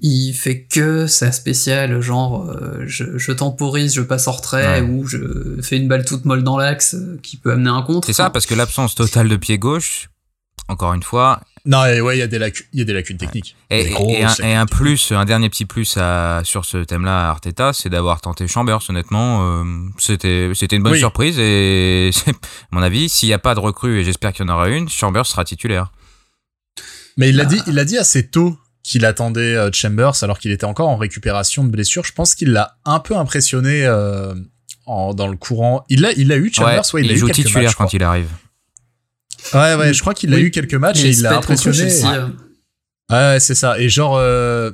Il fait que sa spéciale, genre euh, je, je temporise, je passe en retrait Ouais. ou je fais une balle toute molle dans l'axe euh, qui peut amener un contre. C'est ça, parce que l'absence totale de pied gauche, encore une fois, Non, et ouais, il y a des lacunes, il y a des lacunes techniques. et, Des un, et plus, un dernier petit plus à, sur ce thème-là à Arteta, c'est d'avoir tenté Chambers. Honnêtement, euh, c'était c'était une bonne Oui. surprise et à mon avis, s'il n'y a pas de recrue et j'espère qu'il y en aura une, Chambers sera titulaire. Mais il l'a Ah. dit, il l'a dit assez tôt qu'il attendait euh, Chambers alors qu'il était encore en récupération de blessure. Je pense qu'il l'a un peu impressionné euh, en, dans le courant. Il l'a, il l'a eu Chambers, ouais, il, a il eu joue quelques titulaire matchs, quand il arrive. Ouais, ouais, je crois qu'il a Oui. eu quelques matchs et, et il l'a impressionné. Euh, Ouais, c'est ça. Et genre, euh,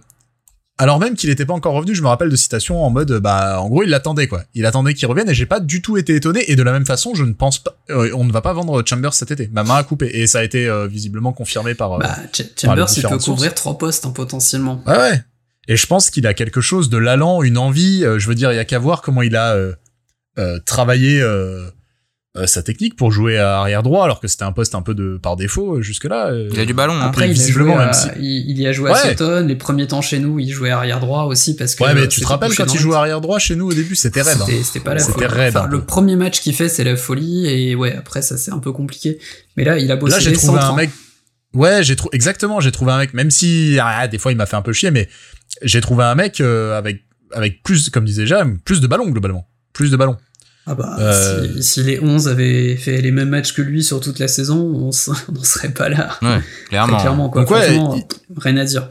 alors même qu'il était pas encore revenu, je me rappelle de citations en mode, bah, en gros, il l'attendait, quoi. Il attendait qu'il revienne et j'ai pas du tout été étonné. Et de la même façon, je ne pense pas, euh, on ne va pas vendre Chambers cet été. Ma main a coupé. Et ça a été euh, visiblement confirmé par. euh, bah, Ch- Chambers, il peut couvrir trois postes hein, potentiellement. Ouais, ouais. Et je pense qu'il a quelque chose de l'allant, une envie. euh, je veux dire, il y a qu'à voir comment il a euh, euh, travaillé sa technique pour jouer à arrière droit, alors que c'était un poste un peu de par défaut euh, jusque-là. euh. Il a du ballon. hein. Après, il, a visiblement, joué à- même si- il, y a joué à Ouais. Sutton. Les premiers temps chez nous, il jouait arrière droit aussi parce que. Ouais, mais tu te rappelles quand il jouait arrière droit chez nous au début, c'était raide. hein. C'était pas la C'était folie. raide, Enfin, le premier match qu'il fait, c'est la folie. Et ouais, après, ça, c'est un peu compliqué. Mais là, il a bossé Là, j'ai trouvé centres, un hein. mec. Ouais, j'ai trouvé exactement. J'ai trouvé un mec, même si ah, des fois il m'a fait un peu chier, mais j'ai trouvé un mec euh, avec avec plus, comme disait Jam, plus de ballons globalement, plus de ballons. Ah bah, Euh, si, si les 11 avaient fait les mêmes matchs que lui sur toute la saison, on n'en serait pas là. Ouais, Très clairement. clairement, quoi. Donc ouais, Franchement, il- rien à dire.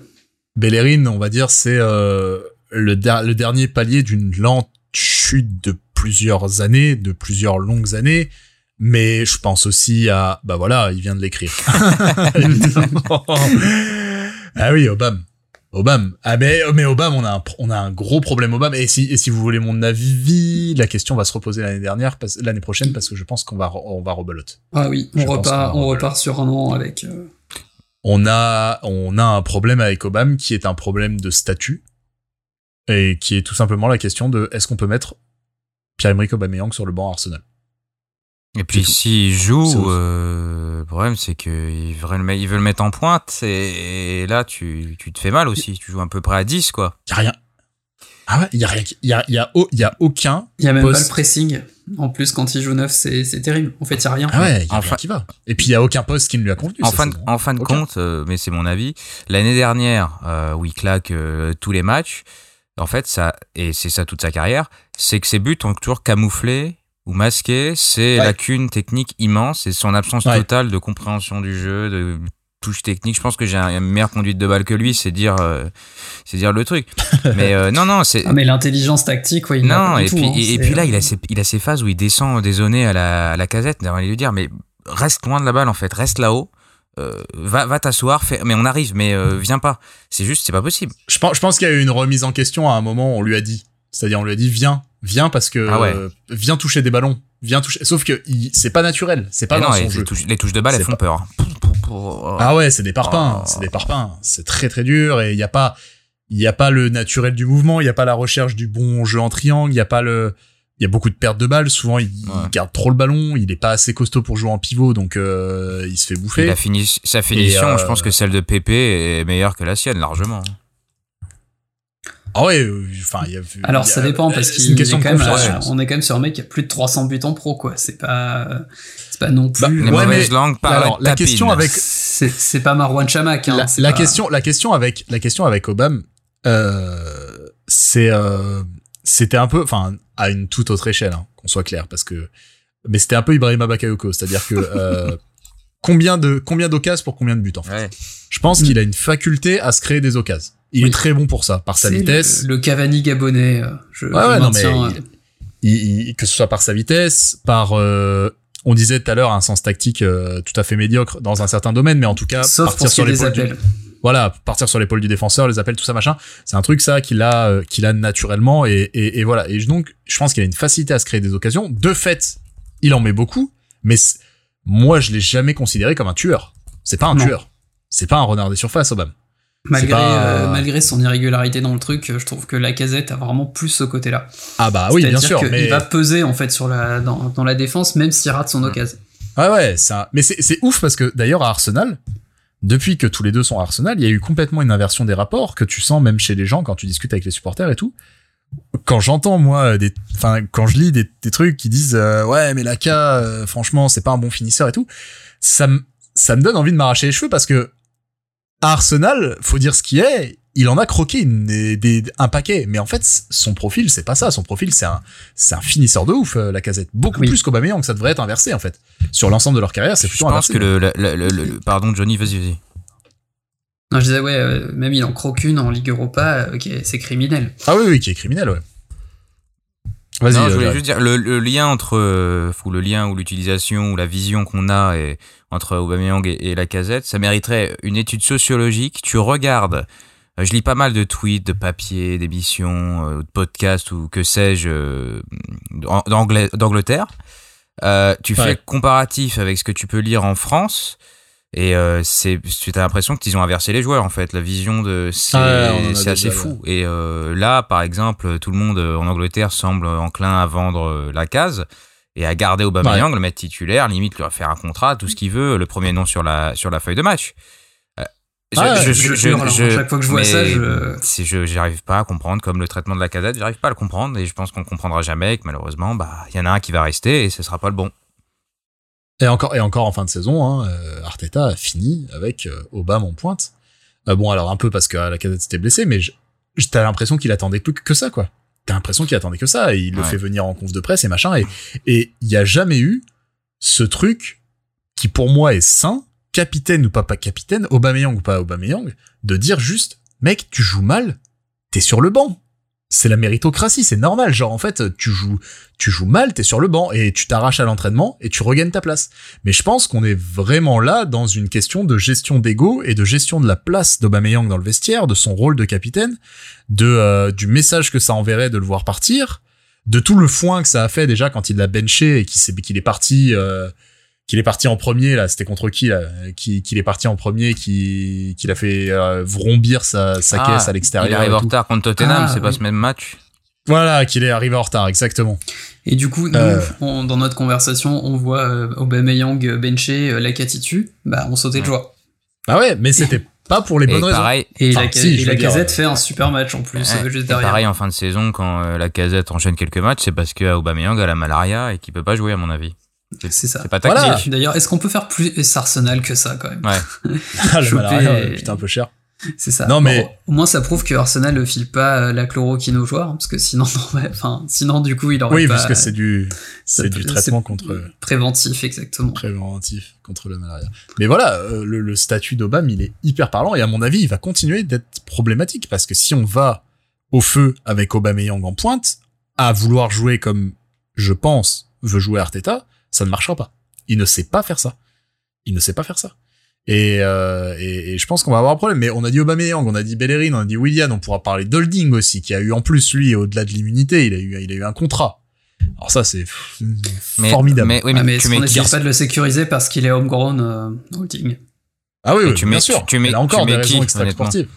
Bellerin, on va dire, c'est euh, le, der- le dernier palier d'une lente chute de plusieurs années, de plusieurs longues années. Mais je pense aussi à, bah voilà, il vient de l'écrire. Évidemment. ah oui, Obama. Obama. Ah mais, mais Obama, on a un, on a un gros problème Obama. Et si, et si vous voulez mon avis, la question va se reposer l'année dernière, parce- l'année prochaine, parce que je pense qu'on va, on va rebelote. Ah oui, on repart, on sur un an avec. euh, on a on a un problème avec Obama qui est un problème de statut et qui est tout simplement la question de est-ce qu'on peut mettre Pierre-Emerick Aubameyang sur le banc Arsenal? Et puis s'il joue, euh, le problème c'est qu'il veut, le mettre- en pointe et, là tu, tu te fais mal aussi. Tu joues un peu près à 10 quoi. Il y a rien. Ah ouais, il y a rien. qui- Il y a y a y a aucun. Il y a même Poste. pas le pressing. En plus, quand il joue neuf, c'est c'est terrible. En fait, il y a rien. Ah ouais, il a Enfin- rien qui va. Et puis il y a aucun poste qui ne lui a convenu. En ça, fin, de, en fin de Aucun. compte, euh, mais c'est mon avis, l'année dernière euh, où il claque euh, tous les matchs, en fait ça et c'est ça toute sa carrière, c'est que ses buts ont toujours camouflé ou masqué, c'est Ouais. lacune technique immense et son absence Ouais. totale de compréhension du jeu, de touche technique. Je pense que j'ai un- une meilleure conduite de balle que lui, c'est dire, euh, c'est dire le truc. Mais euh, non, non, c'est Ah, mais l'intelligence tactique, l'a non. Et tout, puis hein, et, puis là, il a ses, il a ses phases où il descend des zones à la, à la casette. On va lui dire, mais reste loin de la balle en fait, reste là-haut. Euh, va va t'asseoir, fais- mais on arrive, mais euh, viens pas. C'est juste, c'est pas possible. Je pense, je pense qu'il y a eu une remise en question à un moment, on lui a dit. C'est-à-dire, on lui a dit, viens, viens parce que, Ah ouais. euh, viens toucher des ballons. Viens toucher. Sauf que c'est pas naturel. C'est pas Et dans non, son jeu. les, touches, les touches de balle, elles font pas- peur. Ah ouais, c'est des parpaings, Oh. c'est des parpaings. C'est très très dur et il y a pas, il y a pas le naturel du mouvement, il y a pas la recherche du bon jeu en triangle, il y a pas le, il y a beaucoup de pertes de balles. Souvent, il, garde trop le ballon, il est pas assez costaud pour jouer en pivot, donc euh, il se fait Et bouffer. la sa finition, euh, je pense que celle de Pépé est meilleure que la sienne, largement. Ah ouais, euh, enfin, il y a. Alors il y a- ça dépend parce qu'il une est question quand même, à- on est quand même sur un mec qui a plus de 300 buts en pro quoi. C'est pas, c'est pas non Bah, plus. Les Ouais, mauvaises mais- langues parlent alors, la question avec- c'est c'est pas Marwan Chamak. Hein, la, c'est la pas- question, la question avec, la question avec Obama, euh, c'est, euh, c'était un peu, enfin, à une toute autre échelle, hein, qu'on soit clair, parce que, mais c'était un peu Ibrahima Bakayoko, c'est-à-dire que euh, combien de combien d'occases pour combien de buts en fait? Ouais. Je pense Mm. qu'il a une faculté à se créer des occasions. Il Oui. est très bon pour ça, par sa vitesse, Le, le Cavani gabonais. euh, Je, Ouais, je ouais, non, maintiens, mais il- il- que ce soit par sa vitesse, par euh, on disait tout à l'heure un sens tactique euh, tout à fait médiocre dans un certain domaine, mais en tout cas Sauf partir sur l'épaule du, appels. voilà, partir sur l'épaule du défenseur, les appels, tout ça machin, c'est un truc ça qu'il a, euh, qu'il a naturellement et, et, et voilà. Et donc, je pense qu'il a une facilité à se créer des occasions. De fait, il en met beaucoup, mais moi, je l'ai jamais considéré comme un tueur. C'est pas un Non. tueur. C'est pas un renard des surfaces, Obama. Malgré, pas- euh, malgré son irrégularité dans le truc, euh, je trouve que la casette a vraiment plus ce côté-là. Ah bah oui, bien sûr, mais va peser en fait sur la, dans, dans la défense, même s'il rate son occasion. ouais, ouais, ça. Mais c'est c'est ouf parce que d'ailleurs à Arsenal, depuis que tous les deux sont à Arsenal, il y a eu complètement une inversion des rapports que tu sens même chez les gens quand tu discutes avec les supporters et tout. Quand j'entends moi des, enfin quand je lis des, des trucs qui disent euh, ouais mais Laka, euh, franchement c'est pas un bon finisseur et tout, ça me ça me donne envie de m'arracher les cheveux parce que à Arsenal, faut dire ce qui est, il en a croqué une, des, des- un paquet, mais en fait son profil c'est pas ça, son profil c'est un c'est un finisseur de ouf euh, la casette, beaucoup Oui. plus qu'Aubameyang, ça devrait être inversé en fait. Sur l'ensemble de leur carrière, c'est Je plutôt pense inversé. que le, le, le- le- le- pardon Johnny, vas-y, vas-y. Non, je disais, ouais, euh, même il en croque une en Ligue Europa, euh, qui est- c'est criminel. Ah oui oui, qui est criminel ouais. Vas-y. Non, euh, je voulais juste dire le, le lien entre euh, ou le lien ou l'utilisation ou la vision qu'on a et, entre Aubameyang et, et la Casette, ça mériterait une étude sociologique. Tu regardes, euh, je lis pas mal de tweets, de papiers, d'émissions, euh, de podcasts ou que sais-je euh, d'Angleterre. Euh, tu fais Ouais. le comparatif avec ce que tu peux lire en France. Et euh, c'est, tu as l'impression qu'ils ont inversé les joueurs en fait. La vision de c'est, Ah ouais, c'est assez déjà, fou. Et euh, là, par exemple, tout le monde euh, en Angleterre semble enclin à vendre la case et à garder Aubameyang, le mettre titulaire, limite lui faire un contrat, tout ce qu'il veut, le premier nom sur la sur la feuille de match. Euh, Ah ouais, je hurle, hein. Chaque fois que je vois ça, je- je j'arrive pas à comprendre comme le traitement de la casette, j'arrive pas à le comprendre et je pense qu'on comprendra jamais et que malheureusement, bah il y en a un qui va rester et ce sera pas le bon. Et encore, et encore en fin de saison, hein, euh, Arteta a fini avec euh, Obama en pointe. Euh, bon, alors un peu parce que la casette s'était blessée, mais t'as l'impression qu'il attendait plus que ça, quoi. T'as l'impression qu'il attendait que ça, et il le fait venir en conf de presse et machin, et et il y a jamais eu ce truc qui pour moi est sain, capitaine ou pas pas capitaine, Aubameyang ou pas Aubameyang, de dire juste, mec, tu joues mal, t'es sur le banc. C'est la méritocratie, c'est normal. Genre en fait, tu joues, tu joues mal, t'es sur le banc et tu t'arraches à l'entraînement et tu regagnes ta place. Mais je pense qu'on est vraiment là dans une question de gestion d'ego et de gestion de la place d'Aubameyang dans le vestiaire, de son rôle de capitaine, de euh, du message que ça enverrait de le voir partir, de tout le foin que ça a fait déjà quand il l'a benché et qu'il qu'il est parti. euh, qu'il est parti en premier là, c'était contre qui là? Qui- Qu'il est parti en premier, qui qu'il a fait euh, vrombir sa, sa Ah, caisse à l'extérieur. Il arrive en retard contre Tottenham, Ah, c'est pas ce même match? Voilà, qu'il est arrivé en retard, exactement. Et du coup, nous, Euh. on- dans notre conversation, on voit euh, Aubameyang bencher euh, Lacatitu, bah on sautait de joie. Ah ouais, mais c'était pas pour les Et bonnes raisons. Et Enfin, la, si, et la casette euh, fait un super match en plus, Ouais, euh, juste derrière. pareil en fin de saison quand euh, la casette enchaîne quelques matchs, c'est parce que Aubameyang a la malaria et qu'il peut pas jouer à mon avis. C'est ça. C'est pas Voilà. tactique. D'ailleurs, est-ce qu'on peut faire plus Arsenal que ça quand même Ouais. Ah, ouais, putain, un peu cher. C'est ça. Non, mais- Bon, au moins, ça prouve que Arsenal ne file pas euh, la chloroquine aux joueurs, parce que sinon, enfin, sinon, du coup, il aurait Oui, pas. parce que c'est du, c'est du traitement contre, Préventif, exactement. préventif contre le malaria. Mais voilà, euh, le, le statut d'Obama, il est hyper parlant et à mon avis, il va continuer d'être problématique parce que si on va au feu avec Aubameyang en pointe, à vouloir jouer comme je pense veut jouer Arteta, ça ne marchera pas. Il ne sait pas faire ça. Il ne sait pas faire ça. Et, euh, et, et je pense qu'on va avoir un problème. Mais on a dit Aubameyang, on a dit Bellerin, on a dit Willian, on pourra parler d'Holding aussi, qui a eu en plus, lui, au-delà de l'immunité, il a eu, il a eu un contrat. Alors ça, c'est pff, Mais, formidable. Mais, oui, Ah, mais, mais tu est-ce qu'on n'essaie pas de le sécuriser parce qu'il est homegrown euh, holding? Ah oui, Mais oui, tu bien mets- sûr. tu- tu mets- Il a encore tu des qui, raisons extra-sportives.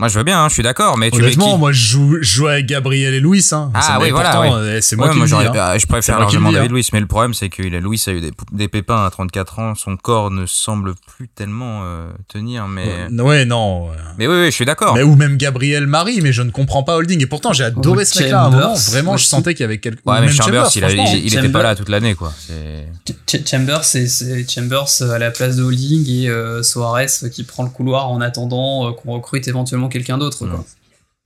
Moi, je veux bien, hein, je suis d'accord, mais tu mets Honnêtement, qui moi, je joue, je joue avec Gabriel et Louis. Hein. Ah oui, voilà, oui. euh, C'est moi Ouais, qui moi, le dis. hein. ah, je préfère largement David hein. Luiz, mais le problème, c'est que Luis a eu des, des pépins à 34 ans, son corps ne semble plus tellement euh, tenir, mais... Ouais, Ouais, non. ouais. Mais oui, oui, je suis d'accord. Mais, ou même Gabriel Marie, mais je ne comprends pas Holding. Et pourtant, j'ai adoré ce mec-là. Chambers Vraiment, je sentais qu'il y avait quelque Ouais, ou mais même Chambers, il, a- franchement. il, était Chambers- pas là toute l'année, quoi. Ch- Chambers, c'est- Chambers euh, à la place de holding et euh, Soares euh, qui prend le couloir en attendant euh, qu'on recrute éventuellement quelqu'un d'autre.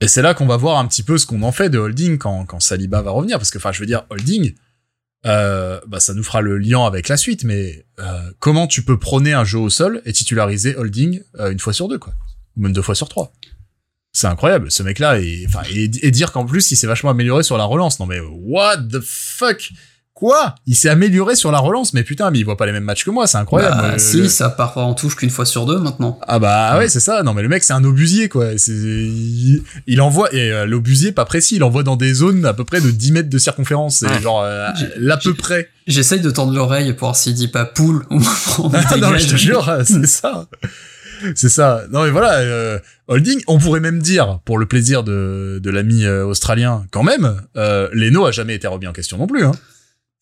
Et c'est là qu'on va voir un petit peu ce qu'on en fait de Holding quand, quand Saliba va revenir. Parce que, enfin, je veux dire, Holding, euh, bah, ça nous fera le lien avec la suite. Mais euh, comment tu peux prôner un jeu au sol et titulariser Holding euh, une fois sur deux, quoi? Ou même deux fois sur trois c'est incroyable, ce mec-là, et, et dire qu'en plus, il s'est vachement amélioré sur la relance. Non mais, what the fuck? Quoi? Il s'est amélioré sur la relance, mais putain, mais il voit pas les mêmes matchs que moi, c'est incroyable. Bah, Le- si, le- ça part en touche qu'une fois sur deux maintenant. Ah bah ouais, c'est ça. Non mais le mec, c'est un obusier, quoi. Il, il envoie, et euh, l'obusier, pas précis, il envoie dans des zones à peu près de 10 mètres de circonférence. C'est Ouais. genre, euh, l'à peu près. J'essaye de tendre l'oreille pour voir s'il dit pas poule Ah non, je te jure, c'est ça. C'est ça. Non mais voilà, euh, Holding, on pourrait même dire, pour le plaisir de, de l'ami euh, australien, quand même, euh, Leno a jamais été remis en question non plus. Hein.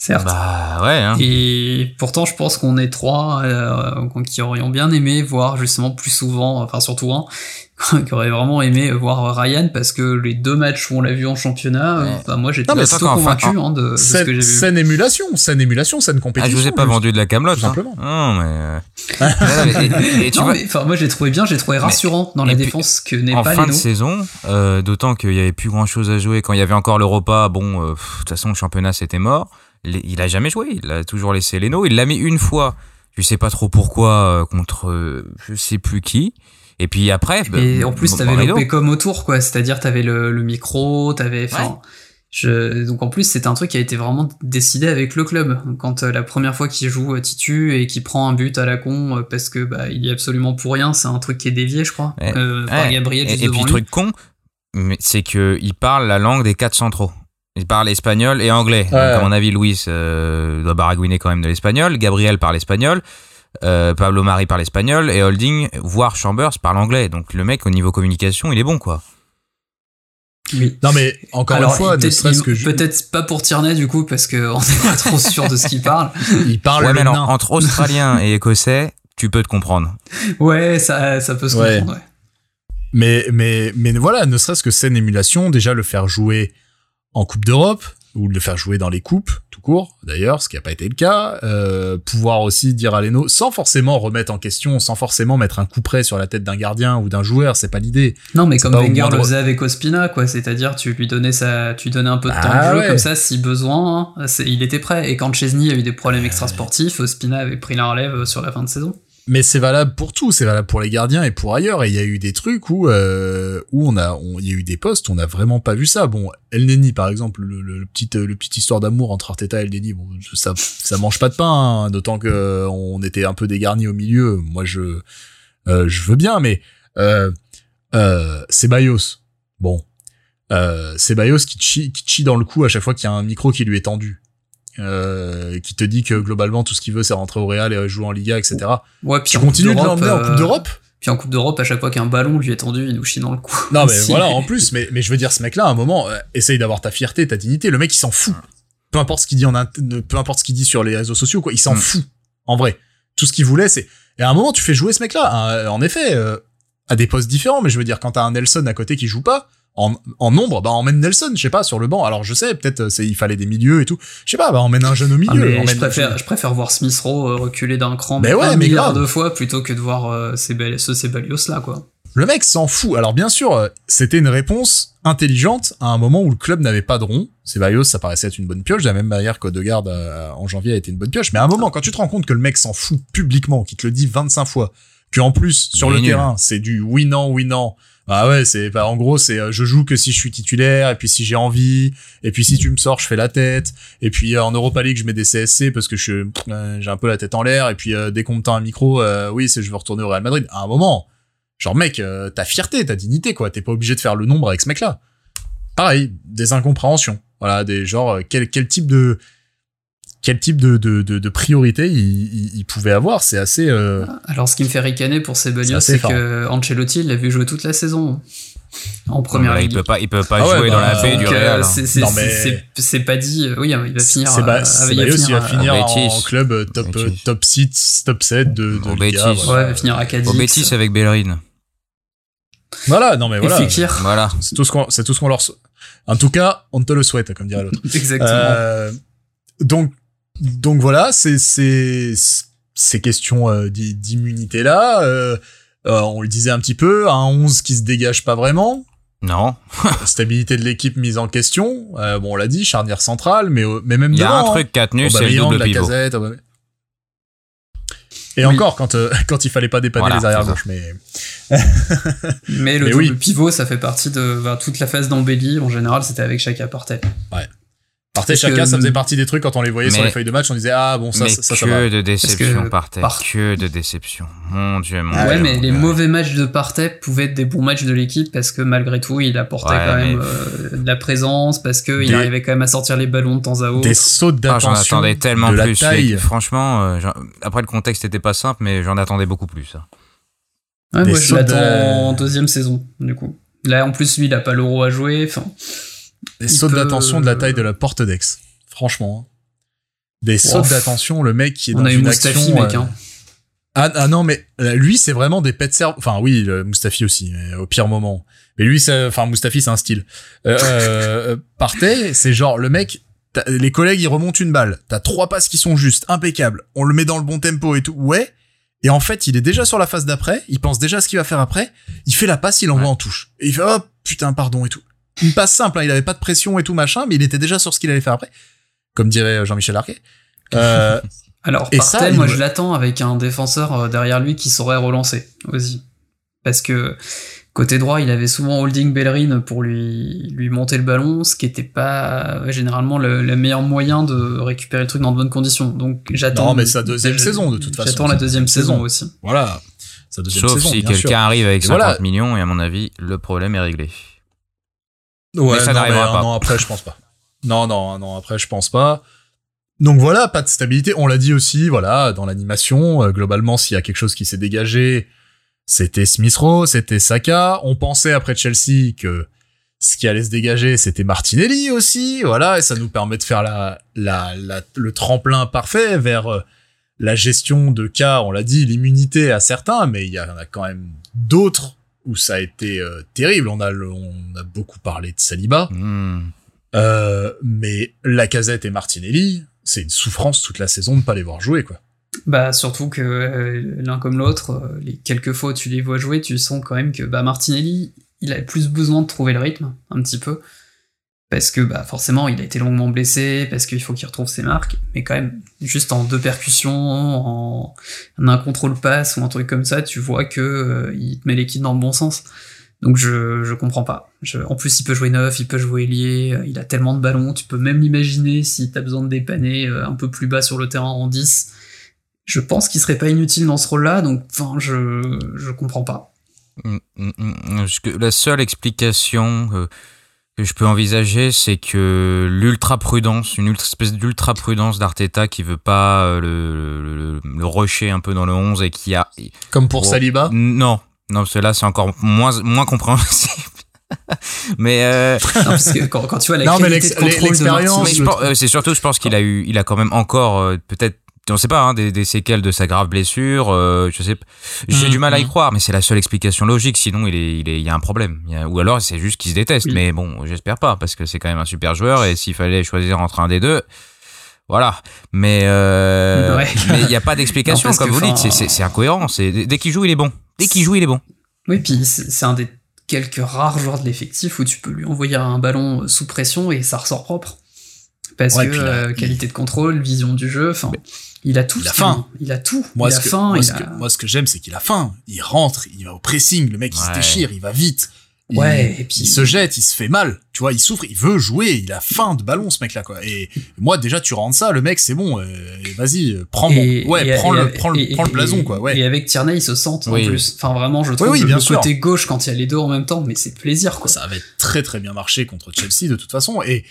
Certes. Bah ouais, hein. Et pourtant, je pense qu'on est trois euh, qui aurions bien aimé voir justement plus souvent, enfin surtout un, qui aurait vraiment aimé voir Ryan parce que les deux matchs où on l'a vu en championnat, euh, Ouais. enfin, moi j'étais plutôt enfin, convaincu hein, de, de ce Saine, que j'ai vu. saine émulation, saine émulation, saine Ah, compétition. je vous ai pas vendu de la camelote, tout hein. simplement. Non, mais... euh, non, mais- et- et tu non, vois, mais enfin, moi j'ai trouvé bien, j'ai trouvé rassurant dans la puis, défense que n'est en pas fin de saison, euh, d'autant qu'il y avait plus grand chose à jouer. Quand il y avait encore l'Europa, bon, euh, de toute façon, le championnat c'était mort. Il a jamais joué. Il a toujours laissé Leno. Il l'a mis une fois. Je sais pas trop pourquoi euh, contre euh, je sais plus qui. Et puis après. bah, Et en plus, t'avais le comme autour, quoi. C'est-à-dire, t'avais le, le micro, t'avais, enfin, je, donc en plus, c'est un truc qui a été vraiment décidé avec le club. Quand euh, la première fois qu'il joue euh, Titu et qu'il prend un but à la con euh, parce que bah il y a absolument pour rien, c'est un truc qui est dévié, je crois, Ouais. par Ouais. Gabriel Et, et puis lui. truc con, c'est que il parle la langue des quatre centraux. Il parle espagnol et anglais. Donc, à mon avis, Luis euh, doit baragouiner quand même de l'espagnol. Gabriel parle espagnol. Euh, Pablo Mari parle espagnol et Holding, voire Chambers, parle anglais. Donc le mec au niveau communication, il est bon quoi. Oui. Non mais encore Alors, une fois, ne peut-être, que je- peut-être pas pour Tierney du coup, parce que on n'est pas trop sûr de ce qu'il parle. il parle ouais, le mais alors, entre Australien et Écossais, tu peux te comprendre. Ouais, ça, ça peut se Ouais. comprendre. Ouais. Mais, mais, mais voilà, ne serait-ce que scène émulation, déjà le faire jouer en Coupe d'Europe, ou le faire jouer dans les coupes, tout court, d'ailleurs, ce qui n'a pas été le cas, euh, pouvoir aussi dire à Leno, sans forcément remettre en question, sans forcément mettre un coup près sur la tête d'un gardien ou d'un joueur, c'est pas l'idée. Non, mais comme Wenger le faisait avec Ospina, quoi. C'est-à-dire, tu lui donnais ça, tu donnais un peu de temps Ah de jeu, ouais. comme ça, si besoin, hein, il était prêt. Et quand Chesney a eu des problèmes extrasportifs, Ospina avait pris la relève sur la fin de saison. Mais c'est valable pour tout, c'est valable pour les gardiens et pour ailleurs. Et il y a eu des trucs où euh, où on a, il y a eu des postes, on n'a vraiment pas vu ça. Bon, El Neni par exemple, le, le, le petit le petite histoire d'amour entre Arteta et El Neni, bon, ça ça mange pas de pain, hein, d'autant que on était un peu dégarni au milieu. Moi, je euh, je veux bien, mais euh, euh, Ceballos, bon, euh, Ceballos qui chie, qui chie dans le cou à chaque fois qu'il y a un micro qui lui est tendu. Euh, qui te dit que globalement tout ce qu'il veut c'est rentrer au Real et jouer en Liga etc Ouais, puis tu en Coupe continues de d'Europe, l'emmener en euh, Coupe d'Europe Puis en Coupe d'Europe, à chaque fois qu'un ballon lui est tendu, il nous chie dans le cou. Non, mais voilà, en plus, mais, mais je veux dire, ce mec-là, à un moment, euh, essaye d'avoir ta fierté, ta dignité. Le mec, il s'en fout. Peu importe ce qu'il dit en int- ne- peu importe ce qu'il dit sur les réseaux sociaux, quoi, il s'en Mm. fout. En vrai. Tout ce qu'il voulait, c'est, et à un moment, tu fais jouer ce mec-là, hein, en effet, euh, à des postes différents, mais je veux dire, quand t'as un Nelson à côté qui joue pas, en, en nombre, bah, emmène Nelson, je sais pas, sur le banc. Alors, je sais, peut-être, euh, c'est, il fallait des milieux et tout. Je sais pas, bah, emmène un jeune au milieu. Ah, mais je préfère, je préfère voir Smith Rowe euh, reculer d'un cran, Mais ouais, un mais milliard grave. de fois plutôt que de voir euh, ces ce Sebalios là, quoi. Le mec s'en fout. Alors bien sûr, euh, c'était une réponse intelligente à un moment où le club n'avait pas de rond. Ceballos, ça paraissait être une bonne pioche, de la même manière qu'Odegaard euh, en janvier a été une bonne pioche. Mais à un moment, quand tu te rends compte que le mec s'en fout publiquement, qu'il te le dit 25 fois, que en plus sur le nul. terrain, c'est du oui non oui non. Ah ouais, c'est bah, en gros c'est euh, je joue que si je suis titulaire et puis si j'ai envie et puis si tu me sors je fais la tête et puis euh, en Europa League je mets des CSC parce que je euh, j'ai un peu la tête en l'air et puis euh, dès qu'on me tend un micro oui c'est je veux retourner au Real Madrid. À un moment, genre mec, ta fierté, ta dignité quoi, t'es pas obligé de faire le nombre avec ce mec-là. Pareil, des incompréhensions. Voilà, des genre quel quel type de quel type de de de, de priorité il, il, il pouvait avoir, c'est assez euh, Alors, ce qui me fait ricaner pour assez c'est que Ancelotti il l'a vu jouer toute la saison en première Voilà, il peut pas, il peut pas Ah ouais, jouer dans bah, la baie du euh, Real. hein. c'est- Non, pas dit. Oui, il va finir. C'est euh, ba- il va finir au en, Betis. club top top 6 top 7 de, de Au Liga, Betis. voilà. Ouais, il va finir à Cadiz. Au Betis avec Bellerin. Voilà, non mais voilà. Voilà. C'est tout ce qu'on c'est tout ce qu'on leur En tout cas, on te le souhaite comme dirait l'autre. Exactement. Euh, donc donc voilà, c'est c'est ces questions euh, d'i- d'immunité là, euh, euh, on le disait un petit peu, un 11 qui se dégage pas vraiment, Non. stabilité de l'équipe mise en question. Euh, bon, on l'a dit, charnière centrale, mais mais même Il y a devant, un hein. truc qui a tenu, c'est le Aubameyang, double pivot. Lacazette, Aubameyang. Et Oui. encore quand euh, quand il fallait pas dépanner Voilà, les arrières gauches, mais Mais le mais double oui. pivot, ça fait partie de bah, toute la phase d'embellie. En général, c'était avec Chaka Partey. Partez Parce chacun, que- ça faisait partie des trucs quand on les voyait sur les feuilles de match, on disait ah bon ça mais ça, ça, ça que va. de déception que par terre. par- Que de déception. Mon dieu, mon ouais, dieu. mais mon les dieu. mauvais matchs de Partey pouvaient être des bons matchs de l'équipe parce que malgré tout, il apportait Ouais, quand même euh, de la présence, parce qu'il Des- arrivait quand même à sortir les ballons de temps à autre. Des sauts Ah, d'attention. j'en attendais tellement de la plus. taille. mec. Franchement, euh, après le contexte était pas simple, mais j'en attendais beaucoup plus. hein. Ouais, des moi, je sauts l'attends de- en deuxième saison, du coup. Là, en plus, lui, il a pas l'euro à jouer. Enfin, Des peut- d'attention de la taille de la porte d'Aix. Franchement. hein. Des sauts Ouf. d'attention, le mec qui est on dans a une Mustafi, action. mec. euh, Hein. Ah, ah non, mais euh, lui, c'est vraiment des pets cerveau. Enfin, oui, le Mustafi aussi, mais au pire moment. Mais lui, c'est, enfin, Mustafi, c'est un style. Euh, euh, Partey, c'est genre, le mec, les collègues, ils remontent une balle. T'as trois passes qui sont justes, impeccables. On le met dans le bon tempo et tout. Ouais. Et en fait, il est déjà sur la phase d'après. Il pense déjà à ce qu'il va faire après. Il fait la passe, il envoie en touche. Et il fait, oh, putain, pardon et tout. Une passe simple, hein, il avait pas de pression et tout machin, mais il était déjà sur ce qu'il allait faire après. Comme dirait Jean-Michel Arquet. Euh, Alors, Et Partey, ça, moi, me- je l'attends avec un défenseur euh, derrière lui qui saurait relancer aussi. Parce que côté droit, il avait souvent holding Bellerin pour lui, lui monter le ballon, ce qui était pas euh, généralement le, le meilleur moyen de récupérer le truc dans de bonnes conditions. Donc, j'attends. Non, mais sa deuxième saison, de toute façon. J'attends la deuxième saison saison. aussi. voilà. Sa deuxième Sauf saison, si quelqu'un arrive avec Et 50 voilà. millions, et à mon avis, le problème est réglé. Ouais, Mais ça n'arrivera un pas. an après, je pense pas. Non, non, non, après, je pense pas. Donc voilà, pas de stabilité. On l'a dit aussi, voilà, dans l'animation, euh, globalement, s'il y a quelque chose qui s'est dégagé, c'était Smith Rowe, c'était Saka. On pensait après Chelsea que ce qui allait se dégager, c'était Martinelli aussi, voilà, et ça nous permet de faire la, la, la- le tremplin parfait vers euh, la gestion de cas, on l'a dit, l'immunité à certains, mais il y en a quand même d'autres où ça a été euh, terrible. On a, le- on a beaucoup parlé de Saliba. Hmm. Euh, mais Lacazette et Martinelli, c'est une souffrance toute la saison de pas les voir jouer, quoi. Bah surtout que euh, l'un comme l'autre, euh, les quelques fois où tu les vois jouer, tu sens quand même que bah Martinelli, il a plus besoin de trouver le rythme un petit peu parce que bah forcément il a été longuement blessé, parce qu'il faut qu'il retrouve ses marques, mais quand même juste en deux percussions, en, un contrôle passe ou un truc comme ça, tu vois que euh, il te met l'équipe dans le bon sens. Donc je je comprends pas. Je, en plus il peut jouer neuf, il peut jouer ailier, euh, il a tellement de ballons, tu peux même l'imaginer si t'as besoin de dépanner euh, un peu plus bas sur le terrain en 10 je pense qu'il serait pas inutile dans ce rôle-là, donc enfin, je je comprends pas. Mm. Parce que La seule explication que je peux envisager, c'est que l'ultra prudence, une ultra- espèce d'ultra prudence d'Arteta qui veut pas euh, le, le, le- le rusher un peu dans le 11 et qui a. Comme pour Oh. Saliba? Non, non, parce que là c'est encore moins moins compréhensible. mais euh, Non, parce que quand, quand tu vois la Non, qualité de contrôle de l'expérience, Martinez, mais je je pense- trouve- euh, c'est surtout, je pense qu'il a eu, il a quand même encore euh, peut-être, on sait pas, hein, des, des séquelles de sa grave blessure. euh, je sais, j'ai Mm, du mal à y mm. croire, mais c'est la seule explication logique. Sinon, il est, il est, il y a un problème. Il y a- ou alors c'est juste qu'il se déteste. Oui. Mais bon, j'espère pas parce que c'est quand même un super joueur et s'il fallait choisir entre un des deux. Voilà, mais euh, Ouais. mais il n'y a pas d'explication comme vous dites, c'est- incohérent. Dès qu'il joue, il est bon. Dès qu'il joue, il est bon. Oui, puis c'est un des quelques rares joueurs de l'effectif où tu peux lui envoyer un ballon sous pression et ça ressort propre. Parce Ouais, que là, euh, qualité de contrôle, vision du jeu, enfin, il a tout. il a faim. Il a tout. Moi, il ce a que, faim. moi, il ce a- que, moi, ce que j'aime, c'est qu'il a faim. Il rentre, il va au pressing, le mec, il se déchire, il va vite. Il- Ouais, et puis- il se jette, il se fait mal. Tu vois, il souffre, il veut jouer, il a faim de ballon, ce mec-là, quoi. Et moi, déjà, tu rentres ça, le mec, c'est bon, euh, vas-y, prends Et- mon, ouais, et- prends et- le, prends le, prends blason, quoi, ouais. Et avec Tierney, ils se sentent Oui. en plus. Enfin, vraiment, je trouve oui, le, bien le sûr. côté gauche quand il y a les deux en même temps, mais c'est plaisir, quoi. ça avait très très bien marché contre Chelsea de toute façon et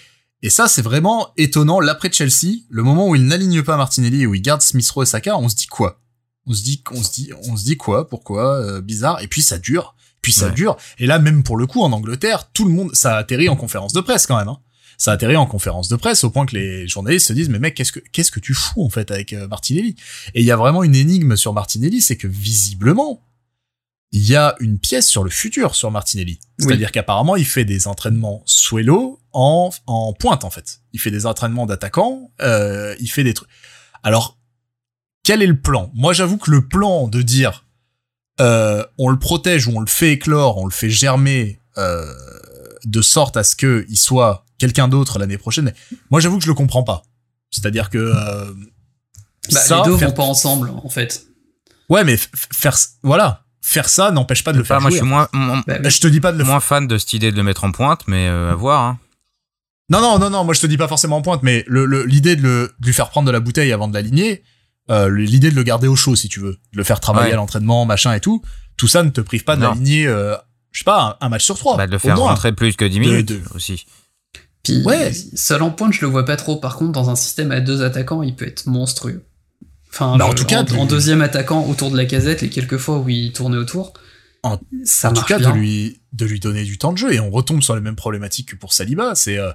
et ça c'est vraiment étonnant. L'après Chelsea le moment où il n'aligne pas Martinelli et où il garde Smith Rowe et Saka on se dit quoi? On se dit on se dit on se dit quoi? Pourquoi? Euh, bizarre. Et puis ça dure. Puis ça Ouais. dure. Et là même pour le coup en Angleterre tout le monde ça a atterri en conférence de presse quand même hein. ça a atterri en conférence de presse au point que les journalistes se disent mais mec qu'est-ce que qu'est-ce que tu fous en fait avec euh, Martinelli? Et il y a vraiment une énigme sur Martinelli c'est que visiblement il y a une pièce sur le futur sur Martinelli. C'est-à-dire qu'apparemment, il fait des entraînements suelo en, en pointe, en fait. Il fait des entraînements d'attaquant, euh, il fait des trucs. Alors, quel est le plan? Moi, j'avoue que le plan de dire euh, on le protège ou on le fait éclore, on le fait germer euh, de sorte à ce que il soit quelqu'un d'autre l'année prochaine, moi, j'avoue que je le comprends pas. C'est-à-dire que euh, Bah, ça, les deux faire- vont pas ensemble, en fait. ouais, mais faire voilà, faire ça n'empêche pas de le faire moi, je suis moins, moins, Bah. Je te dis pas de le moins fan de cette idée de le mettre en pointe, mais euh, à voir. Hein. Non, non, non, non, moi je te dis pas forcément en pointe, mais le, le- l'idée de, le, de lui faire prendre de la bouteille avant de l'aligner, euh, l'idée de le garder au chaud si tu veux, de le faire travailler Ouais. à l'entraînement, machin et tout, tout ça ne te prive pas d'aligner, euh, je sais pas, un, un match sur trois. Bah, de le faire moins. rentrer plus que 10 De- minutes de- aussi. Puis, Ouais. seul en pointe, je le vois pas trop. Par contre, dans un système à deux attaquants, il peut être monstrueux. Enfin, Bah, en je- tout cas, en, de deuxième attaquant autour de la casette, les quelques fois où il tournait autour, En- ça en tout cas, bien. de lui, de lui donner du temps de jeu et on retombe sur les mêmes problématiques que pour Saliba, c'est, euh,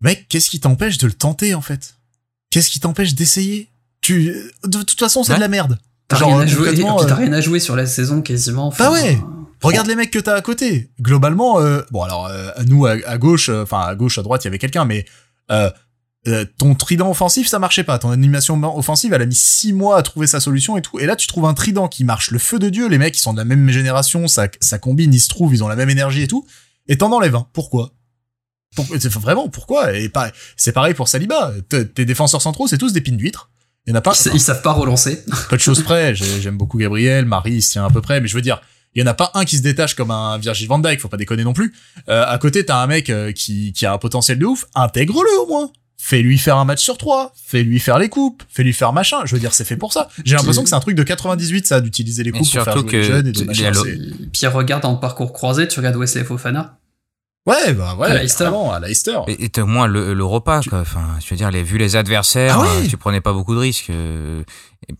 mec, qu'est-ce qui t'empêche de le tenter en fait? Qu'est-ce qui t'empêche d'essayer? Tu, de toute façon, c'est Ouais. de la merde. T'as rien, à jouer, t'as euh, rien à jouer sur la saison quasiment. enfin, Bah ouais. Regarde les mecs que t'as à côté. Globalement, euh, bon alors euh, nous à, à gauche, euh, enfin à gauche à droite il y avait quelqu'un, mais ton trident offensif ça marchait pas. Ton animation offensive elle a mis six mois à trouver sa solution et tout. Et là tu trouves un trident qui marche, le feu de dieu. Les mecs ils sont de la même génération, ça ça combine, ils se trouvent, ils ont la même énergie et tout. Et t'en enlèves un. Pourquoi? Pourquoi c'est vraiment pourquoi? Et pas, c'est pareil pour Saliba. Tes défenseurs centraux c'est tous des pines d'huîtres. Il y en a pas. Ils, ils savent pas relancer. peu de choses près. J'ai- J'aime beaucoup Gabriel, Marie, il se tient à peu près, mais je veux dire, il y en a pas un qui se détache comme un Virgil van Dijk, faut pas déconner non plus. Euh, à côté, t'as un mec euh, qui, qui a un potentiel de ouf, intègre-le au moins. Fais-lui faire un match sur trois, fais-lui faire les coupes, fais-lui faire machin. Je veux dire, c'est fait pour ça. J'ai l'impression que c'est un truc de 98, ça, d'utiliser les coupes pour faire jouer les jeunes et de machin. Puis regarde en parcours croisé, tu regardes Wesley Fofana. Ouais, bah ouais, À Leicester. à Leicester. Et, et au moins le, le repas, quoi. Enfin, je veux dire, les, vu les adversaires, Ah ouais. euh, tu prenais pas beaucoup de risques. euh,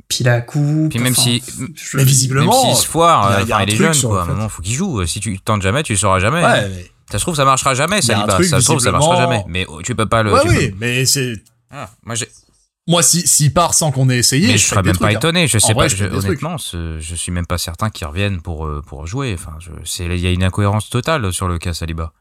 Puis la coupe. Puis même enfin, si- je- Mais visiblement, même s'il se foire, il y a- euh, est jeune, quoi. À un moment, faut qu'il joue. Si tu tentes jamais, tu le sauras jamais. Ouais, mais- Ça se trouve, ça marchera jamais, Il y a un Saliba. Ça se trouve, ça marchera jamais. Mais oh, tu peux pas le. ouais, oui, peux- mais c'est, Ah, moi, j'ai- moi, si, s'il part sans qu'on ait essayé, mais je je serais même trucs, pas hein. étonné. Je sais vrai, pas. je honnêtement, je suis même pas certain qu'ils reviennent pour pour jouer. Enfin, il y a une incohérence totale sur le cas Saliba.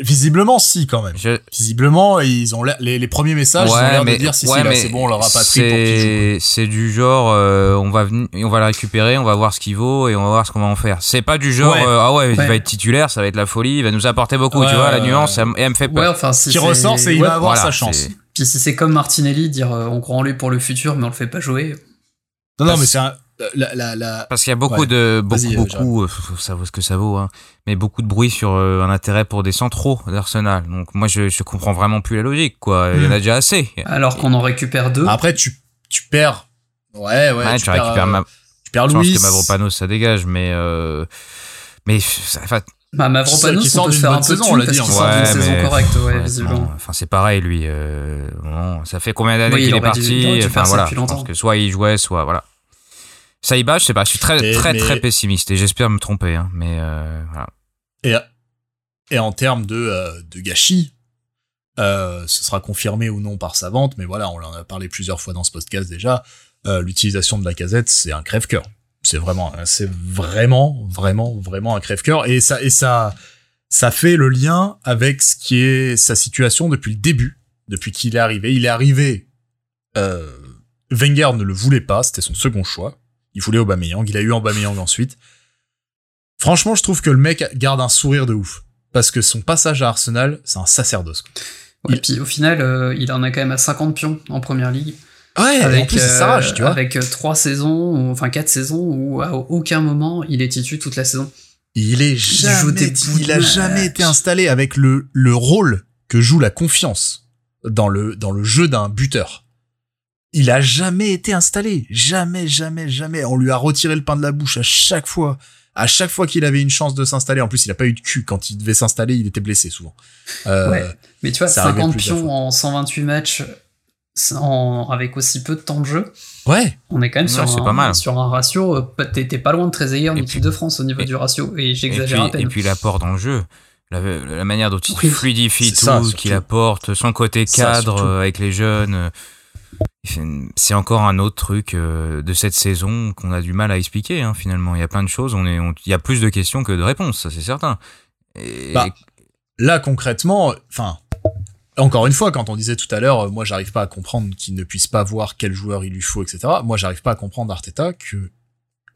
Visiblement, si, quand même. Je- Visiblement, ils ont les, les premiers messages ils ont l'air de dire si, ouais, si, là, mais c'est bon, on leur a pas pris pour qu'ils c'est du genre euh, on va venir on va le récupérer on va voir ce qu'il vaut et on va voir ce qu'on va en faire c'est pas du genre Ouais. euh, ah ouais, il va être titulaire ça va être la folie il va nous apporter beaucoup Ouais, tu vois la nuance elle, elle me fait peur Ouais, enfin, si Qui ressort, c'est il ouais, va avoir Voilà, sa chance. c'est- Puis si c'est comme Martinelli, dire euh, on croit en lui pour le futur, mais on le fait pas jouer. Non, non, mais c'est un, la, la, la, parce qu'il y a beaucoup Ouais. de beaucoup euh, beaucoup euh, ça vaut ce que ça vaut hein, mais beaucoup de bruit sur euh, un intérêt pour des centraux d'Arsenal donc moi je, je comprends vraiment plus la logique quoi il y en a déjà assez Alors qu'on en récupère deux. après, tu, tu perds. Ouais, ouais, Ouais, tu, tu perds, récupères euh, ma- tu perds je pense Louis. que Mavropanos ça dégage mais euh, mais ça- enfin, Bah, Mavropanos, qui on sort peut se d'une faire un peu saison, on l'a parce dit, qu'il hein. sort d'une Ouais, saison mais- correcte, ouais, Ouais, visiblement. Enfin, c'est pareil, lui. euh, bon, ça fait combien d'années Oui, il qu'il est parti? Enfin voilà, je pense que soit il jouait, soit voilà. Saïba, je sais pas, je suis très très mais- très pessimiste et j'espère me tromper, hein, mais euh, voilà. Et, et en termes de, euh, de gâchis, euh, ce sera confirmé ou non par sa vente, mais voilà, on en a parlé plusieurs fois dans ce podcast déjà. euh, L'utilisation de la casette, c'est un crève-cœur. C'est vraiment, c'est vraiment, vraiment, vraiment un crève-cœur. Et ça, et ça, ça fait le lien avec ce qui est sa situation depuis le début, depuis qu'il est arrivé. Il est arrivé. Euh, Wenger ne le voulait pas, c'était son second choix. Il voulait Aubameyang, il a eu Aubameyang ensuite. Franchement, je trouve que le mec garde un sourire de ouf. Parce que son passage à Arsenal, c'est un sacerdoce. quoi. Ouais, Il- puis au final, euh, il en a quand même à 50 pions en première ligue. Ouais, en avec plus, il euh, tu vois. avec euh, trois saisons, enfin quatre saisons où à aucun moment il est titu toute la saison. Il est jamais, il a jamais été installé avec le, le rôle que joue la confiance dans le, dans le jeu d'un buteur. Il a jamais été installé. Jamais, jamais, jamais. On lui a retiré le pain de la bouche à chaque fois. À chaque fois qu'il avait une chance de s'installer. En plus, il a pas eu de cul. Quand il devait s'installer, il était blessé souvent. Euh, Ouais. Mais tu vois, Ça arrivait 50 plusieurs pions en 128 matchs en- avec aussi peu de temps de jeu, ouais. on est quand même Ouais, sur, c'est un, pas mal. sur un ratio. euh, pas- t'es pas loin de Trezeguet en équipe puis- de France au niveau et- du ratio, et j'exagère à puis, et peine. puis l'apport dans le jeu. La, la manière dont il Oui. fluidifie tout, qu'il apporte, son côté cadre euh, avec les jeunes. C'est encore un autre truc euh, de cette saison qu'on a du mal à expliquer. hein, finalement, il y a plein de choses. On est, il y a plus de questions que de réponses, ça c'est certain. Bah, Là, concrètement, enfin, encore une fois, quand on disait tout à l'heure, euh, moi, j'arrive pas à comprendre qu'il ne puisse pas voir quel joueur il lui faut, etc. Moi, j'arrive pas à comprendre Arteta que,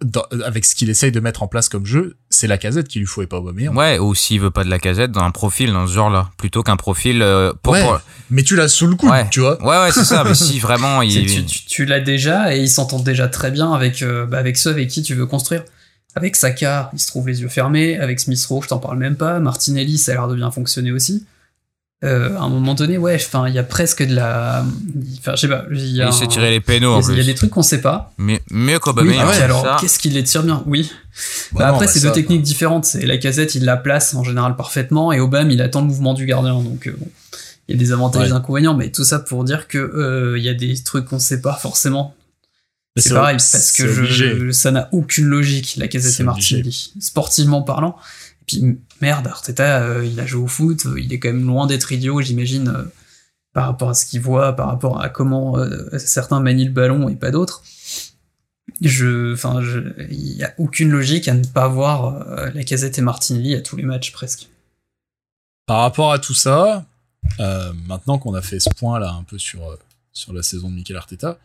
dans- avec ce qu'il essaye de mettre en place comme jeu, c'est la casette qu'il lui faut et pas Aubameyang. ouais, ou s'il veut pas de la casette dans un profil dans ce genre-là, plutôt qu'un profil euh, pour, Ouais. pour- Mais tu l'as sous le coude, Ouais. tu vois. Ouais, ouais, c'est ça. mais si vraiment il, tu, tu- tu l'as déjà et il s'entend déjà très bien avec, euh, bah, avec ceux avec qui tu veux construire. Avec Saka, il se trouve les yeux fermés. Avec Smith Rowe, je t'en parle même pas. Martinelli, ça a l'air de bien fonctionner aussi. Euh, à un moment donné, ouais, enfin, il y a presque de la. Enfin, je sais pas. Il y a, il s'est un- tiré les pénaux en il y a- il y a plus. des trucs qu'on sait pas. Mais mieux Oui, et puis c'est alors, qu'est-ce qu'il les tire bien? Oui. Bah Bah, non, après, bah c'est deux techniques différentes. C'est la casette, il la place en général parfaitement, et Obama, il attend le mouvement du gardien. Donc, euh, bon, il y a des avantages Ouais. et des inconvénients, mais tout ça pour dire que euh, il y a des trucs qu'on sait pas forcément. C'est pareil, parce que je, ça n'a aucune logique, la casette et Martinelli, sportivement parlant. Et puis, merde, Arteta, euh, il a joué au foot, euh, il est quand même loin d'être idiot, j'imagine, euh, par rapport à ce qu'il voit, par rapport à comment certains manient le ballon et pas d'autres. Je, enfin, il y a aucune logique à ne pas voir la casette et Martinelli à tous les matchs presque. Par rapport à tout ça, maintenant qu'on a fait ce point là un peu sur la saison de Mikel Arteta,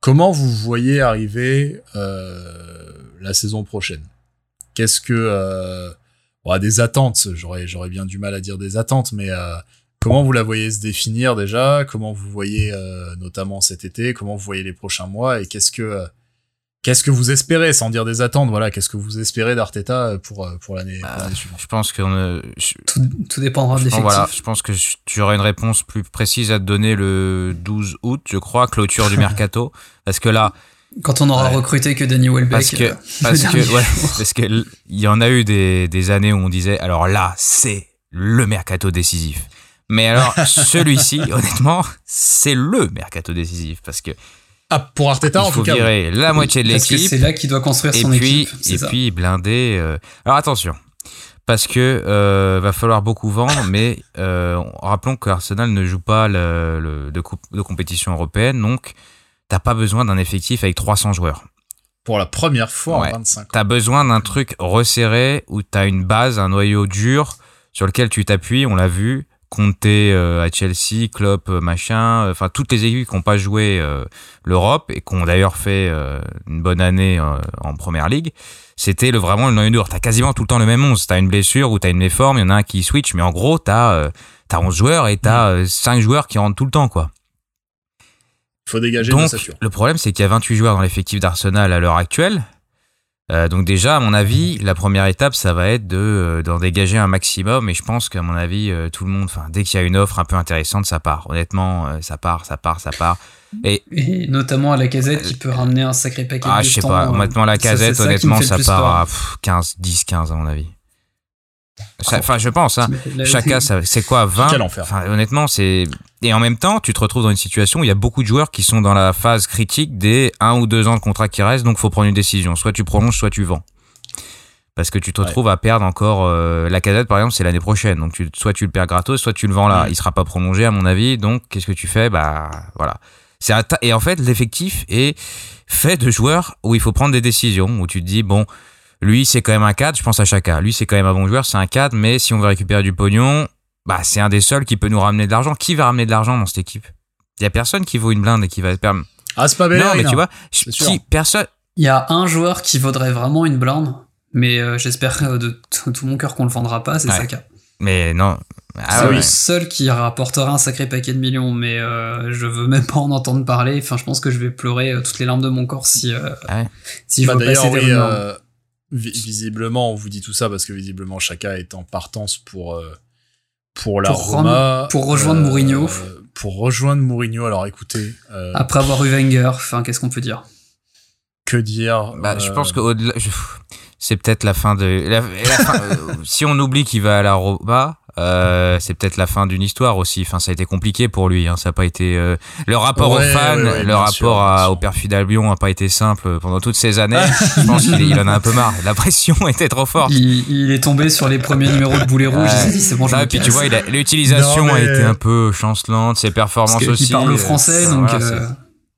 comment vous voyez arriver la saison prochaine? Qu'est-ce que euh, bon, des attentes. J'aurais j'aurais bien du mal à dire des attentes, mais euh, comment vous la voyez se définir déjà? Comment vous voyez euh, notamment cet été? Comment vous voyez les prochains mois? Et qu'est-ce que euh, Qu'est-ce que vous espérez, sans dire des attentes, voilà, qu'est-ce que vous espérez d'Arteta pour, pour l'année Bah, suivante? Je pense euh, je- Tout, tout dépendra de l'effectif. voilà, je pense que je- tu aurais une réponse plus précise à te donner le 12 août, je crois, clôture du mercato. Parce que là, Quand on aura Ouais. recruté que Danny Welbeck. parce que, euh, parce que, ouais, parce que il y en a eu des, des années où on disait, alors là, c'est le mercato décisif. Mais alors, celui-ci, honnêtement, c'est le mercato décisif. Parce que Ah, pour Arteta, il en faut tout cas. oui. virer la moitié de Parce que l'équipe. c'est là qu'il doit construire son puis équipe. et ça. puis blinder euh, alors attention parce que euh, va falloir beaucoup vendre mais euh, rappelons que Arsenal ne joue pas le, le- de, coupe- de compétition européenne donc t'as pas besoin d'un effectif avec 300 joueurs Pour la première fois Ouais. en 25 ans. t'as besoin d'un truc resserré où t'as une base un noyau dur sur lequel tu t'appuies on l'a vu Conte euh, à Chelsea, Klopp euh, machin, euh, enfin toutes les équipes qui n'ont pas joué euh, l'Europe et qui ont d'ailleurs fait une bonne année en première ligue, c'était le, vraiment le noyau dur. T'as quasiment tout le temps le même 11. T'as une blessure ou t'as une méforme, il y en a un qui switch, mais en gros, t'as euh, t'as 11 joueurs et t'as euh, 5 joueurs qui rentrent tout le temps, quoi. Faut dégager de Donc, le problème, c'est qu'il y a 28 joueurs dans l'effectif d'Arsenal à l'heure actuelle. Euh, donc déjà, à mon avis, la première étape, ça va être de euh, d'en dégager un maximum. Et je pense qu'à mon avis, euh, tout le monde, enfin, dès qu'il y a une offre un peu intéressante, ça part. Honnêtement, euh, ça part, ça part, ça part. Et Et notamment à la casette qui peut ramener un sacré paquet ah, de je sais temps, pas. Honnêtement, la casette, honnêtement, ça part peur. à pff, 15, 10, 15 à mon avis. Ça- Enfin, je pense. Hein. Chacun, ça- c'est quoi 20 Quel enfer. Enfin, honnêtement, c'est et en même temps, tu te retrouves dans une situation où il y a beaucoup de joueurs qui sont dans la phase critique des un ou deux ans de contrat qui restent, donc faut prendre une décision. Soit tu prolonges, soit tu vends. Parce que tu te Ouais. retrouves à perdre encore euh, la casette, par exemple, c'est l'année prochaine. Donc tu, soit tu le perds gratos, soit tu le vends là. Mm. Il sera pas prolongé à mon avis. Donc qu'est-ce que tu fais? Bah voilà. Ta- et en fait l'effectif est fait de joueurs où il faut prendre des décisions où tu te dis bon lui c'est quand même un cadre je pense à chacun lui c'est quand même un bon joueur c'est un cadre mais si on veut récupérer du pognon bah c'est un des seuls qui peut nous ramener de l'argent qui va ramener de l'argent dans cette équipe? Il y a personne qui vaut une blinde et qui va Ah, c'est pas non mais tu vois sûr. personne Il y a un joueur qui vaudrait vraiment une blinde, Mais euh, j'espère euh, de tout mon cœur qu'on le vendra pas, c'est Ouais. Saka. Mais non. Ah c'est ouais. le seul qui rapportera un sacré paquet de millions, mais euh, je veux même pas en entendre parler. Enfin, je pense que je vais pleurer toutes les larmes de mon corps si, euh, Ah ouais. si je Bah, vois passer D'ailleurs, des oui, rumeurs. euh, vi- visiblement, on vous dit tout ça parce que visiblement, Chaka est en partance pour euh, pour la Pour Roma, pour rejoindre Mourinho. Pour rejoindre Mourinho. Alors, écoutez, euh, Après avoir eu Wenger, enfin, qu'est-ce qu'on peut dire? Que dire Bah, je euh, pense qu'au-delà, je- c'est peut-être la fin de. la- la fin, euh, si on oublie qu'il va à la Roma, euh, c'est peut-être la fin d'une histoire aussi. Enfin, ça a été compliqué pour lui. Hein. Ça a pas été. euh, le rapport Ouais, aux fans, ouais, ouais, le rapport sûr, à, au perfide d'Albion a pas été simple pendant toutes ces années. je pense qu'il il en a un peu marre. La pression était trop forte. il, il est tombé sur les premiers numéros de Boulet Rouge, il s'est dit c'est bon, Ah, puis tu vois, l'utilisation mais- a été un peu chancelante, ses performances aussi. il parle le euh, français, euh, donc voilà, euh,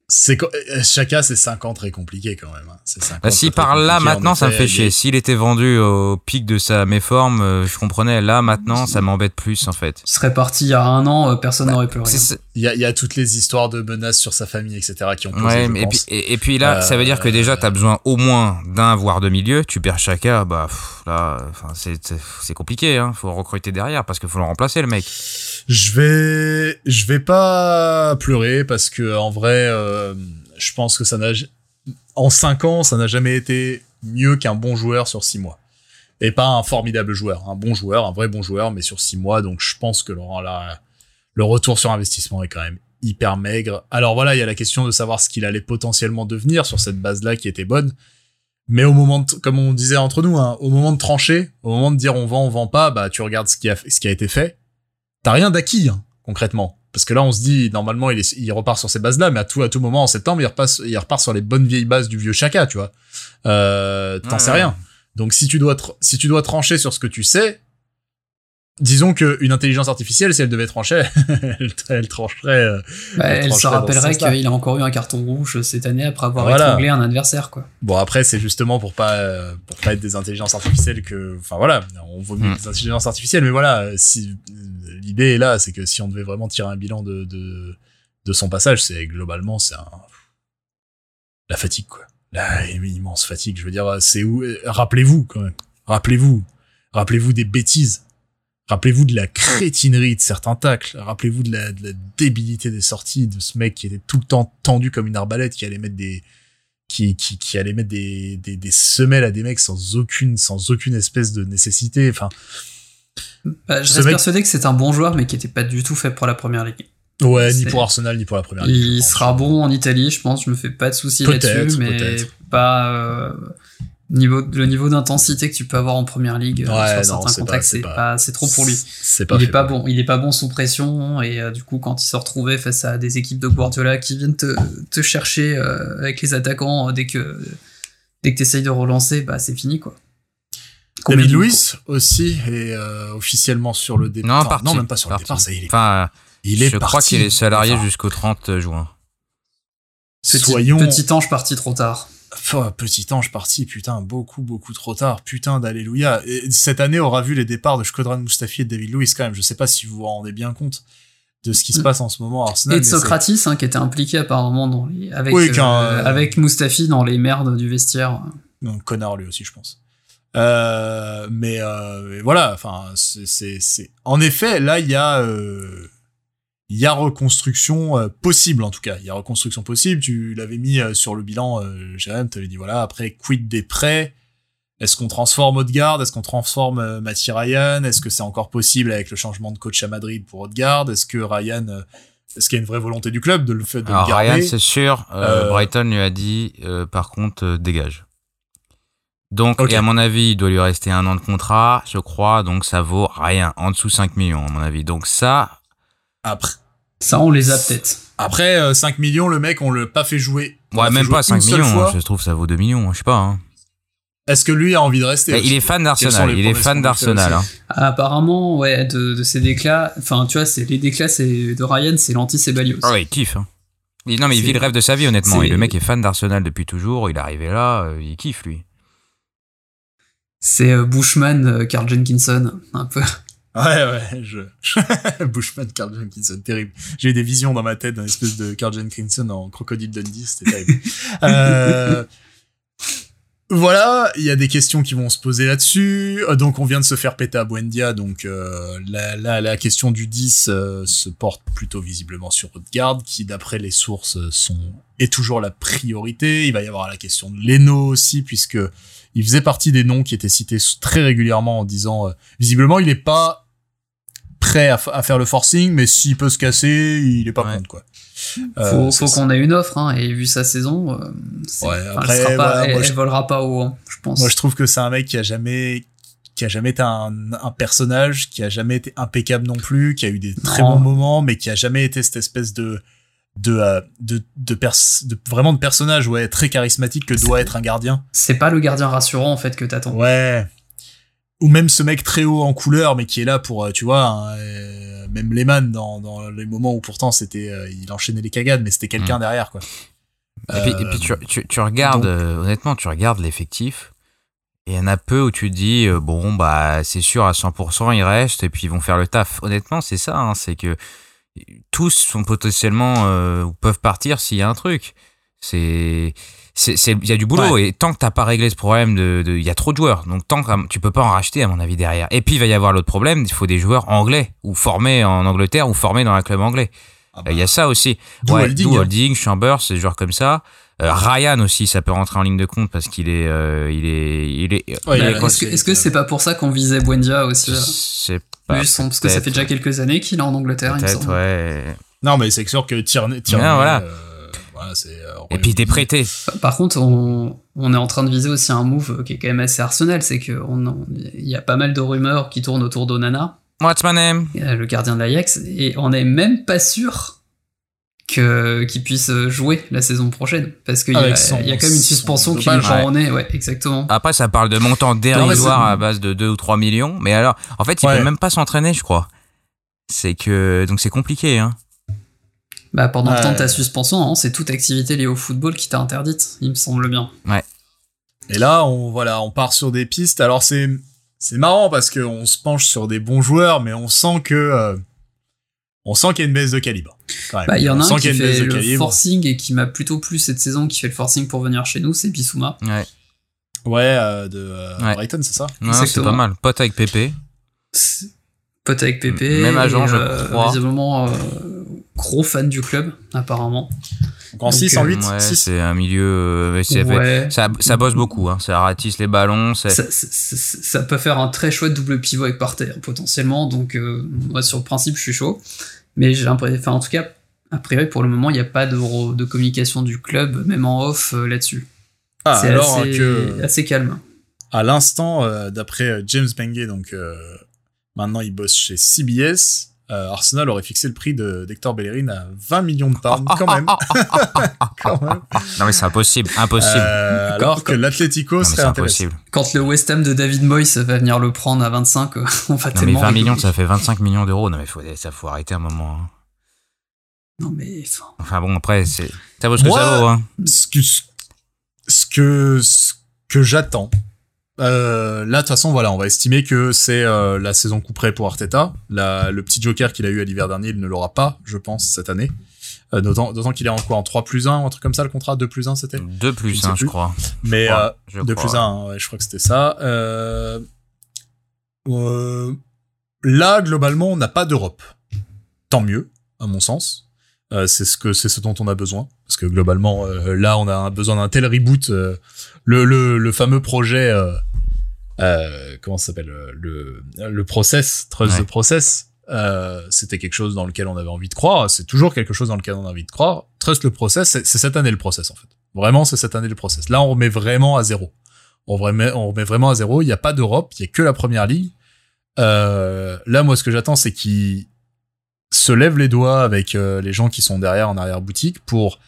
c'est- c'est co- euh, Chaka, c'est 5 ans très compliqué quand même. hein. C'est 5 Bah, ans si par là maintenant ça me fait chier. S'il était vendu au pic de sa méforme, euh, je comprenais. Là maintenant, ça m'embête plus en fait. il serait parti il y a un an, euh, personne n'aurait pleuré. Il y, a, il y a toutes les histoires de menaces sur sa famille, etc. qui ont posé, Ouais, je et puis, pense. et, et puis là, Euh, ça veut dire que déjà t'as besoin au moins d'un voire de milieu. Tu perds chacun, bah pff, là, enfin c'est c'est- c'est compliqué. Hein. Faut recruter derrière parce qu'il faut le remplacer le mec. Je vais, je vais pas pleurer parce que en vrai, euh, je pense que ça n'a, en 5 ans, ça n'a jamais été mieux qu'un bon joueur sur 6 mois. Et pas un formidable joueur, un bon joueur, un vrai bon joueur, mais sur 6 mois. Donc je pense que le, la- le retour sur investissement est quand même hyper maigre. Alors voilà, il y a la question de savoir ce qu'il allait potentiellement devenir sur cette base-là qui était bonne. Mais au moment, de, comme on disait entre nous, hein, au moment de trancher, au moment de dire on vend, on vend pas, bah tu regardes ce qui a, ce qui a été fait. T'as rien d'acquis hein, concrètement, parce que là on se dit normalement il, est, il repart sur ces bases-là, mais à tout à tout moment en septembre il repart, il repart sur les bonnes vieilles bases du vieux Chaka, tu vois. Euh, T'en Ouais, sais ouais. rien. Donc si tu dois si tu dois trancher sur ce que tu sais, disons que une intelligence artificielle, si elle devait trancher, elle, elle trancherait. euh, Bah, elle elle se trancherait rappellerait qu'il a encore eu un carton rouge cette année après avoir Voilà. étranglé un adversaire, quoi. Bon après c'est justement pour pas euh, pour pas être des intelligences artificielles que enfin voilà on vaut mieux Mm. des intelligences artificielles mais voilà si l'idée est là c'est que si on devait vraiment tirer un bilan de de, de son passage c'est globalement c'est un la fatigue quoi la immense fatigue je veux dire c'est où euh, rappelez-vous quand même rappelez-vous rappelez-vous des bêtises rappelez-vous de la crétinerie de certains tacles rappelez-vous de la, de la débilité des sorties de ce mec qui était tout le temps tendu comme une arbalète qui allait mettre des qui, qui, qui allait mettre des, des, des semelles à des mecs sans aucune, sans aucune espèce de nécessité. Enfin, Bah, je reste mec- persuadé que c'est un bon joueur, mais qui était pas du tout fait pour la première ligue. ouais, ni pour Arsenal, ni pour la première ligue. Il sera bon en Italie, je pense. Je me fais pas de soucis là-dessus, mais peut-être. pas euh, niveau le niveau d'intensité que tu peux avoir en première ligue euh, Ouais, sur non, certains contacts, c'est pas- trop pour lui. C'est pas il est pas bon, il est pas bon sous pression et euh, du coup quand il se retrouvait face à des équipes de Guardiola qui viennent te, te chercher euh, avec les attaquants euh, dès que dès que t'essayes de relancer, bah c'est fini quoi. David Luiz aussi est euh, officiellement sur le départ. Non, parti. non, même pas sur le départ. Ça y est, il est, Enfin, il est je crois qu'il est salarié Enfin, jusqu'au 30 juin. Petit, Soyons petit ange parti trop tard. Enfin, petit ange parti, putain, beaucoup, beaucoup trop tard, putain d'alléluia. Et Cette année aura vu les départs de Shkodran Mustafi et de David Luiz quand même. Je sais pas si vous vous rendez bien compte de ce qui se Mm. passe en ce moment à Arsenal. Et de Socratis hein, qui était impliqué apparemment dans les, avec Oui, euh, euh, avec Mustafi dans les merdes du vestiaire. un connard lui aussi, je pense. Euh, mais, voilà, enfin, c'est, en effet, là, il y a, il y a reconstruction euh, possible en tout cas. Il y a reconstruction possible. Tu l'avais mis euh, sur le bilan, euh, Jérém, t'avais dit voilà. Après, quid des prêts? Est-ce qu'on transforme Odegaard? Est-ce qu'on transforme euh, Matty Ryan? Est-ce que c'est encore possible avec le changement de coach à Madrid pour Odegaard? Est-ce que Ryan, euh, est-ce qu'il y a une vraie volonté du club de le fait de Alors le garder? Ryan, c'est sûr. Brighton lui a dit, par contre, dégage. Donc, et à mon avis, il doit lui rester un an de contrat, je crois. Donc, ça vaut rien, en dessous 5 millions, à mon avis. Donc ça, Après, Ça, on les a peut-être. après euh, 5 millions, le mec, on l'a pas fait jouer. Ouais, même pas 5 une seule millions. fois. Je trouve ça vaut 2 millions. Je sais pas. Hein. Est-ce que lui a envie de rester il est fan d'Arsenal. Il est fan d'Arsenal. Hein. Apparemment, ouais, de, de ces déclats, enfin, tu vois, c'est les déclats c'est de Ryan, c'est l'anti-Sebalios. Ah ouais, il kiffe. Hein. Il- non, mais il vit le rêve de sa vie, honnêtement. Et le mec est fan d'Arsenal depuis toujours. Il est arrivé là, euh, il kiffe, lui. C'est euh, Bushman, euh, Carl Jenkinson, un peu. Ouais, ouais, je. Bushman, Carl Jenkinson, terrible. J'ai eu des visions dans ma tête d'un espèce de Carl Jenkinson en crocodile Dundee, c'était terrible. euh... voilà, il y a des questions qui vont se poser là-dessus. Euh, Donc on vient de se faire péter à Buendia, donc euh, la, la, la question du 10 euh, se porte plutôt visiblement sur Odegaard, qui d'après les sources sont est toujours la priorité. Il va y avoir la question de Leno aussi, puisque il faisait partie des noms qui étaient cités très régulièrement en disant euh, visiblement il n'est pas prêt à, à, faire le forcing, mais s'il peut se casser, il est pas Ouais. contre quoi. Faut, faut qu'on ait une offre, hein, et vu sa saison, euh, Ouais, enfin, après, elle, sera pas, voilà, elle, moi, elle je- volera pas haut, hein, je pense. Moi, je trouve que c'est un mec qui a jamais, qui a jamais été un, un personnage, qui a jamais été impeccable non plus, qui a eu des très Non. bons moments, mais qui a jamais été cette espèce de, de, euh, de, de, pers de vraiment de personnage, ouais, très charismatique que doit être un gardien. C'est pas le gardien rassurant, en fait, que t'attends. Ouais. Ou même ce mec très haut en couleur, mais qui est là pour, euh, tu vois, hein, euh, même Lehman dans, dans les moments où pourtant c'était, euh, il enchaînait les cagades, mais c'était quelqu'un Mm. derrière, quoi. Et puis, et puis tu, tu, tu regardes, donc- honnêtement, tu regardes l'effectif. Et il y en a peu où tu te dis, bon, bah, c'est sûr, à 100%, ils restent et puis ils vont faire le taf. Honnêtement, c'est ça, hein, c'est que tous sont potentiellement, ou peuvent partir s'il y a un truc. C'est, il y a du boulot et tant que t'as pas réglé ce problème de, de, il y a trop de joueurs. Donc tant que tu peux pas en racheter, à mon avis, derrière. Et puis il va y avoir l'autre problème, il faut des joueurs anglais ou formés en Angleterre ou formés dans un club anglais. ah Il y a ça aussi. Ouais, Holding, hein. Chambers, ces joueurs comme ça. Euh, Ryan aussi, ça peut rentrer en ligne de compte parce qu'il est, euh, il est, il est. Ouais, il Bah, est il est- est-ce que c'est pas pour ça qu'on visait Buendia aussi c'est pas. Son- Parce que ça fait déjà quelques années qu'il est en Angleterre, il me semble. ouais. Non, mais c'est sûr que Tierney, Tierney, Non, voilà. euh, voilà, c'est, euh, Et puis t'es prêté. Par contre, on, on est en train de viser aussi un move qui est quand même assez arsenal, c'est que on- on- il y a pas mal de rumeurs qui tournent autour d'Onana, What's my name? euh, le gardien de l'Ajax, et on n'est même pas sûr que qu'il puisse jouer la saison prochaine, parce qu'il y, a- Avec son- il y a quand même une suspension qui en nez, ouais, exactement. Après, ça parle de dérisoires c'est- à base de 2 ou 3 millions. Mais alors, en fait, il Ouais. peut même pas s'entraîner, je crois. C'est que, donc c'est compliqué, hein. Bah, pendant le Ouais. temps de ta suspension, hein, c'est toute activité liée au football qui t'a interdite, il me semble bien. Et là, on voilà, on part sur des pistes. Alors c'est c'est marrant parce que on se penche sur des bons joueurs, mais on sent que euh, on sent qu'il y a une baisse de calibre. quand même. Bah, il y en On a un qui fait le calibre. forcing et qui m'a plutôt plu cette saison, qui fait le forcing pour venir chez nous, c'est Bissouma. Ouais. Ouais, euh, de euh, Ouais. Brighton, c'est ça? C'est pas mal. Pote avec Pépé. Pote avec Pépé. Même agent, et, je euh, crois. Visiblement, euh, gros fan du club, apparemment. Donc en Donc, 6, en euh, 8, Ouais, 6. c'est un milieu. euh, Ouais. Ça, ça bosse beaucoup, hein. Ça ratisse les ballons. Ça, ça- ça- ça peut faire un très chouette double pivot avec Partey, hein, potentiellement. Donc, euh, moi, sur le principe, je suis chaud. Mais j'ai l'impression, enfin, en tout cas, a priori, pour le moment, il n'y a pas de, communication du club, même en off, euh, là-dessus. Ah, c'est alors assez, que assez calme. à l'instant, euh, d'après James Bengay, donc euh, maintenant il bosse chez CBS. Euh, Arsenal aurait fixé le prix de d'Hector Bellerin à 20 millions de pounds quand même. quand même. Non, mais c'est impossible. Impossible. Euh, alors que l'Atlético non, mais serait impossible. Quand le West Ham de David Moyes va venir le prendre à 25, euh, on va Non, mais tellement 20 rigoler. millions, ça fait 25 millions d'euros. Non, mais faut, ça faut arrêter un moment. hein. Non, mais enfin, Enfin bon, après, c'est, ça vaut ce que Moi, ça vaut, hein. ce que ce que ce que j'attends euh, là de toute façon voilà on va estimer que c'est euh, la saison couperée pour Arteta. La, le petit joker qu'il a eu à l'hiver dernier il ne l'aura pas je pense cette année. Euh, d'autant qu'il est en quoi en 3 plus 1 ou un truc comme ça le contrat? 2 plus 1 c'était? 2 Je plus sais 1, je crois. mais crois, euh, je 2 crois, plus 1 ouais, je crois que c'était ça. Euh, là globalement on n'a pas d'Europe. Tant mieux à mon sens. C'est ce que ce dont on a besoin. Parce que globalement là on a besoin d'un tel reboot le, le le fameux projet euh, euh, comment ça s'appelle euh, le le process trust Ouais. the process euh, c'était quelque chose dans lequel on avait envie de croire. C'est toujours quelque chose dans lequel on a envie de croire. Trust le process c'est cette année le process en fait. Vraiment c'est cette année le process. Là on remet vraiment à zéro. On remet on remet vraiment à zéro. Il n'y a pas d'Europe il y a que la première ligue. Euh, là moi ce que j'attends c'est qu'ils se lèvent les doigts avec euh, les gens qui sont derrière en arrière boutique pour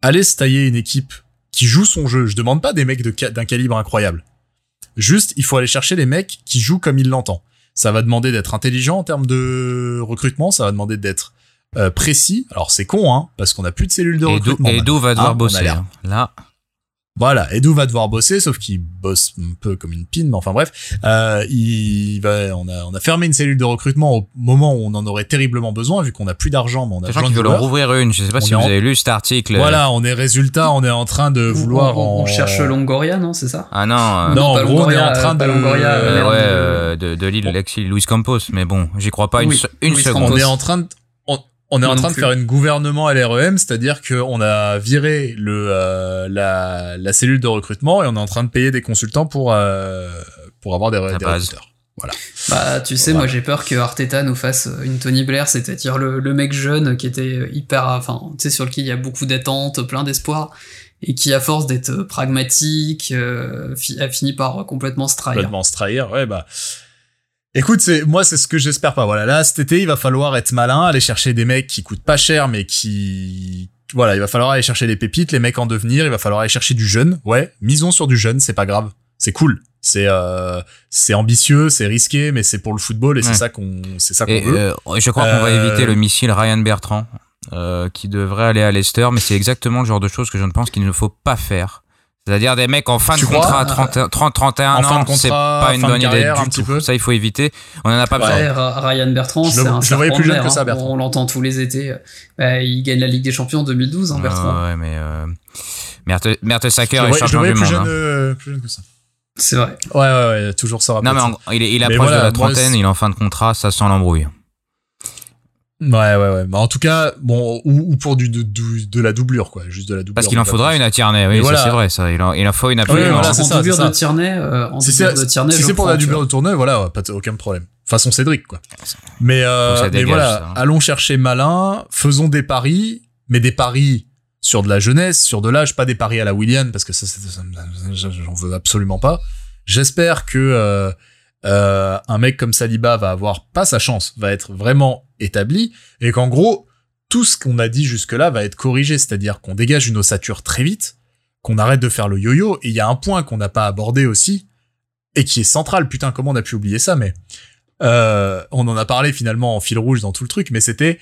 aller se tailler une équipe qui joue son jeu. Je demande pas des mecs de d'un calibre incroyable. Juste, il faut aller chercher les mecs qui jouent comme ils l'entendent. Ça va demander d'être intelligent en termes de recrutement, ça va demander d'être euh, précis. Alors c'est con, hein, parce qu'on a plus de cellules de Et recrutement. et d'où va Ah, devoir on a bosser. hein. Là, Voilà, Edu va devoir bosser, sauf qu'il bosse un peu comme une pine, mais enfin bref, euh, il va, on a, on a fermé une cellule de recrutement au moment où on en aurait terriblement besoin, vu qu'on a plus d'argent, mais on a Sachant besoin qu'ils veulent en rouvrir une. Je sais pas On si vous en- avez lu cet article. Voilà, on est résultat, on est en train de vouloir on, on- en... cherche Longoria, non, c'est ça? Ah non. euh, Non, pas en gros, on est Longoria, en train de... Longoria, euh, ouais, euh, de, de l'île Lexi Luis Campos, mais bon, j'y crois pas une, Oui, se- une Luis seconde. on est en train de on, est en train de faire une gouvernement à l'REM, c'est-à-dire qu'on a viré le euh, la, la cellule de recrutement et on est en train de payer des consultants pour euh, pour avoir des, des recruteurs. Bah, tu sais, Voilà. moi j'ai peur que Arteta nous fasse une Tony Blair, c'est-à-dire le, le mec jeune qui était hyper, enfin, tu sais, sur lequel il y a beaucoup d'attentes, plein d'espoir, et qui, à force d'être pragmatique, euh, fi- a fini par complètement se trahir. Complètement se trahir. Ouais bah Écoute, c'est moi c'est ce que j'espère pas. Voilà, là cet été, il va falloir être malin, aller chercher des mecs qui coûtent pas cher mais qui voilà, il va falloir aller chercher les pépites, les mecs en devenir, il va falloir aller chercher du jeune. Ouais, misons sur du jeune, c'est pas grave. C'est cool. C'est euh, c'est ambitieux, c'est risqué, mais c'est pour le football et c'est ça qu'on c'est ça qu'on Et veut. euh, je crois qu'on va Euh, éviter le missile Ryan Bertrand, euh, qui devrait aller à Leicester, mais c'est exactement le genre de choses que je ne pense qu'il ne faut pas faire. C'est-à-dire des mecs en fin Tu de contrat, 30, 30 31 En fin ans, c'est pas une bonne idée du un petit tout. peu. Ça, il faut éviter. On en a pas Ouais. besoin. Ryan Bertrand, Je le- c'est un je le plus jeune que ça, hein. Bertrand. On l'entend tous les étés. Bah, il gagne la Ligue des Champions en 2012, hein, Bertrand. Ouais, ouais, mais euh, Merte- Mertesacker est voyais- je le champion voyais du plus monde. jeune, hein. euh, plus jeune que ça. C'est vrai. Ouais, ouais, ouais, toujours ça. Non, mais en- il, est, il approche voilà, de la moi, trentaine, il est en fin de contrat, ça sent l'embrouille. Ouais, ouais, ouais. Bah, en tout cas, bon, ou, ou pour du, de, du- de la doublure, quoi. Juste de la doublure. Parce qu'il en de faudra une à Tierney, oui, Mais voilà. c'est vrai, ça. Il en, il en faut une en en ça, doublure de Tierney, euh, en Si doublure c'est de Tierney, si c'est pour la doublure de voilà, pas de- aucun problème. Façon Cédric, quoi. Mais, euh, mais voilà, ça, hein. allons chercher malin, faisons des paris, mais des paris sur de la jeunesse, sur de l'âge, pas des paris à la William, parce que ça, c'est- ça j'en veux absolument pas. J'espère que euh, euh, un mec comme Saliba va avoir pas sa chance, va être vraiment établi, et qu'en gros, tout ce qu'on a dit jusque-là va être corrigé, c'est-à-dire qu'on dégage une ossature très vite, qu'on arrête de faire le yo-yo, et il y a un point qu'on n'a pas abordé aussi, et qui est central, putain, comment on a pu oublier ça, mais euh, on en a parlé finalement en fil rouge dans tout le truc, mais c'était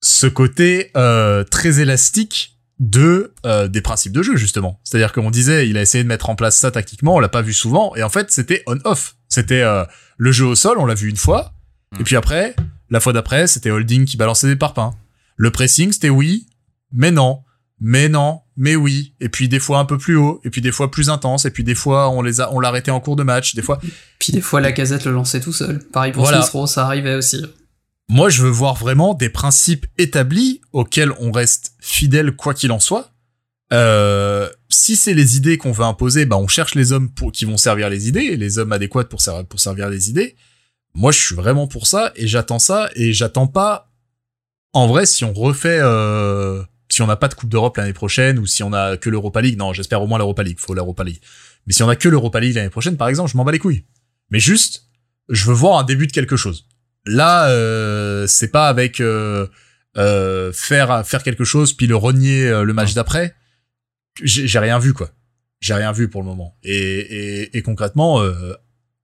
ce côté euh, très élastique de euh, des principes de jeu justement. C'est-à-dire qu'on disait, il a essayé de mettre en place ça tactiquement, on l'a pas vu souvent, et en fait c'était on-off. C'était euh, le jeu au sol, on l'a vu une fois, Mm. et puis après, la fois d'après, c'était Holding qui balançait des parpaings. Le pressing, c'était oui, mais non, mais non, mais oui, et puis des fois un peu plus haut, et puis des fois plus intense, et puis des fois on les a, on l'arrêtait en cours de match, des fois. Puis des fois, la casette le lançait tout seul. Pareil pour Voilà. Ça arrivait aussi. Moi, je veux voir vraiment des principes établis auxquels on reste fidèle quoi qu'il en soit. Euh, si c'est les idées qu'on veut imposer, bah on cherche les hommes pour, qui vont servir les idées, les hommes adéquats pour, ser- pour servir les idées. Moi, je suis vraiment pour ça, et j'attends ça, et j'attends pas. En vrai, si on refait, euh, si on n'a pas de Coupe d'Europe l'année prochaine, ou si on a que l'Europa League, non, j'espère au moins l'Europa League, faut l'Europa League. Mais si on a que l'Europa League l'année prochaine, par exemple, je m'en bats les couilles. Mais juste, je veux voir un début de quelque chose. Là, euh, c'est pas avec euh, faire faire quelque chose puis le renier le match d'après. J'ai rien vu quoi. J'ai rien vu pour le moment. Et, et, et concrètement, euh,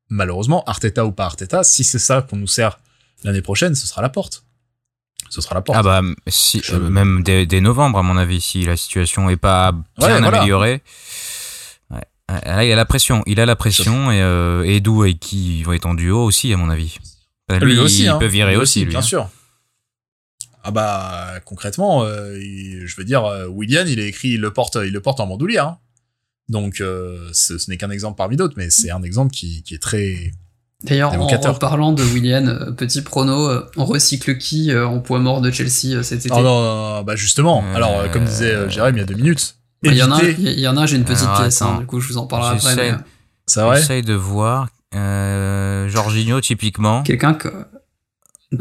malheureusement, Arteta ou pas Arteta, si c'est ça qu'on nous sert l'année prochaine, ce sera la porte. Ce sera la porte. Ah bah, si, Je- euh, même dès, dès novembre, à mon avis, si la situation est pas bien Ouais, voilà. améliorée. Ouais. Ouais, Là, il a la pression. Il a la pression et euh, Edu et qui vont être en duo aussi, à mon avis. Bah, Lui, il hein. peut virer Lui aussi, lui. bien hein. sûr. Ah bah concrètement, euh, il- je veux dire, euh, William, il est écrit, il le porte, il le porte en bandoulière. hein. Donc euh, ce, ce n'est qu'un exemple parmi d'autres, mais c'est un exemple qui, qui est très. D'ailleurs, en Évocateur. reparlant de William, euh, petit prono, euh, on recycle qui euh, en poids mort de Chelsea euh, cet été? Oh non, non, non, bah justement. Alors euh, comme disait euh, Jérém il y a deux minutes. Bah, Il y en a, il y en a, j'ai une petite Alors, pièce, hein, du coup je vous en parlerai après. J'essaie. mais, C'est vrai? J'essaye de voir. Euh, Jorginho, typiquement. Quelqu'un que.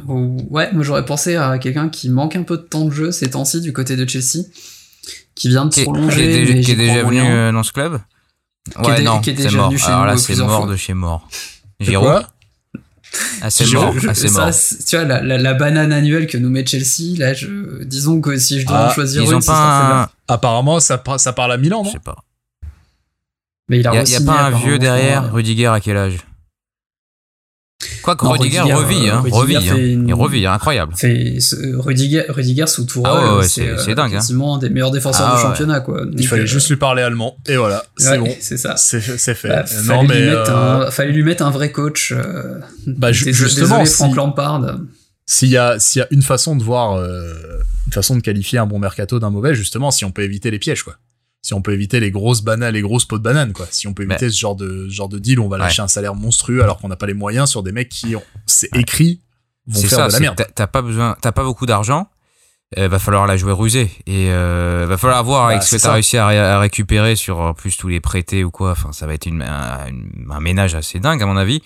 Ouais, moi j'aurais pensé à quelqu'un qui manque un peu de temps de jeu ces temps-ci du côté de Chelsea, qui vient de Qui est, qui prolonger, est qui est déjà venu moyen. euh, dans ce club? Qui est Ouais, dé- non, qui est c'est déjà mort. venu chez Alors nous, là, c'est mort fois. de chez mort. Giroud Ah, c'est mort. Je- Ah, c'est ça, mort. tu vois, la, la, la banane annuelle que nous met Chelsea, là, je, disons que si je dois Ah, en choisir Ils une, ont pas un... Apparemment, ça, par- ça parle à Milan, Je sais pas. Mais il a Il y a, y a re-signé, pas un vieux derrière. Rudiger à quel âge? Quoi que Non, Rudiger Rudiger, revit, euh, hein, Rudiger revit, hein. une- il revit, hein, incroyable. Fait ce- Rudiger, Rudiger sous Tourelle, Ah ouais, ouais, c'est c'est- euh, c'est dingue, hein. quasiment un des meilleurs défenseurs Ah du championnat, quoi. Il fallait euh, juste lui parler allemand et voilà, c'est ouais, bon. C'est ça. C'est c'est fait. Bah, non fallait, mais lui mettre euh, un, fallait lui mettre un vrai coach. Euh, Bah, ju- désolé, justement, désolé, si- Frank Lampard. s'il y a s'il y a une façon de voir euh, une façon de qualifier un bon mercato d'un mauvais justement si on peut éviter les pièges quoi si on peut éviter les grosses bananes les grosses pots de banane quoi. Si on peut éviter ce genre de ce genre de deal où on va lâcher un salaire monstrueux alors qu'on n'a pas les moyens sur des mecs qui ont c'est écrit vont C'est faire ça, de la merde. t'as- pas besoin, t'as pas beaucoup d'argent, euh, va falloir la jouer rusée. Et euh, va falloir voir avec Bah, ce que t'as réussi à, ré- à récupérer sur en plus tous les prêtés ou quoi. Enfin, ça va être une, un, une- un ménage assez dingue à mon avis.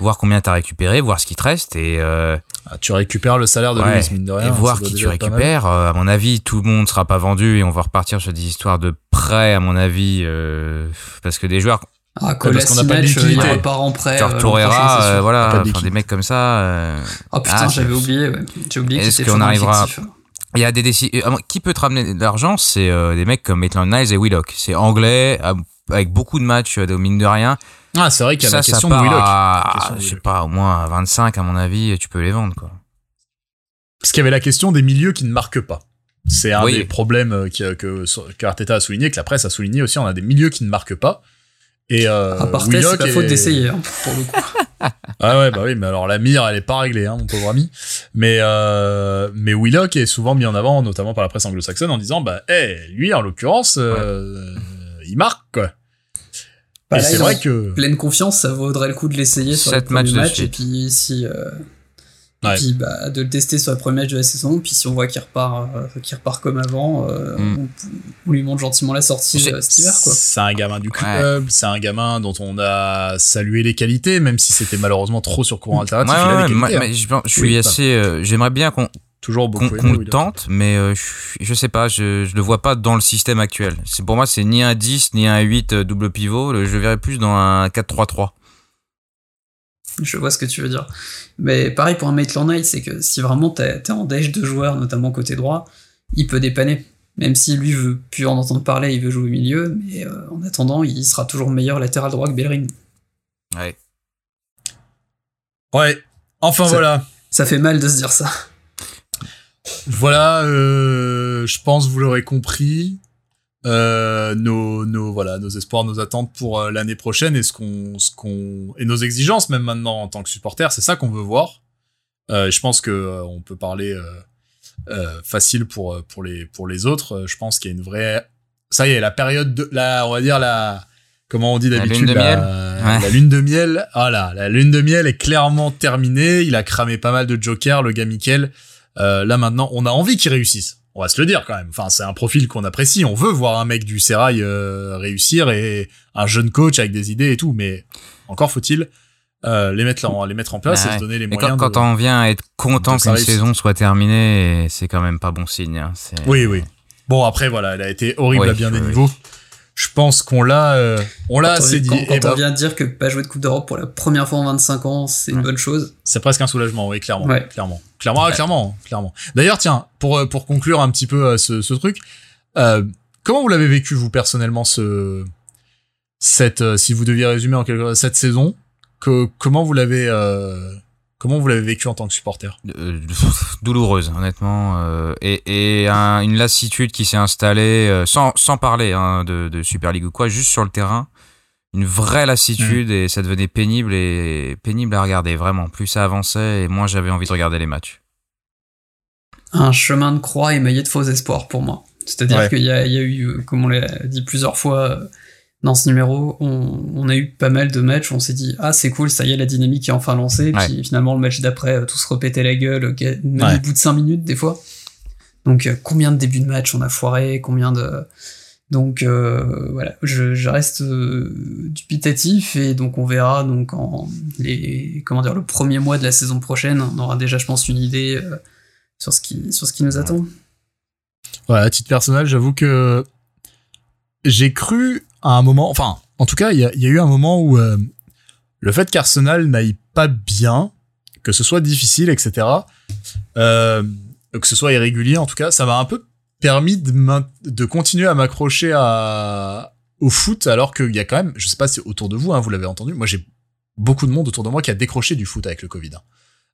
Voir combien t'as récupéré, voir ce qui te reste et, euh, Ah, tu récupères le salaire de ouais, Luis mine de rien et voir qui tu récupères. Euh, à mon avis, tout le monde sera pas vendu et on va repartir sur des histoires de prêts à mon avis euh, parce que des joueurs Ah, parce qu'on n'a pas de euh, il liquidité. repart en prêt. genre euh, euh, voilà, de des mecs comme ça. euh, Ah putain, Ah, j'avais oublié, ouais. J'ai oublié Est-ce qu'on arrivera-. Il y a des décisions. Qui peut te ramener de l'argent C'est euh, des mecs comme Maitland Niles et Willock. C'est anglais, avec beaucoup de matchs, euh, de mine de rien. Ah c'est vrai qu'il y a ça, la ça question de Willock à, La question de je sais Willock. pas, au moins à 25 à mon avis, tu peux les vendre quoi. parce qu'il y avait la question des milieux qui ne marquent pas c'est un Oui. des problèmes euh, qui- que que Arteta a souligné que la presse a souligné aussi on a des milieux qui ne marquent pas et euh, À part c'est pas est- faute d'essayer, hein, pour le coup. Ah ouais, bah oui, mais alors la mire, elle est pas réglée, hein, mon pauvre ami. Mais euh, mais Willock est souvent mis en avant, notamment par la presse anglo-saxonne, en disant bah, eh, lui en l'occurrence, euh, il marque quoi. Bah, c'est vrai que Pleine confiance, ça vaudrait le coup de l'essayer sur le premier match, et puis si. euh, Ouais. Et puis bah, de le tester sur le premier match de la saison, puis si on voit qu'il repart, euh, qu'il repart comme avant, euh, Mm. on, on lui montre gentiment la sortie C'est- euh, cet hiver. Quoi. c'est un gamin du club, c'est un gamin dont on a salué les qualités, même si c'était malheureusement trop sur courant alternatif. Ouais, il a moi- hein. mais je, suis Oui, assez. euh, J'aimerais bien qu'on Toujours beaucoup qu'on le tente, mais euh, je, je sais pas, je, je le vois pas dans le système actuel. C'est pour moi, c'est ni un 10 ni un 8 euh, double pivot. Le- Je le verrais plus dans un 4-3-3. Je vois ce que tu veux dire. Mais pareil pour un Maitland Night, c'est que si vraiment t'es t'es en déche de joueurs, notamment côté droit, il peut dépanner. Même si lui veut plus en entendre parler, il veut jouer au milieu, mais euh, en attendant, il sera toujours meilleur latéral droit que Bellerin. Ouais. Ouais. Enfin Ça- voilà. Ça fait mal de se dire ça. Voilà, euh, je pense vous l'aurez compris. Euh, nos, nos voilà nos espoirs, nos attentes pour euh, l'année prochaine et ce qu'on ce qu'on et nos exigences même maintenant en tant que supporter, c'est ça qu'on veut voir. Je pense que on peut parler facile pour pour les pour les autres. Je pense qu'il y a une vraie ça y est la période de la on va dire la comment on dit La d'habitude lune de la, miel la lune de miel. Voilà, la lune de miel est clairement terminée. Il a cramé pas mal de jokers, le gars Mikel. Euh, là maintenant, on a envie qu'il réussisse. On va se le dire quand même. Enfin, c'est un profil qu'on apprécie. On veut voir un mec du Serail euh, réussir et un jeune coach avec des idées et tout. Mais encore faut-il euh, les mettre en les mettre en place Bah et ouais. se donner les moyens. quand, de- quand on vient à être content qu'une saison soit terminée, c'est quand même pas bon signe. hein. Oui, oui. Bon après voilà, elle a été horrible Oui, à bien des oui. niveaux. Je pense qu'on l'a, euh, on l'a on- assez dit. Quand, quand Eh ben, on vient de dire que pas jouer de Coupe d'Europe pour la première fois en 25 ans, c'est une Ouais. bonne chose. C'est presque un soulagement, oui, clairement, Ouais. clairement, clairement, ah, clairement, clairement. D'ailleurs, tiens, pour euh, pour conclure un petit peu euh, ce, ce truc, euh, comment vous l'avez vécu vous personnellement ce cette euh, si vous deviez résumer en quelque cette saison, que comment vous l'avez euh, comment vous l'avez vécu en tant que supporter? Euh, douloureuse honnêtement euh, et, et un- une lassitude qui s'est installée euh, sans, sans parler hein, de, de Super League ou quoi juste sur le terrain une vraie lassitude Mm. et ça devenait pénible et pénible à regarder vraiment plus ça avançait et moins j'avais envie de regarder les matchs Un chemin de croix émaillé de faux espoirs pour moi. C'est-à-dire Ouais. qu'il y a, il y a eu, comme on l'a dit plusieurs fois euh, dans ce numéro, on, on a eu pas mal de matchs où on s'est dit ah c'est cool, ça y est, la dynamique est enfin lancée. Ouais. Puis finalement le match d'après, euh, tout se répétait la gueule, même Ouais. au bout de 5 minutes des fois. Donc euh, combien de débuts de match on a foiré, combien de donc euh, voilà, je, je reste euh, dubitatif et donc on verra donc en les comment dire le premier mois de la saison prochaine, on aura déjà je pense une idée euh, sur ce qui sur ce qui nous attend. Ouais, à titre personnel, j'avoue que j'ai cru à un moment, enfin, en tout cas, il y a, eu un moment où euh, le fait qu'Arsenal n'aille pas bien, que ce soit difficile, etc., euh, que ce soit irrégulier, en tout cas, ça m'a un peu permis de, continuer à m'accrocher au foot, alors qu'il y a quand même, je sais pas si autour de vous, hein, vous l'avez entendu, moi j'ai beaucoup de monde autour de moi qui a décroché du foot avec le Covid. hein.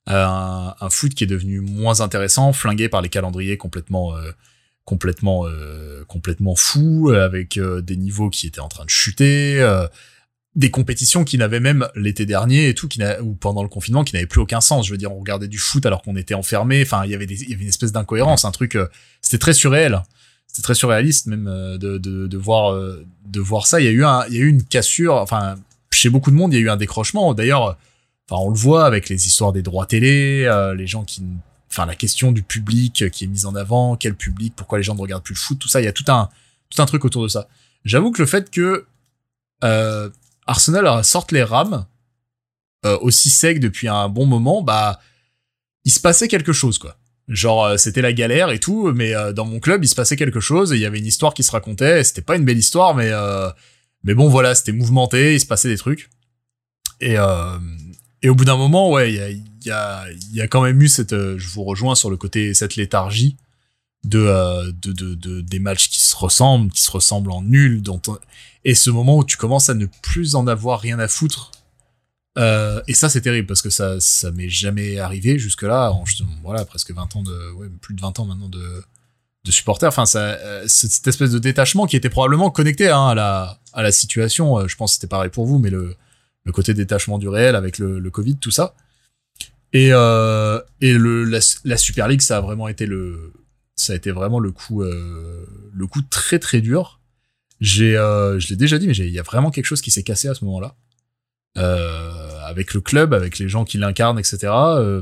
Euh, un, foot qui est devenu moins intéressant, flingué par les calendriers complètement, complètement, euh, complètement fous, euh, avec euh, des niveaux qui étaient en train de chuter, des compétitions qui n'avaient même l'été dernier et tout, qui ou pendant le confinement, qui n'avaient plus aucun sens. Je veux dire, on regardait du foot alors qu'on était enfermé. Enfin, il y avait une espèce d'incohérence, un truc. c'était très surréel. C'était très surréaliste même de, de, de voir de voir ça. Il y a eu un, il y a eu une cassure. Enfin, chez beaucoup de monde, il y a eu un décrochement. D'ailleurs, enfin, on le voit avec les histoires des droits télé, les gens qui, enfin, la question du public euh, qui est mise en avant, quel public, pourquoi les gens ne regardent plus le foot, tout ça. Il y a tout un tout un truc autour de ça. J'avoue que le fait que euh, Arsenal sorte les rames euh, aussi sec depuis un bon moment, bah, il se passait quelque chose, quoi. Genre, c'était la galère et tout, mais dans mon club, il se passait quelque chose et il y avait une histoire qui se racontait. C'était pas une belle histoire, mais mais bon, voilà, c'était mouvementé, il se passait des trucs. Et et au bout d'un moment, ouais, il y y a y a quand même eu cette, euh, je vous rejoins sur le côté cette léthargie euh, de, de de des matchs qui se ressemblent, qui se ressemblent en nul, dont on- et ce moment où tu commences à ne plus en avoir rien à foutre. Euh, et ça, c'est terrible parce que ça, ça m'est jamais arrivé jusque-là. Voilà, presque 20 ans de, plus de 20 ans maintenant de, supporters. Enfin, cette espèce de détachement qui était probablement connecté hein, à la, à la situation. Je pense que c'était pareil pour vous, mais le, le côté détachement du réel avec le Covid, tout ça. Et, euh, et le, la, la Super League, ça a vraiment été le, ça a été vraiment le coup, euh, le coup très très dur. J'ai, euh, je l'ai déjà dit, mais il y a vraiment quelque chose qui s'est cassé à ce moment-là. Euh, avec le club, avec les gens qui l'incarnent, etc. Euh,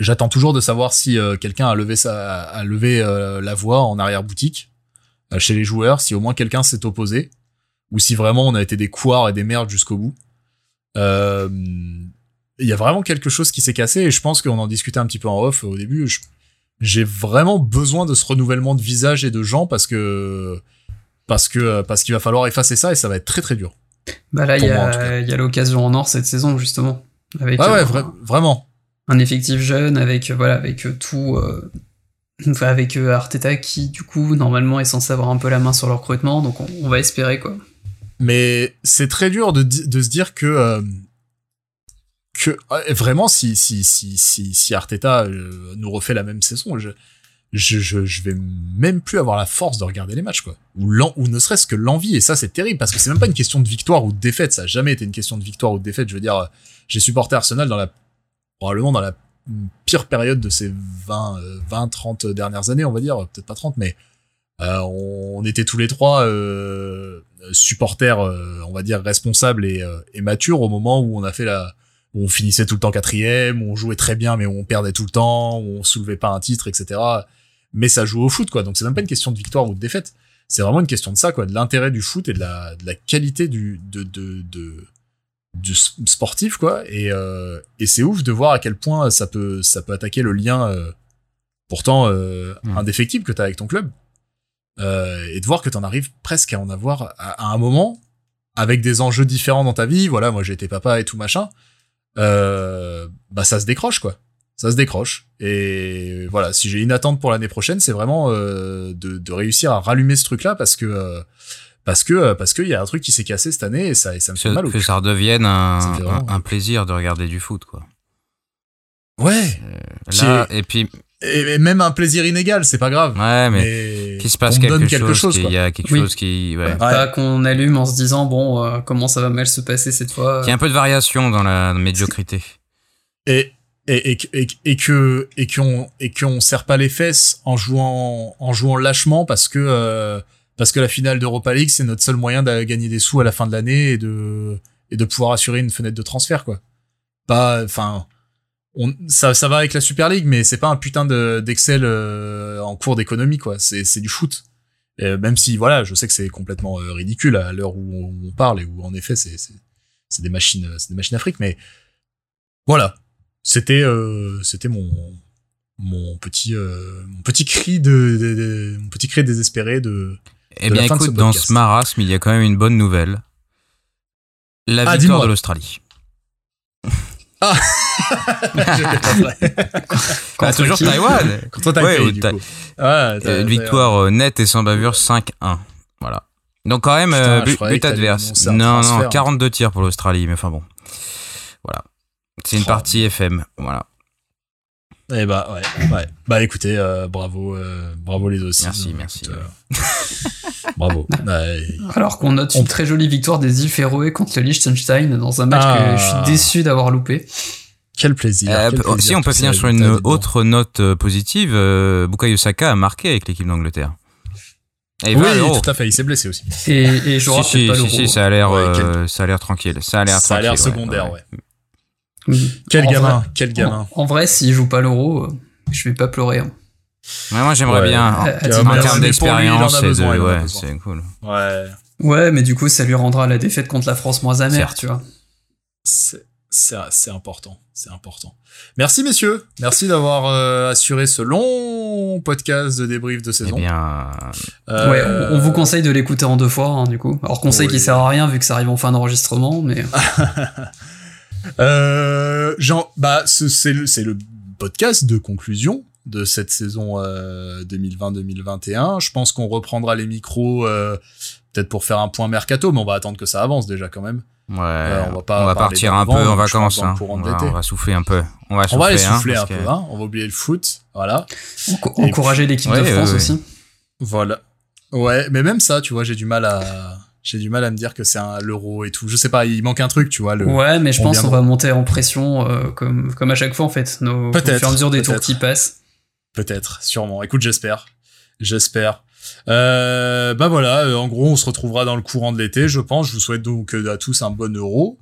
J'attends toujours de savoir si euh, quelqu'un a levé sa, a levé la voix en arrière boutique chez les joueurs, si au moins quelqu'un s'est opposé, ou si vraiment on a été des couards et des merdes jusqu'au bout. Euh, Il y a vraiment quelque chose qui s'est cassé et je pense qu'on en discutait un petit peu en off au début. J'ai vraiment besoin de ce renouvellement de visage et de gens parce que parce que parce qu'il va falloir effacer ça et ça va être très très dur. Bah là, il y a, l'occasion en or cette saison, justement. Avec Ouais, ouais, euh, vra- vraiment. un effectif jeune, avec, euh, voilà, avec euh, tout. euh, enfin, avec euh, Arteta qui, du coup, normalement est censé avoir un peu la main sur le recrutement, donc on, on va espérer, quoi. Mais c'est très dur de, de se dire que euh, que euh, vraiment si si si si si Arteta euh, nous refait la même saison, je je, je je vais même plus avoir la force de regarder les matchs quoi. Ou l'en- ne serait-ce que l'envie et ça c'est terrible parce que c'est même pas une question de victoire ou de défaite, ça a jamais été une question de victoire ou de défaite, je veux dire euh, j'ai supporté Arsenal dans la probablement dans la pire période de ces 20 euh, 20 30 dernières années, on va dire, peut-être pas 30 mais on, était tous les trois supporters, on va dire responsables et, et matures au moment où on a fait la, où on finissait tout le temps quatrième, où on jouait très bien mais où on perdait tout le temps, où on soulevait pas un titre, etc. Mais ça joue au foot quoi, donc c'est même pas une question de victoire ou de défaite, c'est vraiment une question de ça quoi, de l'intérêt du foot et de la, de la qualité du de de, de du s- sportif quoi. Et euh, et c'est ouf de voir à quel point ça peut ça peut attaquer le lien euh, pourtant euh, Mm. indéfectible que t'as avec ton club. Et de voir que t'en arrives presque à en avoir à, à un moment avec des enjeux différents dans ta vie. Voilà moi j'ai été papa et tout machin euh, bah ça se décroche quoi. Ça se décroche. Et voilà si j'ai une attente pour l'année prochaine c'est vraiment euh, de, de réussir à rallumer ce truc là parce que euh, parce que euh, parce qu'il y a un truc qui s'est cassé cette année et ça et ça me fait mal au que ça redevienne un, vraiment- un, un plaisir de regarder du foot, quoi. ouais. Là, et puis, et, et même un plaisir inégal c'est pas grave ouais, mais, qu'il se passe quelque, donne chose, quelque chose qu'il quoi. y a quelque Oui. chose qui, ouais. Pas qu'on allume en se disant, bon, euh, comment ça va mal se passer cette fois. Qu'il y a un peu de variation dans la médiocrité. et et, et, et, et que et qu'on et qu'on serre pas les fesses en jouant en jouant lâchement parce que euh, parce que la finale d'Europa League c'est notre seul moyen de gagner des sous à la fin de l'année et de et de pouvoir assurer une fenêtre de transfert quoi pas enfin on ça ça va avec la Super League mais c'est pas un putain de d'Excel euh, en cours d'économie quoi. C'est c'est du foot. Et même si voilà je sais que c'est complètement euh, ridicule à l'heure où on, on parle et où en effet c'est des machines c'est des machines afriques mais voilà. C'était euh, c'était mon mon petit euh, mon petit cri de, de- de- mon petit cri désespéré de Eh de la bien, fin de ce écoute, dans ce marasme, il y a quand même une bonne nouvelle. La Ah, victoire de l'Australie. Ah, Contre toujours Taïwan contre Ouais, du coup. Euh, Une t'as- victoire euh, nette et sans bavure 5-1. Voilà. Donc quand même, Putain, euh, but, adverse. Non, non, 42 tirs pour l'Australie, mais enfin bon. Voilà. C'est une Oh. partie FM. Voilà. Eh bah ouais, ouais. Bah écoutez, euh, bravo, euh, bravo les aussi. Merci, Donc, merci, euh, bravo. Ouais. Alors qu'on note une très jolie victoire des îles Féroé contre le Liechtenstein dans un match Ah. que je suis déçu d'avoir loupé. Quel plaisir. Euh, quel plaisir, si on peut finir sur une autre note euh, positive, euh, Bukayo Saka a marqué avec l'équipe d'Angleterre. Et Oui, tout à fait. Il s'est blessé aussi. Et, et je Si, si, pas si, si, ça a l'air, Ouais, euh, ça a l'air tranquille. Ça a l'air Ça a l'air tranquille, ouais, secondaire, ouais. Mm. Quel En gamin, vrai- quel gamin. En, en vrai, s'il joue pas l'euro, euh, je vais pas pleurer. hein. Ouais, moi j'aimerais Ouais. bien, en, Euh, en termes d'expérience, de- ouais, c'est cool. Ouais. Ouais, mais du coup, ça lui rendra la défaite contre la France moins amère, tu vois. C'est important, c'est important. Merci messieurs, merci d'avoir euh, assuré ce long podcast de débrief de Eh saison. bien, Euh, Ouais, on, on vous conseille de l'écouter en deux fois, hein, du coup. Alors conseil Oui. qui sert à rien vu que ça arrive en fin d'enregistrement, mais Euh, Jean, bah, ce- c'est le, podcast de conclusion de cette saison euh, 2020-2021. Je pense qu'on reprendra les micros euh, peut-être pour faire un point mercato, mais on va attendre que ça avance déjà quand même. ouais, on va pas on va partir un peu en vacances. hein. On, va, l'été. on va souffler un peu. On va On va aller souffler, hein, souffler un peu, que- hein. On va oublier le foot, voilà. encourager l'équipe ouais, de France ouais, ouais. aussi. Voilà. Ouais, mais même ça, tu vois, j'ai du mal à, j'ai du mal à me dire que c'est un l'euro et tout. Je sais pas, il manque un truc, tu vois. Le... Ouais, mais je pense qu'on va monter en pression euh, comme, comme à chaque fois en fait, nos, au Peut-être, fur et à mesure des tours qui passent. Peut-être, sûrement. Écoute, j'espère. J'espère. Euh, bah voilà, euh, en gros, on se retrouvera dans le courant de l'été, je pense. Je vous souhaite donc euh, à tous un bon euro.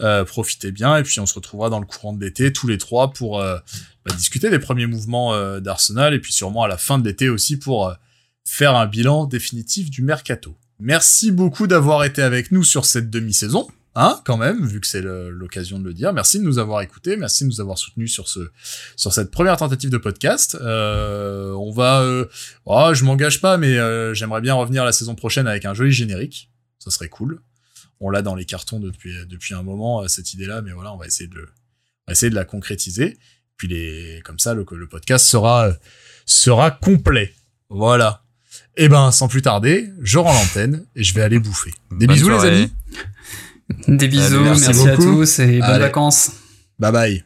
Euh, profitez bien et puis on se retrouvera dans le courant de l'été tous les trois pour euh, bah, discuter des premiers mouvements euh, d'Arsenal et puis sûrement à la fin de l'été aussi pour faire un bilan définitif du mercato. Merci beaucoup d'avoir été avec nous sur cette demi-saison, hein, quand même, vu que c'est l'occasion de le dire. Merci de nous avoir écoutés, merci de nous avoir soutenus sur ce sur cette première tentative de podcast. Euh, on va, euh, oh, je m'engage pas, mais euh, j'aimerais bien revenir la saison prochaine avec un joli générique. Ça serait cool. On l'a dans les cartons depuis depuis un moment euh, cette idée-là, mais voilà, on va essayer de on va essayer de la concrétiser. Puis les, comme ça, le, le podcast sera sera complet. Voilà. Et ben, sans plus tarder, je rends l'antenne et je vais aller bouffer. Des Bonne bisous les amis. Des bisous, merci, merci à tous et bonnes Allez. vacances. Bye bye.